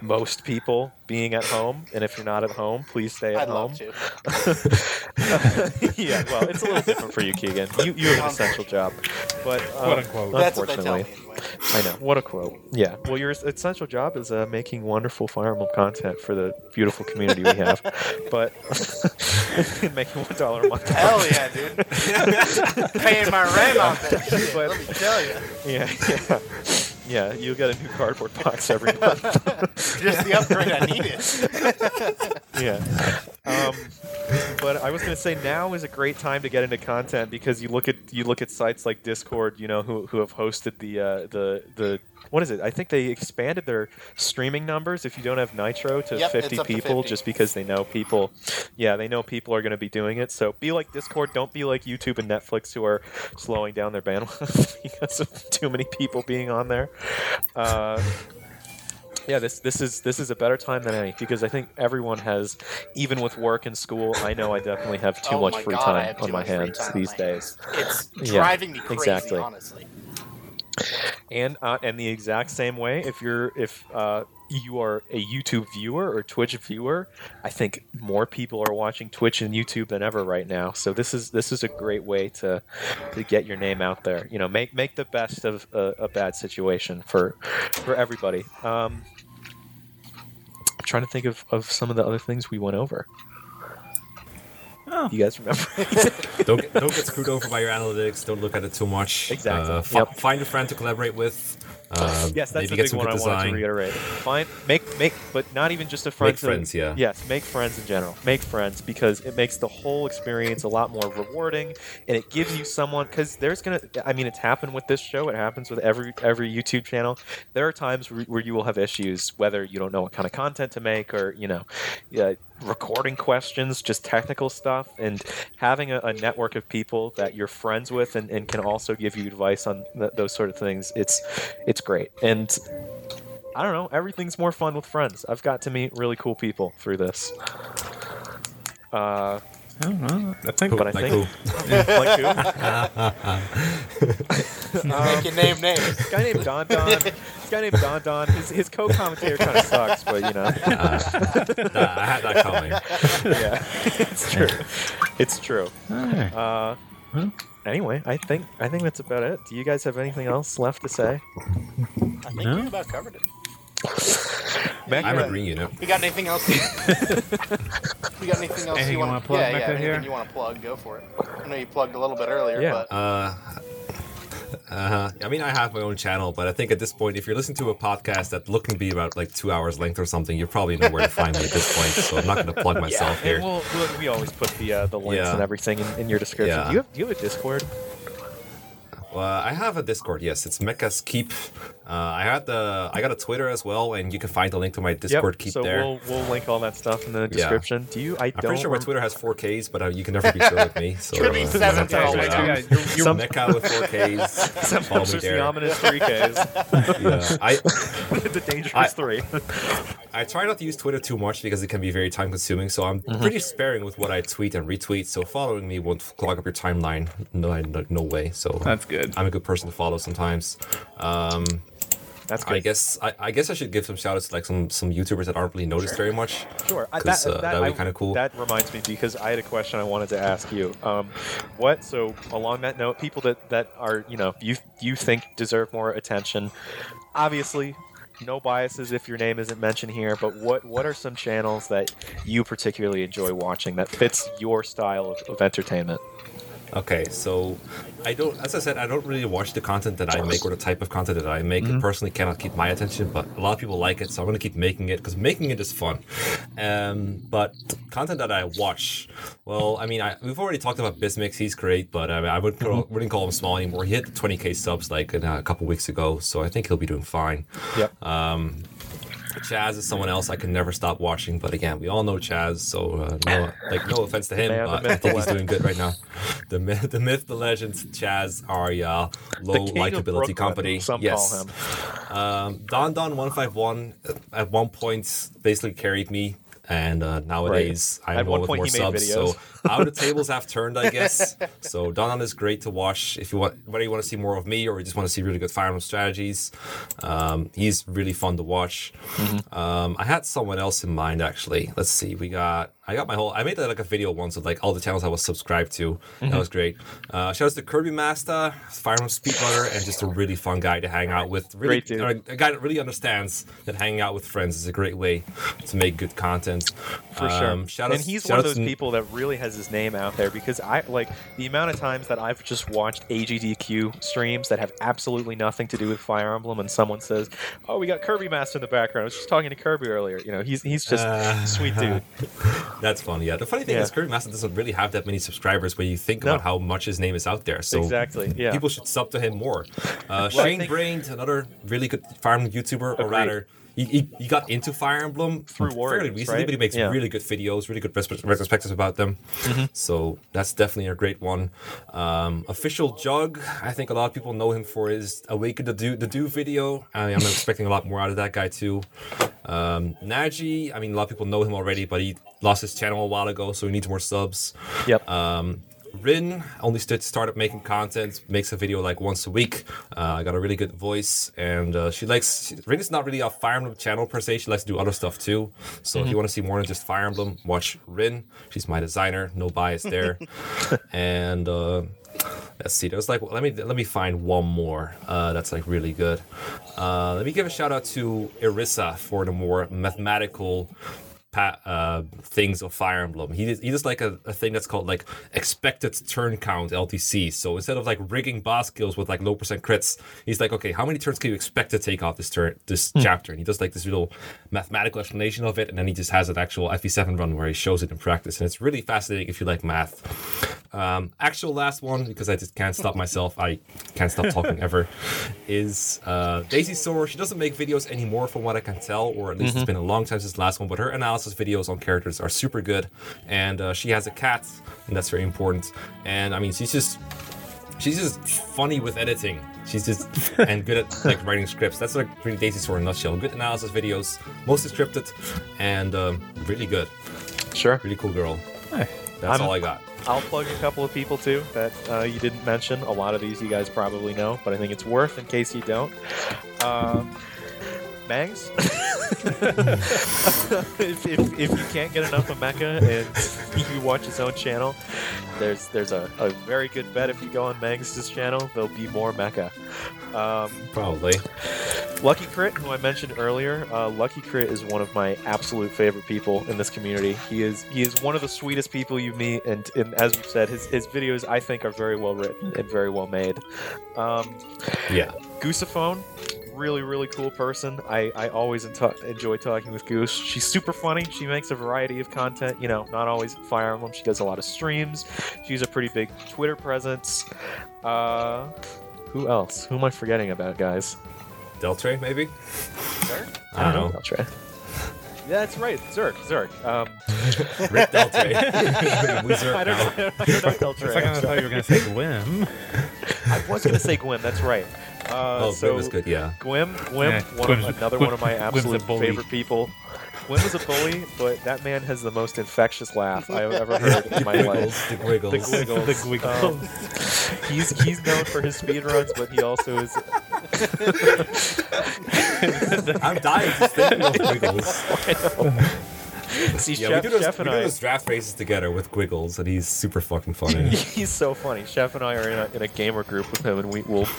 most people being at home. And if you're not at home, please stay at I'd home. love to. yeah, well, it's a little different for you, Keegan. You you have an essential job, but um, Quote, unquote. That's what they tell unfortunately, me anyway. I know. What a quote. Yeah. Well, your essential job is uh, making wonderful Fire Emblem content for the beautiful community we have. but making one dollar a month. Hell yeah, dude. Paying my rent on that shit. But- Let me tell you. Yeah, yeah. Yeah, You'll get a new cardboard box every month. Just the upgrade I needed. yeah. Um, but I was going to say now is a great time to get into content because you look at you look at sites like Discord, you know, who, who have hosted the uh, the the what is it? I think they expanded their streaming numbers if you don't have Nitro to Yep, 50 it's up to people 50. just because they know people yeah, they know people are going to be doing it. So be like Discord, don't be like YouTube and Netflix who are slowing down their bandwidth because of too many people being on there. Uh, yeah, this this is this is a better time than any because I think everyone has, even with work and school. I know I definitely have too Oh much free God, time on my hands these days. It's Yeah, driving me crazy, exactly. honestly. And uh, and the exact same way, if you're if uh, you are a YouTube viewer or Twitch viewer, I think more people are watching Twitch and YouTube than ever right now. So this is this is a great way to to get your name out there. You know, make make the best of a, a bad situation for for everybody. Um, I'm trying to think of, of some of the other things we went over. Oh. You guys remember? don't, get- don't get screwed over by your analytics. Don't look at it too much. Exactly. Uh, fi- Yep. Find a friend to collaborate with. Uh, Yes, that's maybe the big one good I wanted to reiterate. Find make make, but not even just a friend. Make to- friends, yeah. Yes, make friends in general. Make friends because it makes the whole experience a lot more rewarding, and it gives you someone. Because there's gonna, I mean, it's happened with this show. It happens with every every YouTube channel. There are times where, where you will have issues, whether you don't know what kind of content to make, or you know, yeah, recording questions, just technical stuff, and having a, a network of people that you're friends with and, and can also give you advice on th- those sort of things. It's it's great, and I don't know, everything's more fun with friends. I've got to meet really cool people through this. Uh, I don't know. I think But I like think- who? like who? Make your name names. This guy named Don Don. This guy named Don Don. His, his co-commentator kind of sucks, but you know, Nah, I had that coming. yeah, it's true. It's true. Alright. Uh, anyway, I think I think that's about it. Do you guys have anything else left to say? I think No. we about covered it. Mekkah, I'm agreeing, you know. You got anything else? you got anything else Anything you want wanna plug, yeah, yeah, Mekkah, anything here? you want to plug? Go for it. I know you plugged a little bit earlier, Yeah. but Uh, uh-huh. I mean, I have my own channel, but I think at this point, if you're listening to a podcast that looking to be about like two hours length or something, you probably know where to find me at this point. So I'm not going to plug myself and here. we'll, we'll, we always put the uh, the links Yeah. and everything in, in your description. Yeah. Do you have do you have a Discord? Uh, I have a Discord. Yes, it's Mekkah's Keep. Uh, I had the I got a Twitter as well, and you can find the link to my Discord. Keep so there. we'll we'll link all that stuff in the description. Do you? I I'm don't. pretty sure my Twitter has 4Ks, but uh, you can never be sure with me. So, Could be uh, seven check for all it we out. Yeah, you're, you're, Some- Mekkah with 4Ks. Follow Sometimes me there's the ominous three Ks, Yeah, I the dangerous I- three. I try not to use Twitter too much because it can be very time consuming. So I'm Mm-hmm. pretty sparing with what I tweet and retweet. So following me won't clog up your timeline. No, no, no way. So that's good. I'm a good person to follow sometimes. Um, That's good. I guess I, I guess I should give some shout outs to like some some YouTubers that aren't really noticed very much. Sure, I- 'Cause, uh, that'd be kinda cool. That reminds me because I had a question I wanted to ask you. Um, what? So along that note, people that that are you know you you think deserve more attention. Obviously, no biases if your name isn't mentioned here. But what what are some channels that you particularly enjoy watching that fits your style of, of entertainment? Okay, so I don't, as I said, I don't really watch the content that I make or the type of content that I make. Mm-hmm. It personally cannot keep my attention, but a lot of people like it, so I'm going to keep making it because making it is fun. Um, but content that I watch, well, I mean, I, we've already talked about Bismix. He's great, but I, mean, I wouldn't, call, Mm-hmm. wouldn't call him small anymore. He hit 20k subs like in, uh, a couple weeks ago, so I think he'll be doing fine. Yep. Chaz is someone else I can never stop watching, but again, we all know Chaz, so uh, no, like no offense to him, Man, but I think he's doing good right now. The myth, the myth, the legend, Chaz, uh, low likability Brooklyn, company. yes. Um, Don Don one five one at one point basically carried me, and uh, nowadays At I'm with more subs. videos. So how the tables have turned, I guess. so Don Don is great to watch if you want, whether you want to see more of me or you just want to see really good firearm strategies. Um, he's really fun to watch. Mm-hmm. Um, I had someone else in mind actually. Let's see, we got. I got my whole. I made like a video once with like all the channels I was subscribed to. Mm-hmm. That was great. Uh, shout out to Kirby Master, Fire Emblem Speedrunner, and just a really fun guy to hang out with. Really, Great dude. a guy that really understands that hanging out with friends is a great way to make good content. for sure. Um, shout and outs- he's one of those to- people that really has his name out there because I like the amount of times that I've just watched AGDQ streams that have absolutely nothing to do with Fire Emblem, and someone says, "Oh, we got Kirby Master in the background." I was just talking to Kirby earlier. You know, he's he's just Uh, sweet dude. That's funny. Yeah. The funny thing Yeah. is, Kirby Master doesn't really have that many subscribers when you think No. about how much his name is out there. So exactly. Yeah. people should sub to him more. Uh, I Shane think- Brained, another really good Fire Emblem YouTuber, or rather, he, he, he got into Fire Emblem Through fairly recently, right? but he makes Yeah. really good videos, really good retrospectives about them. Mm-hmm. So that's definitely a great one. Um, Official Jug, I think a lot of people know him for his Awaken the Do the Do video. I I'm expecting a lot more out of that guy too. Um, Naji, I mean, a lot of people know him already, but he lost his channel a while ago, so he needs more subs. Yep. Um, Rin only st- started making content, makes a video like once a week. Uh, I got a really good voice, and uh, she likes. She, Rin is not really a Fire Emblem channel per se. She likes to do other stuff too. So if you want to see more than just Fire Emblem, watch Rin. She's my designer, no bias there. and uh, let's see, there's like let me let me find one more uh, that's like really good. Uh, let me give a shout out to Irissa for the more mathematical pa- uh, things of Fire Emblem. He he does like a, a thing that's called like expected turn count LTC. So instead of like rigging boss kills with like low percent crits, he's like, okay, how many turns can you expect to take off this turn this chapter? And he does like this little mathematical explanation of it, and then he just has an actual FE7 run where he shows it in practice, and it's really fascinating if you like math. Um, actual last one because I just can't stop myself. I can't stop talking ever. Is uh, Daisy Soar? She doesn't make videos anymore, from what I can tell, or at least it's been a long time since the last one. But her analysis videos on characters are super good, and uh, she has a cat, and that's very important. And I mean, she's just she's just funny with editing. She's just and good at like writing scripts. That's like really Daisy in a nutshell. Good analysis videos, mostly scripted, and um, really good. Sure. Really cool girl. Hey, That's I'm- all I got. I'll plug a couple of people too that uh, you didn't mention. A lot of these you guys probably know, but I think it's worth in case you don't. Um, Mangs. if, if, if you can't get enough of Mekkah and you watch his own channel, there's there's a, a very good bet if you go on Mangs' channel, there'll be more Mekkah. Um, Probably. Lucky Crit, who I mentioned earlier, uh, Lucky Crit is one of my absolute favorite people in this community. He is he is one of the sweetest people you meet, and, and as we've said, his, his videos I think are very well written and very well made. Um, Yeah. Goosephone, really really cool person. I I always ento- enjoy talking with Goose. She's super funny. She makes a variety of content. You know, not always Fire Emblem. She does a lot of streams. She's a pretty big Twitter presence. Uh, who else? Who am I forgetting about, guys? Deltre, maybe? Zerk? I don't know. I'll. Yeah, that's right. Zerk, Zerk. Um, Rick Deltre. we Zerk I don't now. know. I don't know For a Deltre. second, I thought you were gonna say Gwyn. I was gonna say Gwyn. That's right. Uh, Oh, so that was good, yeah. Gwyn, Gwyn, Yeah, one of, another Gwyn- one of my absolute favorite people. Gwyn was a bully, but that man has the most infectious laugh I've ever heard in my life. The Wiggles. The The Gwiggles. The Gwiggles. Um, he's he's known for his speedruns, but he also is. I'm dying just thinking of Wiggles. See, Yeah, Chef, we do those, Chef we do I. those draft races together with Wiggles, and he's super fucking funny. He's so funny. Chef and I are in a, in a gamer group with him, and we will.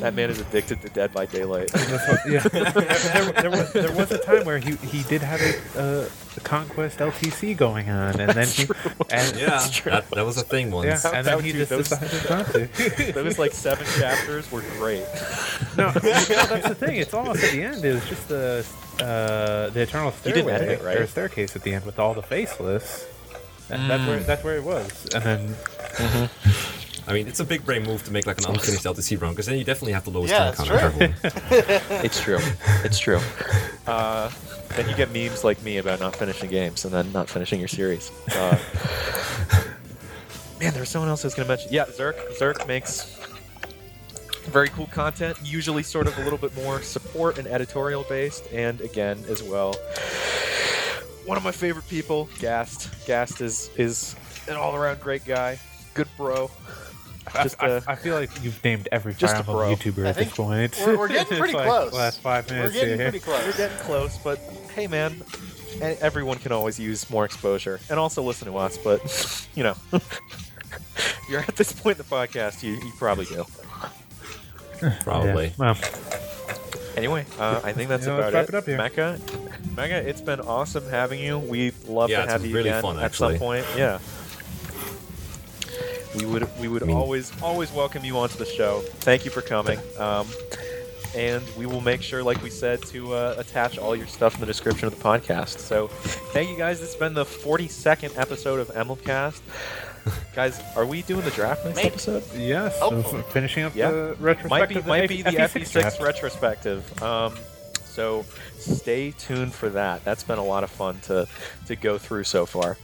That man is addicted to Dead by Daylight. That's what- yeah. there, there was, there was a time where he, he did have a, uh, a conquest LTC going on, and then he and yeah, true. that, that was a thing once. yeah, and then he Dude, just those- decided not to. Those like seven chapters were great. No, no, that's the thing. It's almost at the end. It was just the uh, the eternal You didn't stairway edit it, right? or staircase at the end with all the faceless. And That's where that's where it was. And then I mean, it's a big brain move to make like an unfinished LTC run, because then you definitely have the lowest Yeah, turn that's count on everyone. It's true. It's true. Uh, then you get memes like me about not finishing games and then not finishing your series. Uh, man, there's someone else I was going to mention. Yeah, Zerk. Zerk makes very cool content, usually sort of a little bit more support and editorial based, and again, as well. One of my favorite people, Gast. Gast is is an all around great guy, good bro. Just I, uh, I, I feel like you've named every just Fire a Emblem. YouTuber at this point. we're- we're getting pretty like close. Last five minutes. We're getting here. pretty We're close. getting close, but hey, man, e- everyone can always use more exposure and also listen to us. But you know, you're at this point in the podcast, you, you probably do. Probably. Yeah. Well, Anyway, uh, I think that's Yeah, let's about wrap it. it up here. Mekkah, Mekkah, it's been awesome having you. We'd love Yeah, to have you really again fun, at some point. Yeah. We would we would I mean- always always welcome you onto the show. Thank you for coming. Um, and we will make sure, like we said, to uh, attach all your stuff in the description of the podcast. So, thank you guys. This has been the 42nd episode of Emblemcast. guys, are we doing the draft next Maybe. episode? yes. so f- finishing up Yeah. the retrospective. might be of might be the FE6 FE6 draft. retrospective. Um, so stay tuned for that. That's been a lot of fun to to go through so far.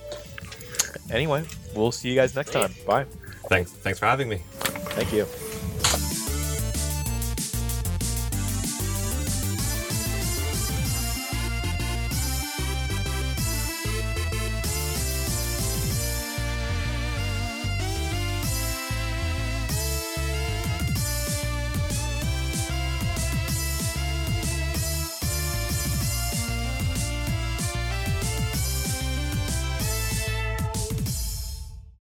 Anyway, we'll see you guys next time. Bye. Thanks, thanks for having me. Thank you.